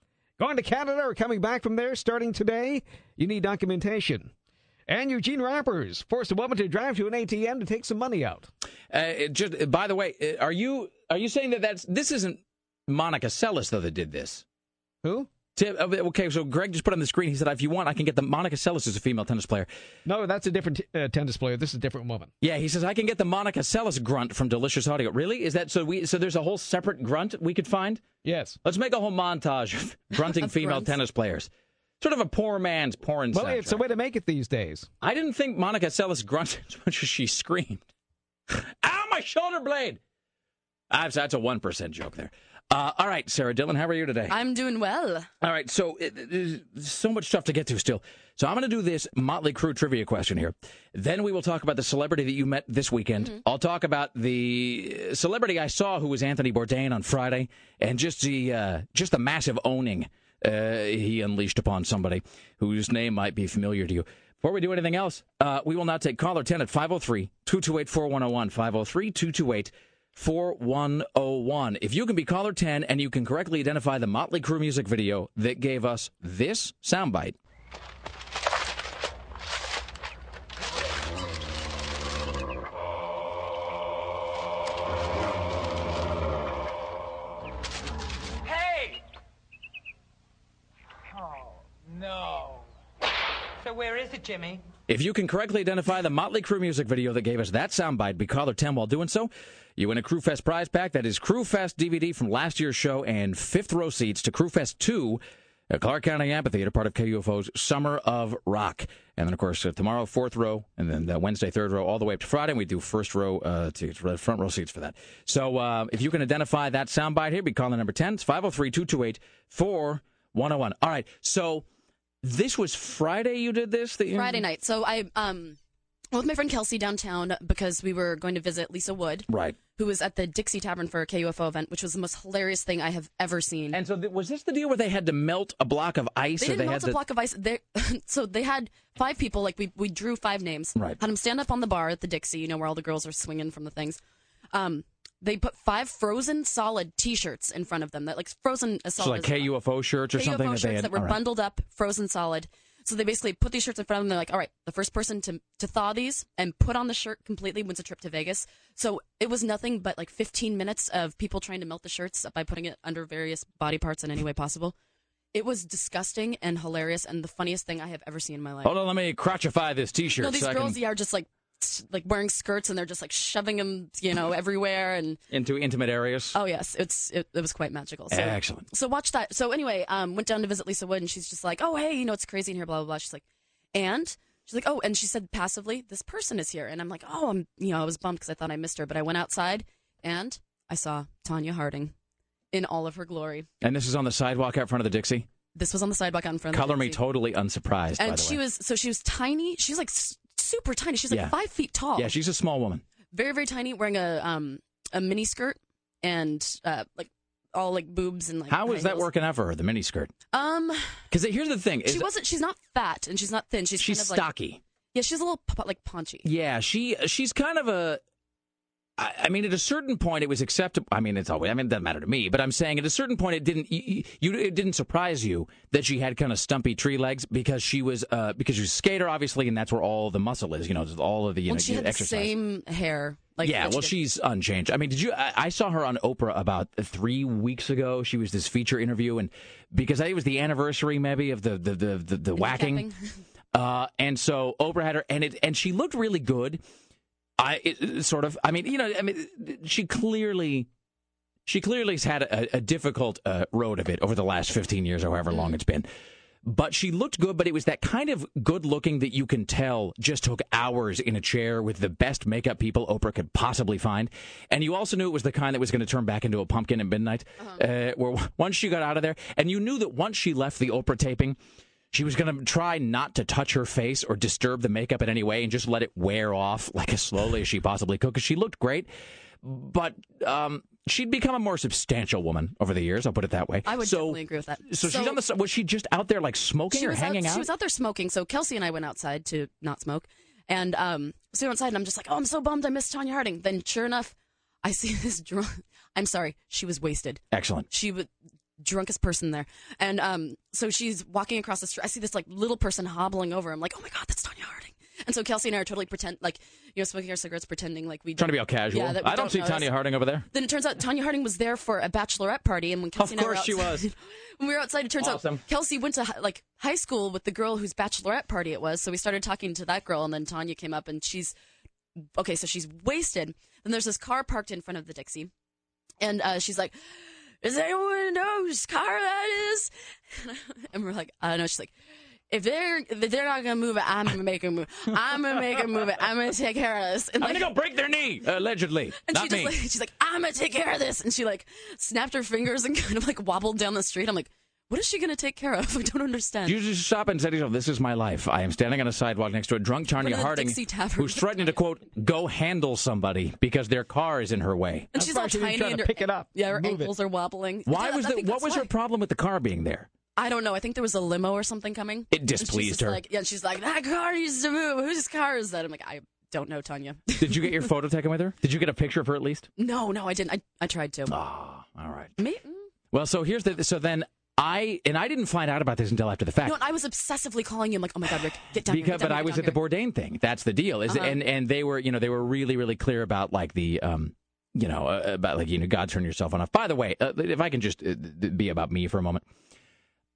Going to Canada or coming back from there starting today, you need documentation. And Eugene Rappers forced a woman to drive to an ATM to take some money out. Uh, just by the way, uh, are you are you saying that that's this isn't Monica Seles though that did this? Who? Tim, uh, okay, so Greg just put on the screen. He said, "If you want, I can get the Monica Seles is a female tennis player." No, that's a different uh, tennis player. This is a different woman. Yeah, he says I can get the Monica Seles grunt from Delicious Audio. Really? Is that so? We so there's a whole separate grunt we could find. Yes. Let's make a whole montage of grunting Of female grunts. tennis players. Sort of a poor man's porn. Well, soundtrack. it's a way to make it these days. I didn't think Monica Seles grunted as much as she screamed. Ow, my shoulder blade! That's, that's a 1% joke there. Uh, all right, Sarah Dillon, how are you today? I'm doing well. All right, so it, it- so much stuff to get to still. So I'm going to do this Motley Crue trivia question here. Then we will talk about the celebrity that you met this weekend. I'll talk about the celebrity I saw who was Anthony Bourdain on Friday, and just the uh, just the massive owning uh, he unleashed upon somebody whose name might be familiar to you. Before we do anything else, uh, we will now take caller 10 at 503 228 4101. 503 228 4101. If you can be caller 10 and you can correctly identify the Motley Crue music video that gave us this soundbite. Where is it, Jimmy? If you can correctly identify the Motley Crue music video that gave us that soundbite, be caller 10 while doing so. You win a Crue Fest prize pack. That is Crue Fest DVD from last year's show and fifth row seats to Crue Fest 2 at Clark County Amphitheater, part of KUFO's Summer of Rock. And then, of course, uh, tomorrow, fourth row, and then Wednesday, third row, all the way up to Friday. And We do first row uh, uh, front row seats for that. So uh, if you can identify that soundbite here, be calling number 10. It's 503 228 4101. All right. So this was Friday you did this? That you... Friday night. So I um with my friend Kelsey downtown because we were going to visit Lisa Wood, Right. who was at the Dixie Tavern for a KUFO event, which was the most hilarious thing I have ever seen. And so th- was this the deal where they had to melt a block of ice? They or didn't they melt had a to... block of ice. They, so they had five people. Like we we drew five names. Right. Had them stand up on the bar at the Dixie, you know, where all the girls are swinging from the things. Um, they put five frozen solid T-shirts in front of them. That like frozen as So solid like KUFO shirts or KUFO something that they had. that were right. bundled up, frozen solid. So they basically put these shirts in front of them. They're like, all right, the first person to to thaw these and put on the shirt completely wins a trip to Vegas. So it was nothing but like 15 minutes of people trying to melt the shirts by putting it under various body parts in any way possible. It was disgusting and hilarious and the funniest thing I have ever seen in my life. Hold on, let me crotchify this T-shirt. no, these so girls can... are just like like wearing skirts and they're just like shoving them, you know, everywhere and into intimate areas. Oh yes, it's it, it was quite magical. So, Excellent. So watch that. So anyway, um, went down to visit Lisa Wood, and she's just like, "Oh hey, you know it's crazy in here." Blah blah blah. She's like, and she's like, "Oh," and she said passively, "This person is here," and I'm like, "Oh, I'm you know I was bummed because I thought I missed her, but I went outside and I saw Tonya Harding in all of her glory. And this is on the sidewalk out front of the Dixie. This was on the sidewalk out in front of Color the me totally unsurprised. by And she was so she was tiny. She's like super tiny. She's like Yeah. five feet tall. Yeah, she's a small woman. very very tiny, wearing a um a mini skirt and uh like all like boobs and like. How high is that heels. working out for her? The miniskirt. Um, Because here's the thing: is she wasn't. She's not fat and she's not thin. She's she's kind of like, stocky. Yeah, she's a little p- like paunchy. Yeah, she she's kind of a. I I mean, at a certain point, it was acceptable. I mean, it's always. I mean, it doesn't matter to me. But I'm saying, at a certain point, it didn't. You, you it didn't surprise you that she had kind of stumpy tree legs because she was uh because she was a skater, obviously, and that's where all the muscle is. You know, all of the you When know she had the same hair. Like yeah, well, she's unchanged. I mean, did you? I, I saw her on Oprah about three weeks ago. She was this feature interview, and because I think it was the anniversary, maybe of the the the the, the whacking, uh, and so Oprah had her, and it and she looked really good. I it, sort of. I mean, you know, I mean, she clearly. She clearly has had a, a difficult uh, road of it over the last 15 years or however long it's been. But she looked good, but it was that kind of good looking that you can tell just took hours in a chair with the best makeup people Oprah could possibly find. And you also knew it was the kind that was going to turn back into a pumpkin at midnight, uh where once she got out of there, and you knew that once she left the Oprah taping, she was going to try not to touch her face or disturb the makeup in any way and just let it wear off like as slowly as she possibly could because she looked great. But um, she'd become a more substantial woman over the years. I'll put it that way. I would so, definitely agree with that. So, she's on the. Was she just out there like smoking or hanging out, out? She was out there smoking. So Kelsey and I went outside to not smoke, and um, so we went outside, and I'm just like, oh, I'm so bummed I missed Tonya Harding. Then sure enough, I see this drunk. I'm sorry, she was wasted. Excellent. She was drunkest person there, and um, so she's walking across the street. I see this like little person hobbling over. I'm like, oh my god, that's Tonya Harding. And so Kelsey and I are totally pretend like you know smoking our cigarettes, pretending like we Trying to be don't- all casual. Yeah, that I don't, see notice. Tonya Harding over there. Then it turns out Tonya Harding was there for a bachelorette party, and when Kelsey and I were course she outside- was. when we were outside, it turns Awesome. out Kelsey went to like high school with the girl whose bachelorette party it was. So we started talking to that girl, and then Tonya came up, and she's okay. So she's wasted. Then there's this car parked in front of the Dixie, and uh, she's like, "Does anyone know whose car that is?" And we're like, "I don't know." She's like. If they're if they're not gonna move it, I'm gonna make them move. I'm gonna make them move it. I'm gonna take care of this. And I'm gonna go break their knee, allegedly. and Not she just me. like, she's like, I'm gonna take care of this, and she like snapped her fingers and kind of like wobbled down the street. I'm like, what is she gonna take care of? I don't understand. You just stop and say to yourself, "This is my life. I am standing on a sidewalk next to a drunk Tonya We're in the Harding who's threatening to quote go handle somebody because their car is in her way." and she's all tiny and her, pick it up. Yeah, her move it. ankles are wobbling. Why Yeah, was I the, what was why. her problem with the car being there? I don't know. I think there was a limo or something coming. It displeased her. Like, yeah, she's like, that car needs to move. Whose car is that? I'm like, I don't know, Tonya. Did you get your photo taken with her? Did you get a picture of her at least? no, no, I didn't. I, I tried to. Ah, all right. Me? Well, so here's the so then I and I didn't find out about this until after the fact. No, I was obsessively calling you. I'm like, oh my god, Rick, get down here. because get down but here, I was at the here. Bourdain thing. That's the deal. Is Uh-huh. and and they were you know they were really really clear about like the um you know uh, about like you know God turn your cell phone off. By the way, uh, if I can just uh, be about me for a moment.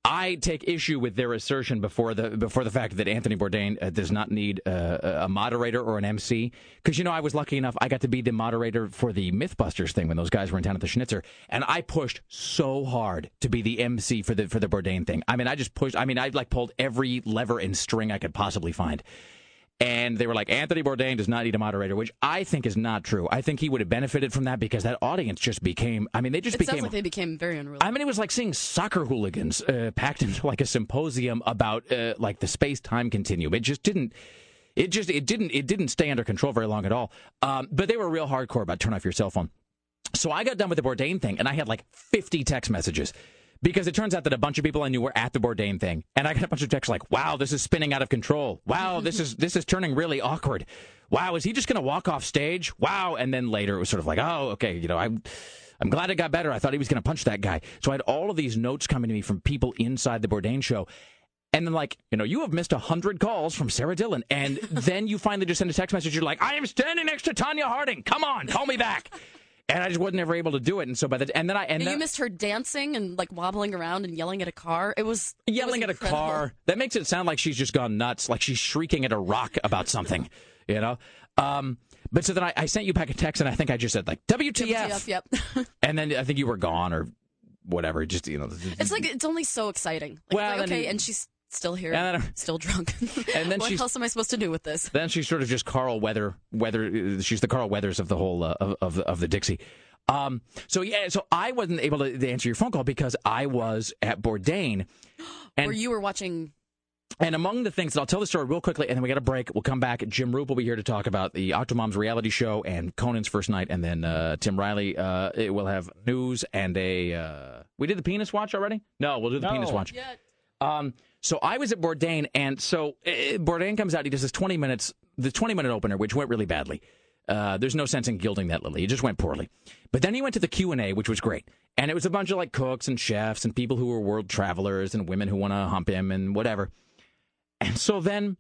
I take issue with their assertion before the before the fact that Anthony Bourdain uh, does not need uh, a moderator or an MC because you know I was lucky enough I got to be the moderator for the MythBusters thing when those guys were in town at the Schnitzer and I pushed so hard to be the MC for the for the Bourdain thing. I mean I just pushed. I mean I like pulled every lever and string I could possibly find. And they were like, Anthony Bourdain does not need a moderator, which I think is not true. I think he would have benefited from that because that audience just became. I mean, they just It became. sounds like they became very unruly. I mean, it was like seeing soccer hooligans uh, packed into like a symposium about uh, like the space time continuum. It just didn't. It just it didn't it didn't stay under control very long at all. Um, but they were real hardcore about turn off your cell phone. So I got done with the Bourdain thing, and I had like 50 text messages because it turns out that a bunch of people I knew were at the Bourdain thing, and I got a bunch of texts like, "Wow, this is spinning out of control. Wow, this is this is turning really awkward. Wow, is he just going to walk off stage? Wow." And then later it was sort of like, "Oh, okay, you know, I." I'm glad it got better. I thought he was going to punch that guy. So I had all of these notes coming to me from people inside the Bourdain show. And then, like, you know, you have missed 100 calls from Sarah Dillon. And then you finally just send a text message. You're like, I am standing next to Tonya Harding. Come on, call me back. And I just wasn't ever able to do it. And so by the, and then I, and And then, you missed her dancing and like wobbling around and yelling at a car. It was it was yelling at a car. That makes it sound like she's just gone nuts, like she's shrieking at a rock about something, you know? Um, but so then I, I sent you back a text and I think I just said, like, WTF. WTF, yep. And then I think you were gone or whatever. Just, you know. It's like it's only so exciting. Like, Well, like, okay, you- and she's still here, And then- still drunk. And then what else am I supposed to do with this? Then she's sort of just Carl Weather. Weather. She's the Carl Weathers of the whole uh, of of the, of the Dixie. Um. So yeah. So I wasn't able to, to answer your phone call because I was at Bourdain. And Or you were watching. and among the things that I'll tell the story real quickly, and then we got a break. We'll come back. Jim Roop will be here to talk about the Octomom's reality show and Conan's first night, and then uh, Tim Riley uh, it will have news and a. Uh, we did the penis watch already. No, we'll do the No. penis watch. Um, so I was at Bourdain, and so uh, Bourdain comes out. He does this 20 minutes, the 20 minute opener, which went really badly. Uh, there's no sense in gilding that lily. It just went poorly. But then he went to the Q and A, which was great, and it was a bunch of like cooks and chefs and people who were world travelers and women who want to hump him and whatever. And so then,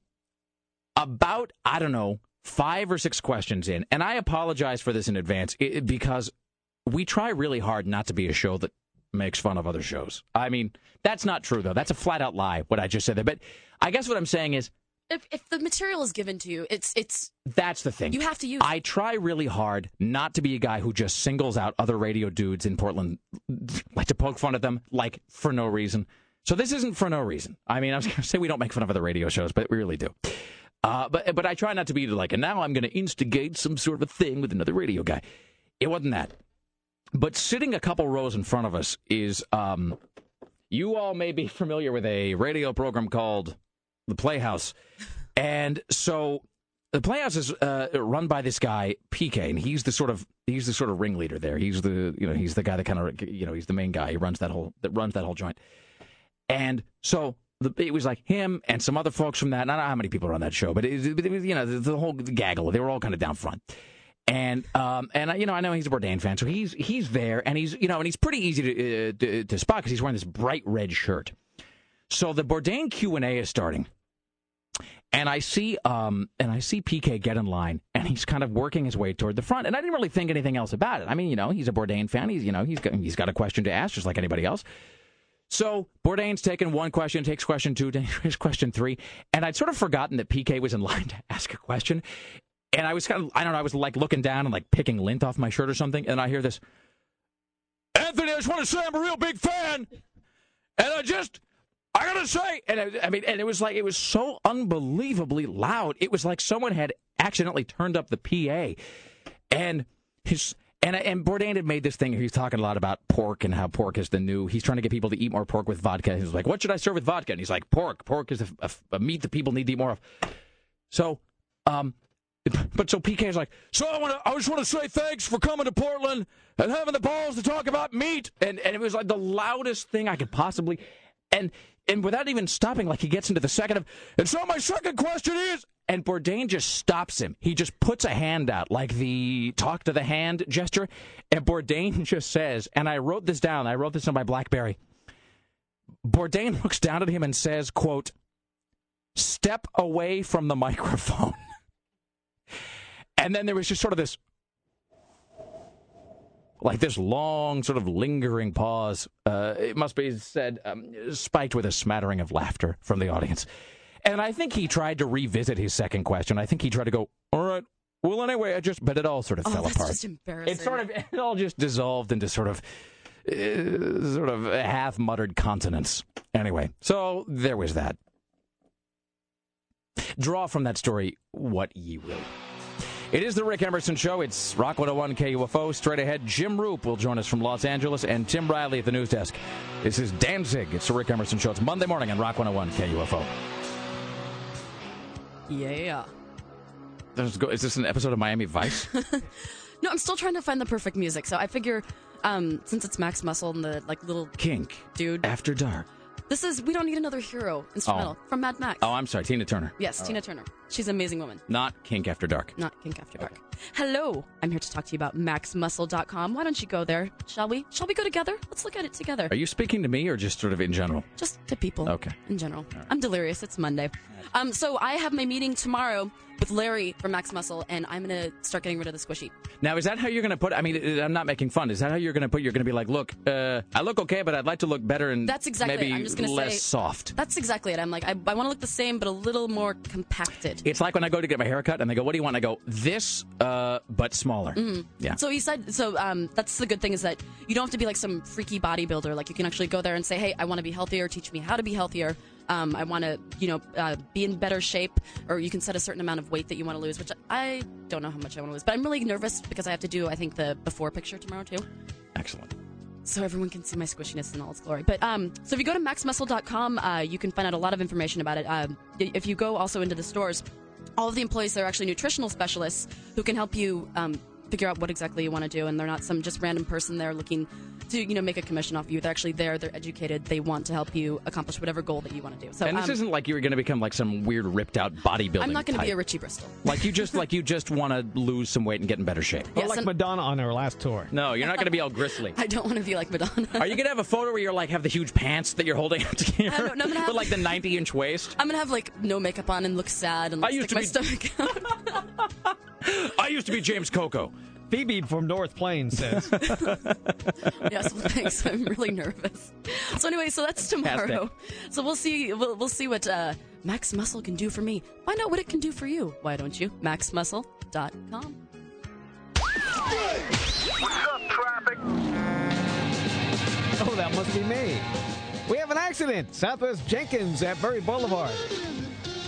about I don't know five or six questions in, and I apologize for this in advance because we try really hard not to be a show that makes fun of other shows. I mean, that's not true though. That's a flat out lie. What I just said there. But I guess what I'm saying is If if the material is given to you, it's it's that's the thing. You have to use I try really hard not to be a guy who just singles out other radio dudes in Portland, like to poke fun at them, like for no reason. So this isn't for no reason. I mean, I was going to say we don't make fun of other radio shows, but we really do. Uh, but but I try not to be like, and now I'm going to instigate some sort of a thing with another radio guy. It wasn't that. But sitting a couple rows in front of us is, um, you all may be familiar with a radio program called The Playhouse. And so the Playhouse is uh, run by this guy PK, and he's the sort of he's the sort of ringleader there. He's the you know he's the guy that kind of you know he's the main guy. He runs that whole that runs that whole joint. And so the, it was like him and some other folks from that. I don't know how many people are on that show, but it, it was you know the, the whole gaggle. They were all kind of down front. And um and you know I know he's a Bourdain fan, so he's he's there, and he's you know and he's pretty easy to uh, to, to spot because he's wearing this bright red shirt. So the Bourdain Q and A is starting, and I see um and I see PK get in line and he's kind of working his way toward the front and I didn't really think anything else about it. I mean, you know, he's a Bourdain fan. He's you know, he's got, he's got a question to ask just like anybody else. So Bourdain's taken one question, takes question two, takes question three, and I'd sort of forgotten that PK was in line to ask a question. And I was kind of I don't know, I was like looking down and like picking lint off my shirt or something, and I hear this Anthony, I just want to say I'm a real big fan. And I just I gotta say, and I, I mean, and it was like it was so unbelievably loud. It was like someone had accidentally turned up the PA, and his and and Bourdain had made this thing. He's talking a lot about pork and how pork is the new. He's trying to get people to eat more pork with vodka. He's like, "What should I serve with vodka?" And he's like, "Pork. Pork is a, a, a meat that people need to eat more of." So, um, but so PK is like, so I want to, I just want to say thanks for coming to Portland and having the balls to talk about meat, and and it was like the loudest thing I could possibly, and and without even stopping, like he gets into the second of, and so my second question is, and Bourdain just stops him. He just puts a hand out, like the talk to the hand gesture, and Bourdain just says, and I wrote this down. I wrote this on my BlackBerry. Bourdain looks down at him and says, "quote Step away from the microphone." and then there was just sort of this like this long, sort of lingering pause. Uh, it must be said, um, spiked with a smattering of laughter from the audience. And I think he tried to revisit his second question. I think he tried to go, all right, well, anyway, I just, but it all sort of Oh, fell apart. just embarrassing. It sort of, it all just dissolved into sort of, uh, sort of half muttered consonants. Anyway, so there was that. Draw from that story what ye will. It is the Rick Emerson Show. It's Rock 101 KUFO. Straight ahead, Jim Roope will join us from Los Angeles and Tim Riley at the news desk. This is Danzig. It's the Rick Emerson Show. It's Monday morning on Rock 101 KUFO. Yeah. Is this an episode of Miami Vice? No, I'm still trying to find the perfect music. So I figure, um, since it's Max Muscle and the like little Kink. dude, After Dark. this is we don't need another hero instrumental from Mad Max. Oh, I'm sorry. Tina Turner. Yes, Tina. Turner. She's an amazing woman. Not Kink After Dark. Not Kink After Dark. Hello, I'm here to talk to you about maxmuscle.com. Why don't you go there? Shall we? Shall we go together? Let's look at it together. Are you speaking to me or just sort of in general? Just to people. Okay. In general. I'm delirious. It's Monday. Um, so I have my meeting tomorrow with Larry from Max Muscle, and I'm going to start getting rid of the squishy. Now, is that how you're going to put? I mean, I'm not making fun. Is that how you're going to put? You're going to be like, look, uh, I look okay, but I'd like to look better and That's exactly maybe it. I'm just to less say soft. That's exactly it. I'm like, I, I want to look the same, but a little more compacted. It's like when I go to get my haircut and they go, "What do you want?" I go, "This, uh, but smaller." Mhm. Yeah. So he said. So um, that's the good thing is that you don't have to be like some freaky bodybuilder. Like you can actually go there and say, "Hey, I want to be healthier. Teach me how to be healthier. Um, I want to, you know, uh, be in better shape." Or you can set a certain amount of weight that you want to lose, which I don't know how much I want to lose. But I'm really nervous because I have to do, I think, the before picture tomorrow too. Excellent. So everyone can see my squishiness in all its glory. But um, so if you go to maxmuscle.com, uh, you can find out a lot of information about it. Um, if you go also into the stores, all of the employees there are actually nutritional specialists who can help you um, figure out what exactly you want to do, and they're not some just random person there looking to you know make a commission off you. They're actually there. They're educated. They want to help you accomplish whatever goal that you want to do. So and this um, isn't like you're going to become like some weird ripped out bodybuilding. I'm not going to be a Richie Bristol. Like you just like you just want to lose some weight and get in better shape. Or like Madonna on her last tour. No, you're not going to be all gristly. I don't want to be like Madonna. Are you going to have a photo where you're like have the huge pants that you're holding up to I don't know, I'm gonna have- with like the 90 inch waist? I'm gonna have like no makeup on and look sad and I like, used stick to my be- stomach I used to be James Coco. Phoebe from North Plains says. yes, well, thanks. I'm really nervous. So anyway, so that's tomorrow. So we'll see. We'll, we'll see what uh, Max Muscle can do for me. Find out what it can do for you. Why don't you? MaxMuscle.com. What's up, traffic? Oh, that must be me. We have an accident. Southwest Jenkins at Murray Boulevard.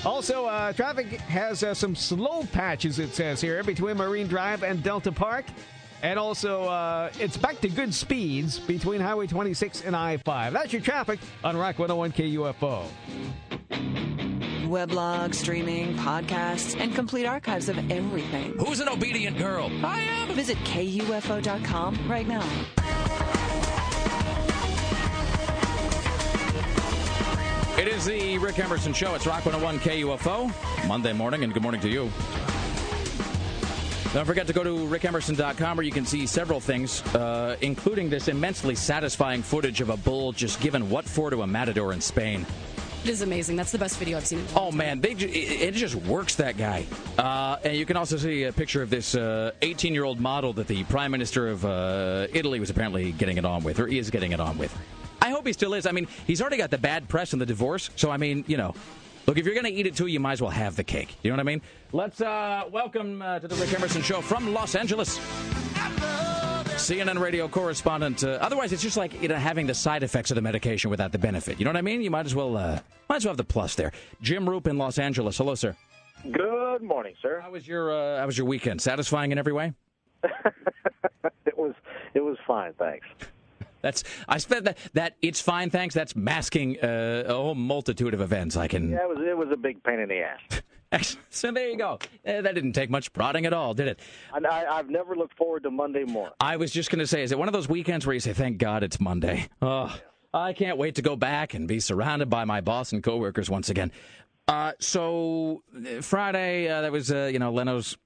Also, uh, traffic has uh, some slow patches, it says here, between Marine Drive and Delta Park. And also, uh, it's back to good speeds between Highway 26 and I 5. That's your traffic on Rock 101 KUFO. Weblog, streaming, podcasts, and complete archives of everything. Who's an obedient girl? I am. Visit KUFO.com right now. It is the Rick Emerson Show. It's Rock 101 KUFO, Monday morning, and good morning to you. Don't forget to go to rickemerson.com where you can see several things, uh, including this immensely satisfying footage of a bull just given what for to a matador in Spain. It is amazing. That's the best video I've seen. Oh man, they it, it just works that guy. Uh, and you can also see a picture of this 18 year old model that the prime minister of uh, Italy was apparently getting it on with, or is getting it on with. I hope he still is. I mean, he's already got the bad press and the divorce, so I mean, you know. Look, if you're going to eat it too, you might as well have the cake. You know what I mean? Let's uh, welcome uh, to the Rick Emerson Show from Los Angeles. CNN radio correspondent. Uh, otherwise, it's just like you know having the side effects of the medication without the benefit. You know what I mean? You might as well uh, might as well have the plus there. Jim Roope in Los Angeles. Hello, sir. Good morning, sir. How was your uh, How was your weekend? Satisfying in every way? It was it was fine, thanks. That's I spent that that it's fine, thanks. That's masking uh, a whole multitude of events. I can. Yeah, it was it was a big pain in the ass. so there you go. Uh, that didn't take much prodding at all, did it? And I, I've never looked forward to Monday morning. I was just going to say, is it one of those weekends where you say, "Thank God it's Monday"? Oh, I can't wait to go back and be surrounded by my boss and coworkers once again. Uh, so uh, Friday, uh, that was uh, you know Leno's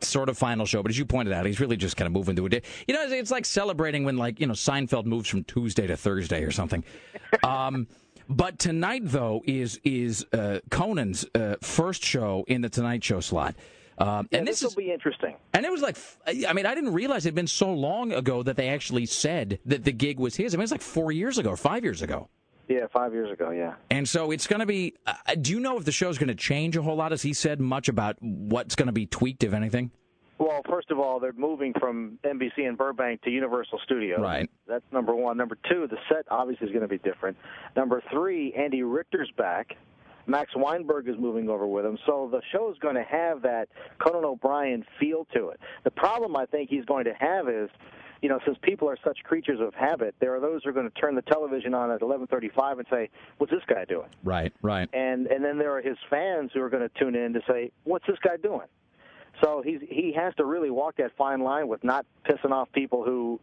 sort of final show, but as you pointed out, he's really just kind of moving to a day. You know, it's, it's like celebrating when like you know Seinfeld moves from Tuesday to Thursday or something. Um, but tonight though is is uh, Conan's uh, first show in the Tonight Show slot. Um, Yeah, and this, this is will be interesting. and it was like, I mean, I didn't realize it had been so long ago that they actually said that the gig was his. I mean, it's like four years ago, or five years ago. Yeah, five years ago. Yeah. And so it's going to be. Uh, do you know if the show's going to change a whole lot? Has he said much about what's going to be tweaked, if anything? Well, first of all, they're moving from NBC in Burbank to Universal Studios. Right. That's number one. Number two, the set obviously is going to be different. Number three, Andy Richter's back. Max Weinberg is moving over with him. So the show is going to have that Conan O'Brien feel to it. The problem I think he's going to have is, you know, since people are such creatures of habit, there are those who are going to turn the television on at 11:35 and say, "What's this guy doing?" Right, right. and and then there are his fans who are going to tune in to say, "What's this guy doing?" So he's he has to really walk that fine line with not pissing off people who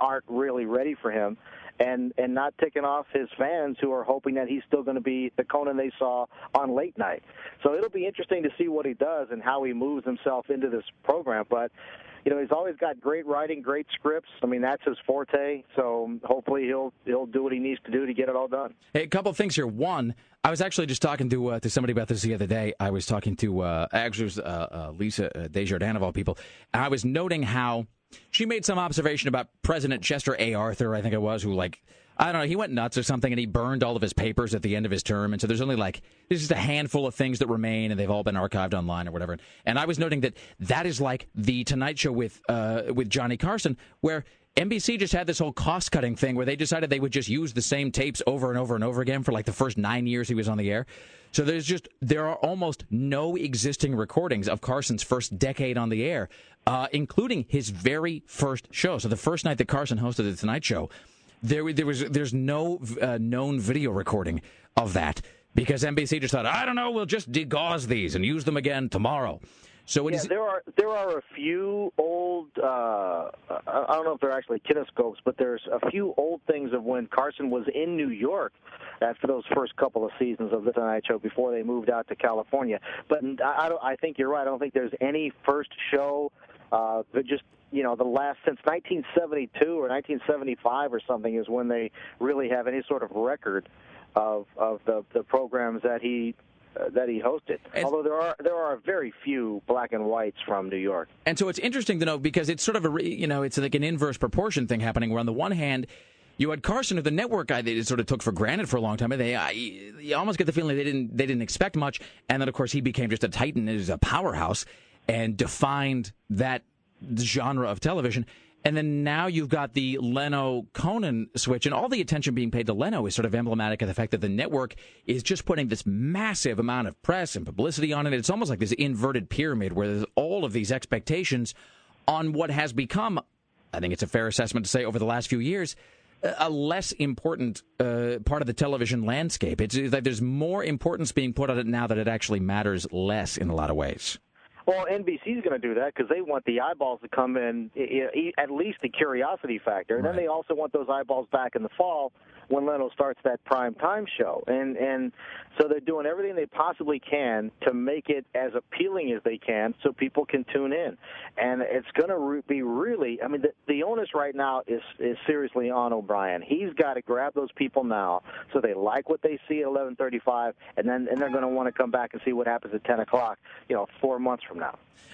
aren't really ready for him, and and not ticking off his fans who are hoping that he's still going to be the Conan they saw on late night. So it'll be interesting to see what he does and how he moves himself into this program, but. You know, he's always got great writing, great scripts. I mean, that's his forte. So hopefully he'll he'll do what he needs to do to get it all done. Hey, a couple things here. One, I was actually just talking to uh, to somebody about this the other day. I was talking to uh, actually was uh, uh, Lisa uh, Desjardins of all people, and I was noting how she made some observation about President Chester A. Arthur, I think it was, who like I don't know, he went nuts or something, and he burned all of his papers at the end of his term, and so there's only like there's just a handful of things that remain, and they've all been archived online or whatever. And I was noting that that is like the Tonight Show with uh, with Johnny Carson, where NBC just had this whole cost cutting thing where they decided they would just use the same tapes over and over and over again for like the first nine years he was on the air. So there's just there are almost no existing recordings of Carson's first decade on the air, uh, including his very first show. So the first night that Carson hosted the Tonight Show, there there was there's no uh, known video recording of that because NBC just thought I don't know we'll just degauss these and use them again tomorrow. So yeah, is- there are there are a few old. Uh, I I don't know if they're actually kinescopes, but there's a few old things of when Carson was in New York after those first couple of seasons of the Tonight Show before they moved out to California. But I, I, don't, I think you're right. I don't think there's any first show uh, that just you know the last since 1972 or 1975 or something is when they really have any sort of record of of the the programs that he uh, that he hosted. Although there are there are very few black and whites from New York. And so it's interesting to know because it's sort of a re- you know it's like an inverse proportion thing happening where on the one hand you had Carson, of the network guy they sort of took for granted for a long time, and they I, you almost get the feeling they didn't they didn't expect much, and then of course he became just a titan, is a powerhouse, and defined that genre of television. And then now you've got the Leno Conan switch, and all the attention being paid to Leno is sort of emblematic of the fact that the network is just putting this massive amount of press and publicity on it. It's almost like this inverted pyramid where there's all of these expectations on what has become, I think it's a fair assessment to say, over the last few years, a less important uh, part of the television landscape. It's, it's like there's more importance being put on it now that it actually matters less in a lot of ways. Well, NBC's going to do that because they want the eyeballs to come in, at least the curiosity factor, and then they also want those eyeballs back in the fall when Leno starts that prime time show, and and so they're doing everything they possibly can to make it as appealing as they can so people can tune in, and it's going to be really. I mean, the, the onus right now is is seriously on O'Brien. He's got to grab those people now so they like what they see at 11:35, and then and they're going to want to come back and see what happens at 10 o'clock. You know, four months from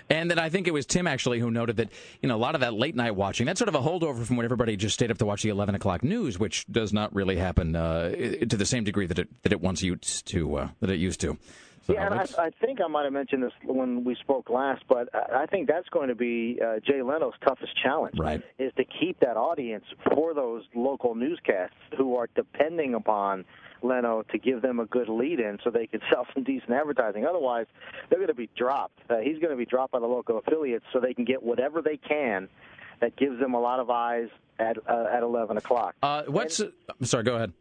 And then I think it was Tim actually who noted that you know a lot of that late night watching that's sort of a holdover from when everybody just stayed up to watch the eleven o'clock news, which does not really happen uh, to the same degree that it that it once used to uh, that it used to. So yeah, and I, I think I might have mentioned this when we spoke last, but I I think that's going to be uh, Jay Leno's toughest challenge. Right. Is to keep that audience for those local newscasts who are depending upon Leno to give them a good lead in so they can sell some decent advertising. Otherwise, they're going to be dropped. Uh, he's going to be dropped by the local affiliates so they can get whatever they can that gives them a lot of eyes at uh, at 11 o'clock. Uh, what's I'm sorry? Go ahead.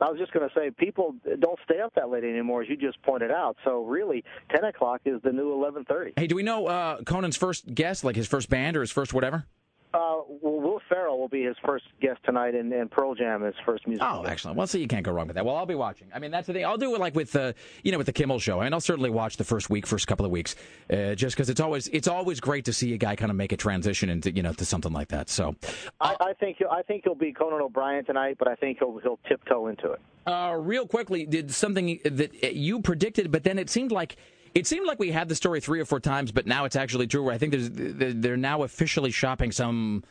I was just going to say, people don't stay up that late anymore, as you just pointed out. So really, 10 o'clock is the new 11:30. Hey, do we know uh, Conan's first guest, like his first band or his first whatever? Uh, Will Ferrell will be his first guest tonight, and, and Pearl Jam his first music. Oh, excellent. Well, so you can't go wrong with that. Well, I'll be watching. I mean, that's the thing. I'll do it like with, uh, you know, with the Kimmel show. I mean, I'll certainly watch the first week, first couple of weeks, uh, just because it's always it's always great to see a guy kind of make a transition into you know to something like that. So, I, I think he'll, I think he'll be Conan O'Brien tonight, but I think he'll he'll tiptoe into it. uh, real quickly, did something that you predicted, but then it seemed like. It seemed like we had the story three or four times, but now it's actually true. Where I think there's, they're now officially shopping some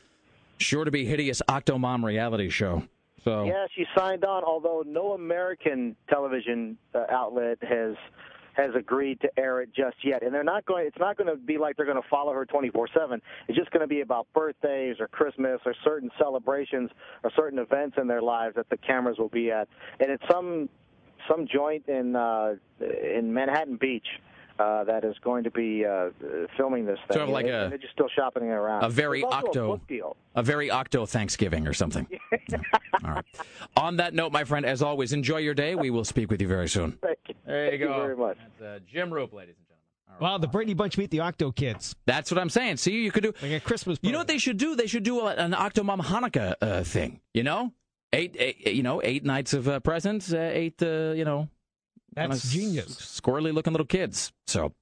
sure to be hideous Octomom reality show. So Yeah, she signed on, although no American television uh, outlet has has agreed to air it just yet. And they're not going. It's not going to be like they're going to follow her 24/7. It's just going to be about birthdays or Christmas or certain celebrations or certain events in their lives that the cameras will be at. And it's some some joint in uh, in Manhattan Beach. Uh, that is going to be uh, filming this thing. Sort of like And a- they're just still shopping it around. a very octo, A deal. a very octo Thanksgiving or something. Yeah. All right. On that note, my friend, as always, enjoy your day. We will speak with you very soon. Thank you. There you Thank go. you very much. That's uh, Jim Roope, ladies and gentlemen. Wow, the Brady Bunch meet the Octo Kids. That's what I'm saying. See, you could do like a Christmas. You know what they should do? They should do a, an Octomom Hanukkah uh, thing. You know, eight, eight, you know, eight nights of uh, presents, uh, eight, uh, you know, That's genius. squirrely looking little kids. So,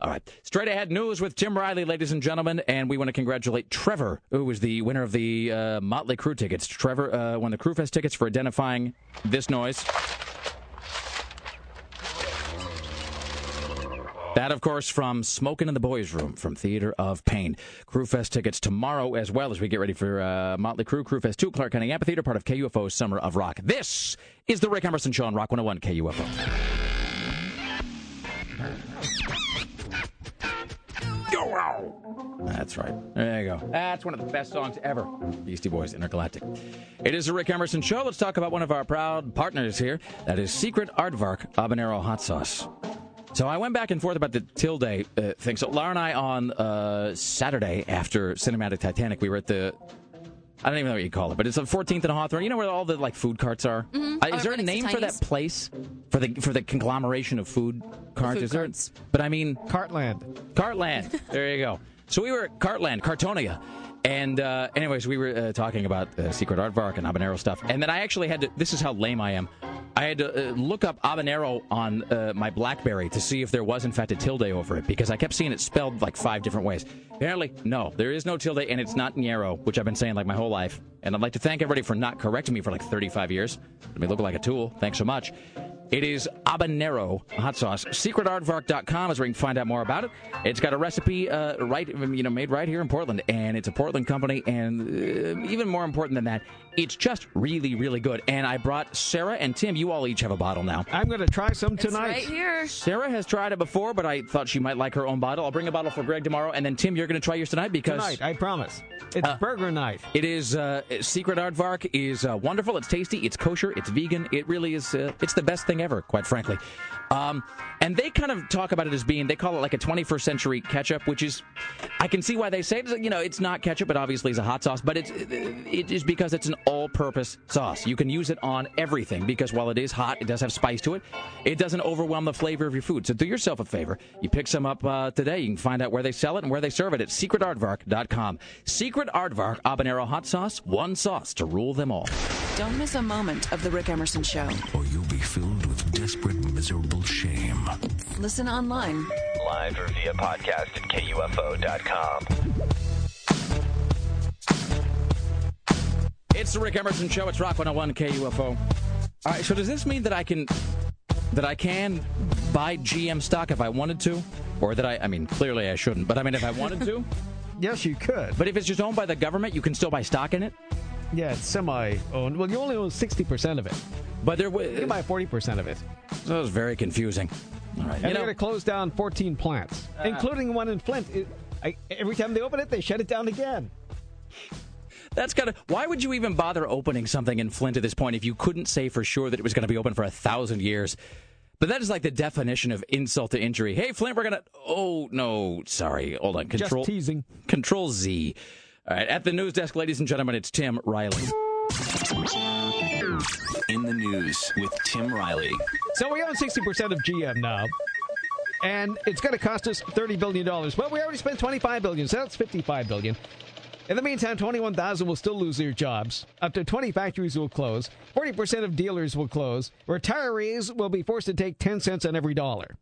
all right, straight ahead news with Tim Riley, ladies and gentlemen, and we want to congratulate Trevor, who was the winner of the uh, Motley Crue tickets. Trevor uh, won the Crue Fest tickets for identifying this noise. That, of course, from Smoking in the Boys Room from Theater of Pain. Cruefest tickets tomorrow as well as we get ready for uh, Motley Crue, Cruefest 2, Clark County Amphitheater, part of KUFO's Summer of Rock. This is the Rick Emerson Show on Rock 101 KUFO. That's right. There you go. That's one of the best songs ever. Beastie Boys Intergalactic. It is the Rick Emerson Show. Let's talk about one of our proud partners here. That is Secret Aardvark Habanero Hot Sauce. So I went back and forth about the Tilde uh, thing. So Laura and I on uh, Saturday after Cinematic Titanic, we were at the. I don't even know what you call it, but it's the 14th and Hawthorne. You know where all the like food carts are? Mhm. Uh, is there a Right next to name for that place for the for the conglomeration of food carts? food is there? carts. But I mean, Cartland. Cartland. there you go. So we were at Cartland, Cartopia. And uh, anyways, we were uh, talking about uh, Secret Aardvark and habanero stuff. And then I actually had to, this is how lame I am. I had to uh, look up habanero on uh, my Blackberry to see if there was, in fact, a tilde over it because I kept seeing it spelled like five different ways. Apparently, no, there is no tilde and it's not Niero, which I've been saying like my whole life. And I'd like to thank everybody for not correcting me for like 35 years. Let me look like a tool. Thanks so much. It is habanero hot sauce. SecretAardvark.com is where you can find out more about it. It's got a recipe uh, right, you know, made right here in Portland, and it's a Portland company. And uh, even more important than that, it's just really, really good. And I brought Sarah and Tim. You all each have a bottle now. I'm going to try some It's tonight. right here. Sarah has tried it before, but I thought she might like her own bottle. I'll bring a bottle for Greg tomorrow, and then Tim, you're going to try yours tonight because Tonight, I promise. It's Uh, burger night. It is uh, Secret Aardvark is uh, wonderful. It's tasty. It's kosher. It's vegan. It really is. Uh, it's the best thing ever, quite frankly. Um, and they kind of talk about it as being, they call it like a 21st century ketchup, which is, I can see why they say it. You know, it's not ketchup, it obviously is a hot sauce, but it's, it is because it's an all purpose sauce. You can use it on everything because while it is hot, it does have spice to it. It doesn't overwhelm the flavor of your food. So do yourself a favor. You pick some up uh, today. You can find out where they sell it and where they serve it at secretaardvark.com. Secret Aardvark Habanero Hot Sauce, one sauce to rule them all. Don't miss a moment of The Rick Emerson Show. Or you'll be filled with desperate, miserable shame. Listen online. Live or via podcast at KUFO.com. It's the Rick Emerson Show. It's Rock 101 KUFO. All right, so does this mean that I can that I can buy GM stock if I wanted to, or that I? I mean, clearly I shouldn't, but I mean, if I wanted to, yes, you could. But if it's just owned by the government, you can still buy stock in it. Yeah, it's semi-owned. Well, you only own sixty percent of it, but there you can buy forty percent of it. So it was very confusing. All right, And you they're know, going to close down 14 plants, Ah. including one in Flint. It, I, every time they open it, they shut it down again. that's kind of why would you even bother opening something in Flint at this point if you couldn't say for sure that it was going to be open for a thousand years? But that is like the definition of insult to injury. Hey, Flint, we're gonna. Oh no, sorry. Hold on. Control. Just teasing. Control Z. All right, at the news desk, ladies and gentlemen, it's Tim Riley. In the news with Tim Riley. So we own 60% of GM now. And it's going to cost us $30 billion. Well, we already spent $25 billion, so that's 55 billion. In the meantime, 21,000 will still lose their jobs. Up to 20 factories will close. 40% of dealers will close. Retirees will be forced to take 10 cents on every dollar.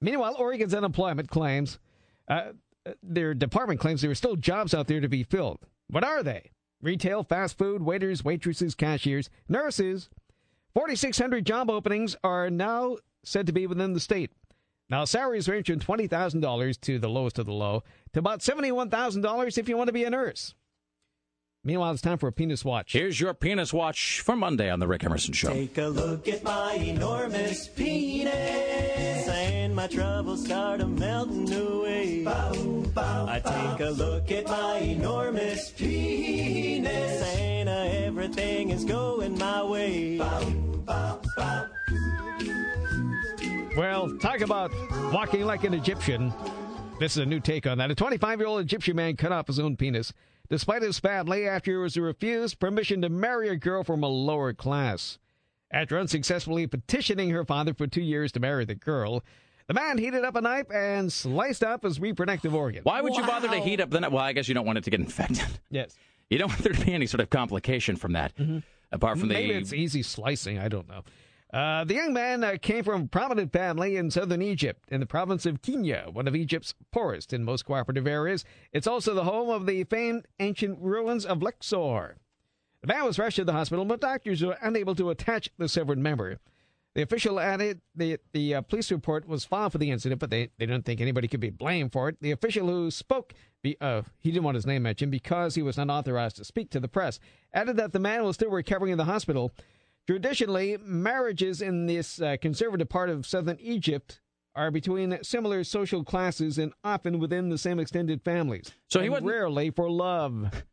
Meanwhile, Oregon's unemployment claims, uh, their department claims there are still jobs out there to be filled. What are they? Retail, fast food, waiters, waitresses, cashiers, nurses. 4,600 job openings are now said to be within the state. Now, salaries range from $20,000 to the lowest of the low to about $71,000 if you want to be a nurse. Meanwhile, it's time for a penis watch. Here's your penis watch for Monday on the Rick Emerson Show. Take a look at my enormous penis, my troubles start a melting away. I take a look at my enormous penis, and uh, everything is going my way. Well, talk about walking like an Egyptian. This is a new take on that. A 25 year old Egyptian man cut off his own penis despite his family after he was refused permission to marry a girl from a lower class. After unsuccessfully petitioning her father for two years to marry the girl, the man heated up a knife and sliced up his reproductive organ. Why would you bother to heat up the? knife? Well, I guess you don't want it to get infected. Yes. You don't want there to be any sort of complication from that, apart from Maybe the. it's easy slicing. I don't know. Uh, the young man uh, came from a prominent family in southern Egypt, in the province of Qena, one of Egypt's poorest and most cooperative areas. It's also the home of the famed ancient ruins of Luxor. The man was rushed to the hospital, but doctors were unable to attach the severed member. The official added the the uh, police report was filed for the incident, but they, they don't think anybody could be blamed for it. The official who spoke, be, uh, he didn't want his name mentioned because he was not authorized to speak to the press, added that the man was still recovering in the hospital. Traditionally, marriages in this uh, conservative part of southern Egypt are between similar social classes and often within the same extended families. So he wasn't- rarely for love.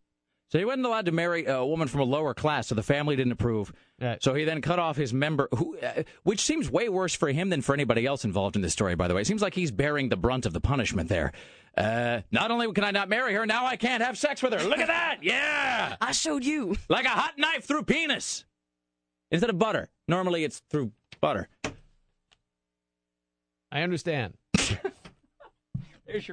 So he wasn't allowed to marry a woman from a lower class, so the family didn't approve. So he then cut off his member, who, uh, which seems way worse for him than for anybody else involved in this story. By the way, it seems like he's bearing the brunt of the punishment there. Uh, not only can I not marry her, now I can't have sex with her. Look at that! Yeah, I showed you like a hot knife through penis instead of butter. Normally, it's through butter. I understand.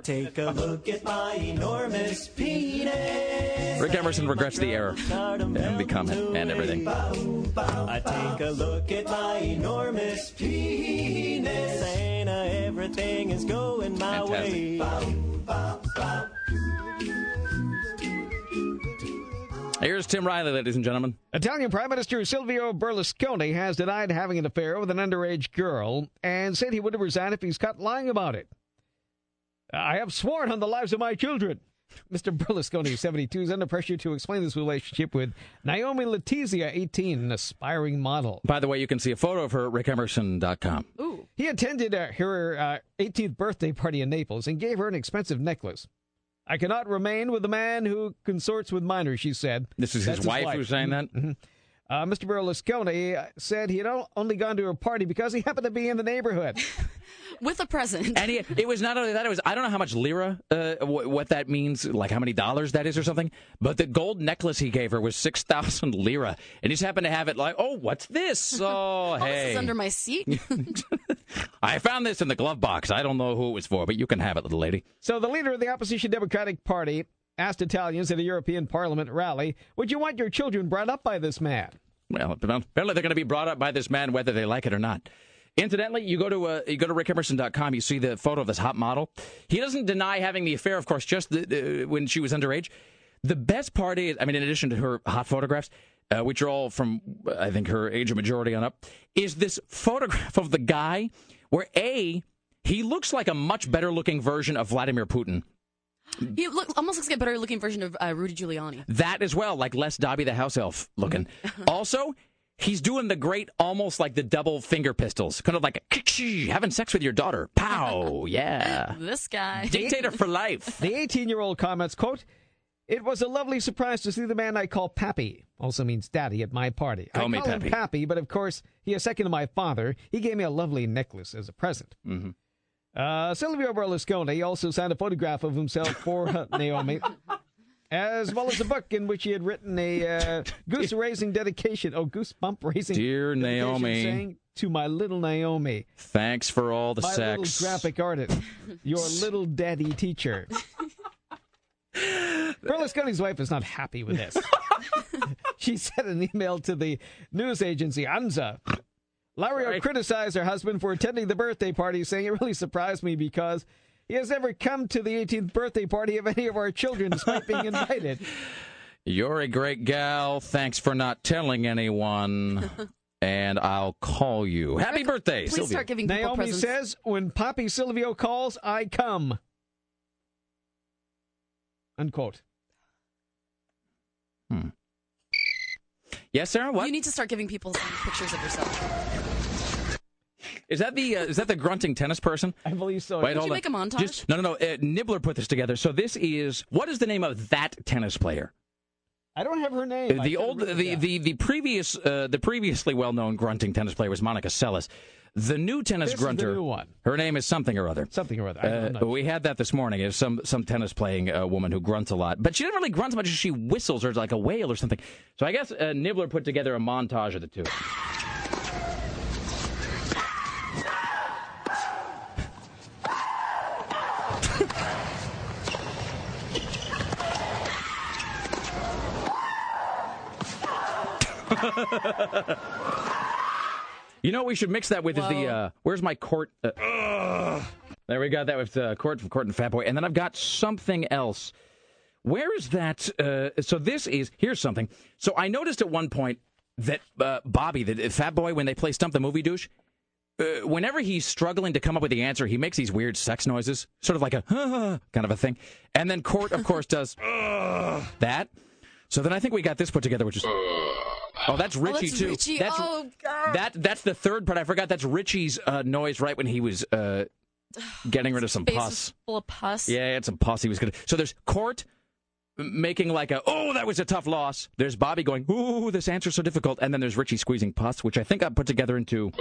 Take a look at my enormous penis. Rick Emerson regrets the error and the comment and everything. I take a look at my enormous penis, and uh, everything is going my way. Here's Tim Riley, ladies and gentlemen. Italian Prime Minister Silvio Berlusconi has denied having an affair with an underage girl and said he would have resigned if he's caught lying about it. I have sworn on the lives of my children. Mr. Berlusconi, 72, is under pressure to explain this relationship with Naomi Letizia, 18, an aspiring model. By the way, you can see a photo of her at rickemerson.com. He attended uh, her uh, 18th birthday party in Naples and gave her an expensive necklace. I cannot remain with a man who consorts with minors, she said. This is his That's wife who's saying that? Mhm. Uh, Mr. Berlusconi uh, said he had only gone to a party because he happened to be in the neighborhood. With a present. And he, it was not only that; it was I don't know how much lira, uh, w- what that means, like how many dollars that is or something. But the gold necklace he gave her was six thousand lira, and he just happened to have it like, oh, what's this? Oh, Oh, hey, this is under my seat. I found this in the glove box. I don't know who it was for, but you can have it, little lady. So the leader of the opposition Democratic Party asked Italians at a European Parliament rally, "Would you want your children brought up by this man?" Well, apparently they're going to be brought up by this man whether they like it or not. Incidentally, you go to uh, you go to rickemerson.com, you see the photo of this hot model. He doesn't deny having the affair, of course, just the, uh, when she was underage. The best part is, I mean, in addition to her hot photographs, uh, which are all from I think her age of majority on up, is this photograph of the guy where a he looks like a much better looking version of Vladimir Putin. He look, almost looks like a better looking version of uh, Rudy Giuliani. That as well, like less Dobby the house elf looking. also, he's doing the great, almost like the double finger pistols, kind of like a, having sex with your daughter. Pow, yeah. This guy. Dictator for life. The 18-year-old comments, quote, It was a lovely surprise to see the man I call Pappy, also means daddy, at my party. Call I me call Pappy. him Pappy, but of course, he is second to my father. He gave me a lovely necklace as a present. Mm-hmm. Uh, Silvio Berlusconi also signed a photograph of himself for uh, Naomi, as well as a book in which he had written a uh, goose raising dedication, oh, goosebump raising Dear Naomi. saying, to my little Naomi, Thanks for all the my sex. little graphic artist, your little daddy teacher. Berlusconi's wife is not happy with this. she sent an email to the news agency ANSA. Lario Sorry. criticized her husband for attending the birthday party, saying it really surprised me because he has never come to the 18th birthday party of any of our children despite being invited. You're a great gal. Thanks for not telling anyone. and I'll call you. Happy birthday, Please Sylvia. start giving people Naomi presents. says, when Poppy Silvio calls, I come. Unquote. Hmm. Yes, Sarah. What You need to start giving people some pictures of yourself. Is that? The uh, is that the grunting tennis person? I believe so. Wait, Did you on. make a montage? Just, no, no, no. Uh, Nibbler put this together. So this is what is the name of that tennis player? I don't have her name. The old, the, the the previous, uh, the previously well-known grunting tennis player was Monica Seles. The new tennis This grunter, new one. her name is something or other. Something or other. Uh, we had that this morning. Is some some tennis playing uh, woman who grunts a lot, but she doesn't really grunt as much as she whistles or like a whale or something. So I guess uh, Nibbler put together a montage of the two. You know what we should mix that with is the uh, where's my court? Uh, there we got that with uh, court from Court and Fat Boy, and then I've got something else. Where is that? Uh, so this is here's something. So I noticed at one point that uh, Bobby, the Fat Boy, when they play Stump the Movie Douche, uh, whenever he's struggling to come up with the answer, he makes these weird sex noises, sort of like a kind of a thing. And then Court, of course, does "Ugh," that. So then I think we got this put together, which is oh, that's Richie that's too. Richie. That's Oh, God. that that's the third part. I forgot. That's Richie's uh, noise right when he was uh, getting rid of some pus. full of pus. Yeah, he had some pus. He was gonna. So there's Court making like a oh that was a tough loss. There's Bobby going ooh this answer's so difficult, and then there's Richie squeezing pus, which I think I put together into.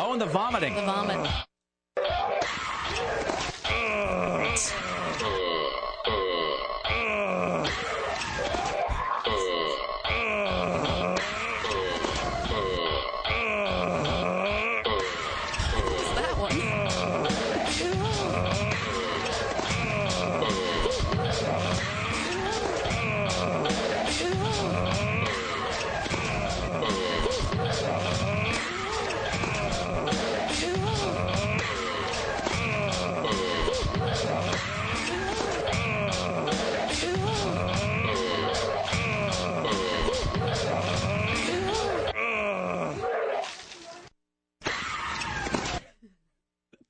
Oh, and the vomiting. The vomit.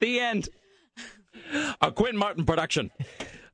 The end. A Quentin Martin production.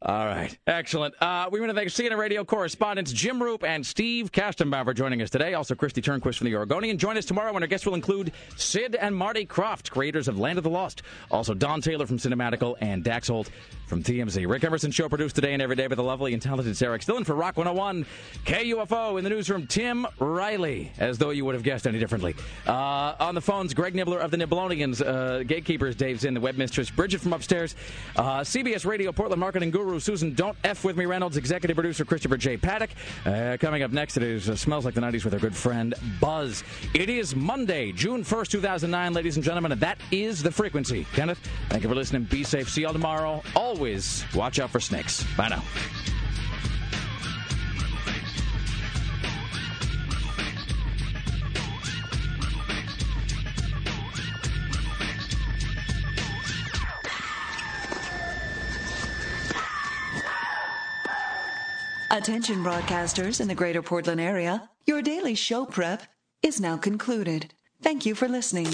All right. Excellent. Uh, we want to thank CNN radio correspondents Jim Roope and Steve Kastenbaum for joining us today. Also, Kristi Turnquist from the Oregonian. Join us tomorrow when our guests will include Sid and Marty Krofft, creators of Land of the Lost. Also, Don Taylor from Cinematical and Dax Holt from TMZ. Rick Emerson show produced today and every day by the lovely and talented Sarah Still in for Rock 101. KUFO in the newsroom, Tim Riley, as though you would have guessed any differently. Uh, on the phones, Greg Nibbler of the Nibblonians, uh, Gatekeepers, Dave's in, the web mistress, Bridget from upstairs, uh, CBS Radio, Portland Marketing Guru, Susan Don't F With Me Reynolds, executive producer Christopher J. Paddock. Uh, coming up next, it is uh, Smells Like the 90s with our good friend Buzz. It is Monday, June 1st, 2009, ladies and gentlemen, and that is the frequency. Kenneth, thank you for listening. Be safe. See y'all tomorrow. Always watch out for snakes. Bye now. Attention broadcasters in the greater Portland area. Your daily show prep is now concluded. Thank you for listening.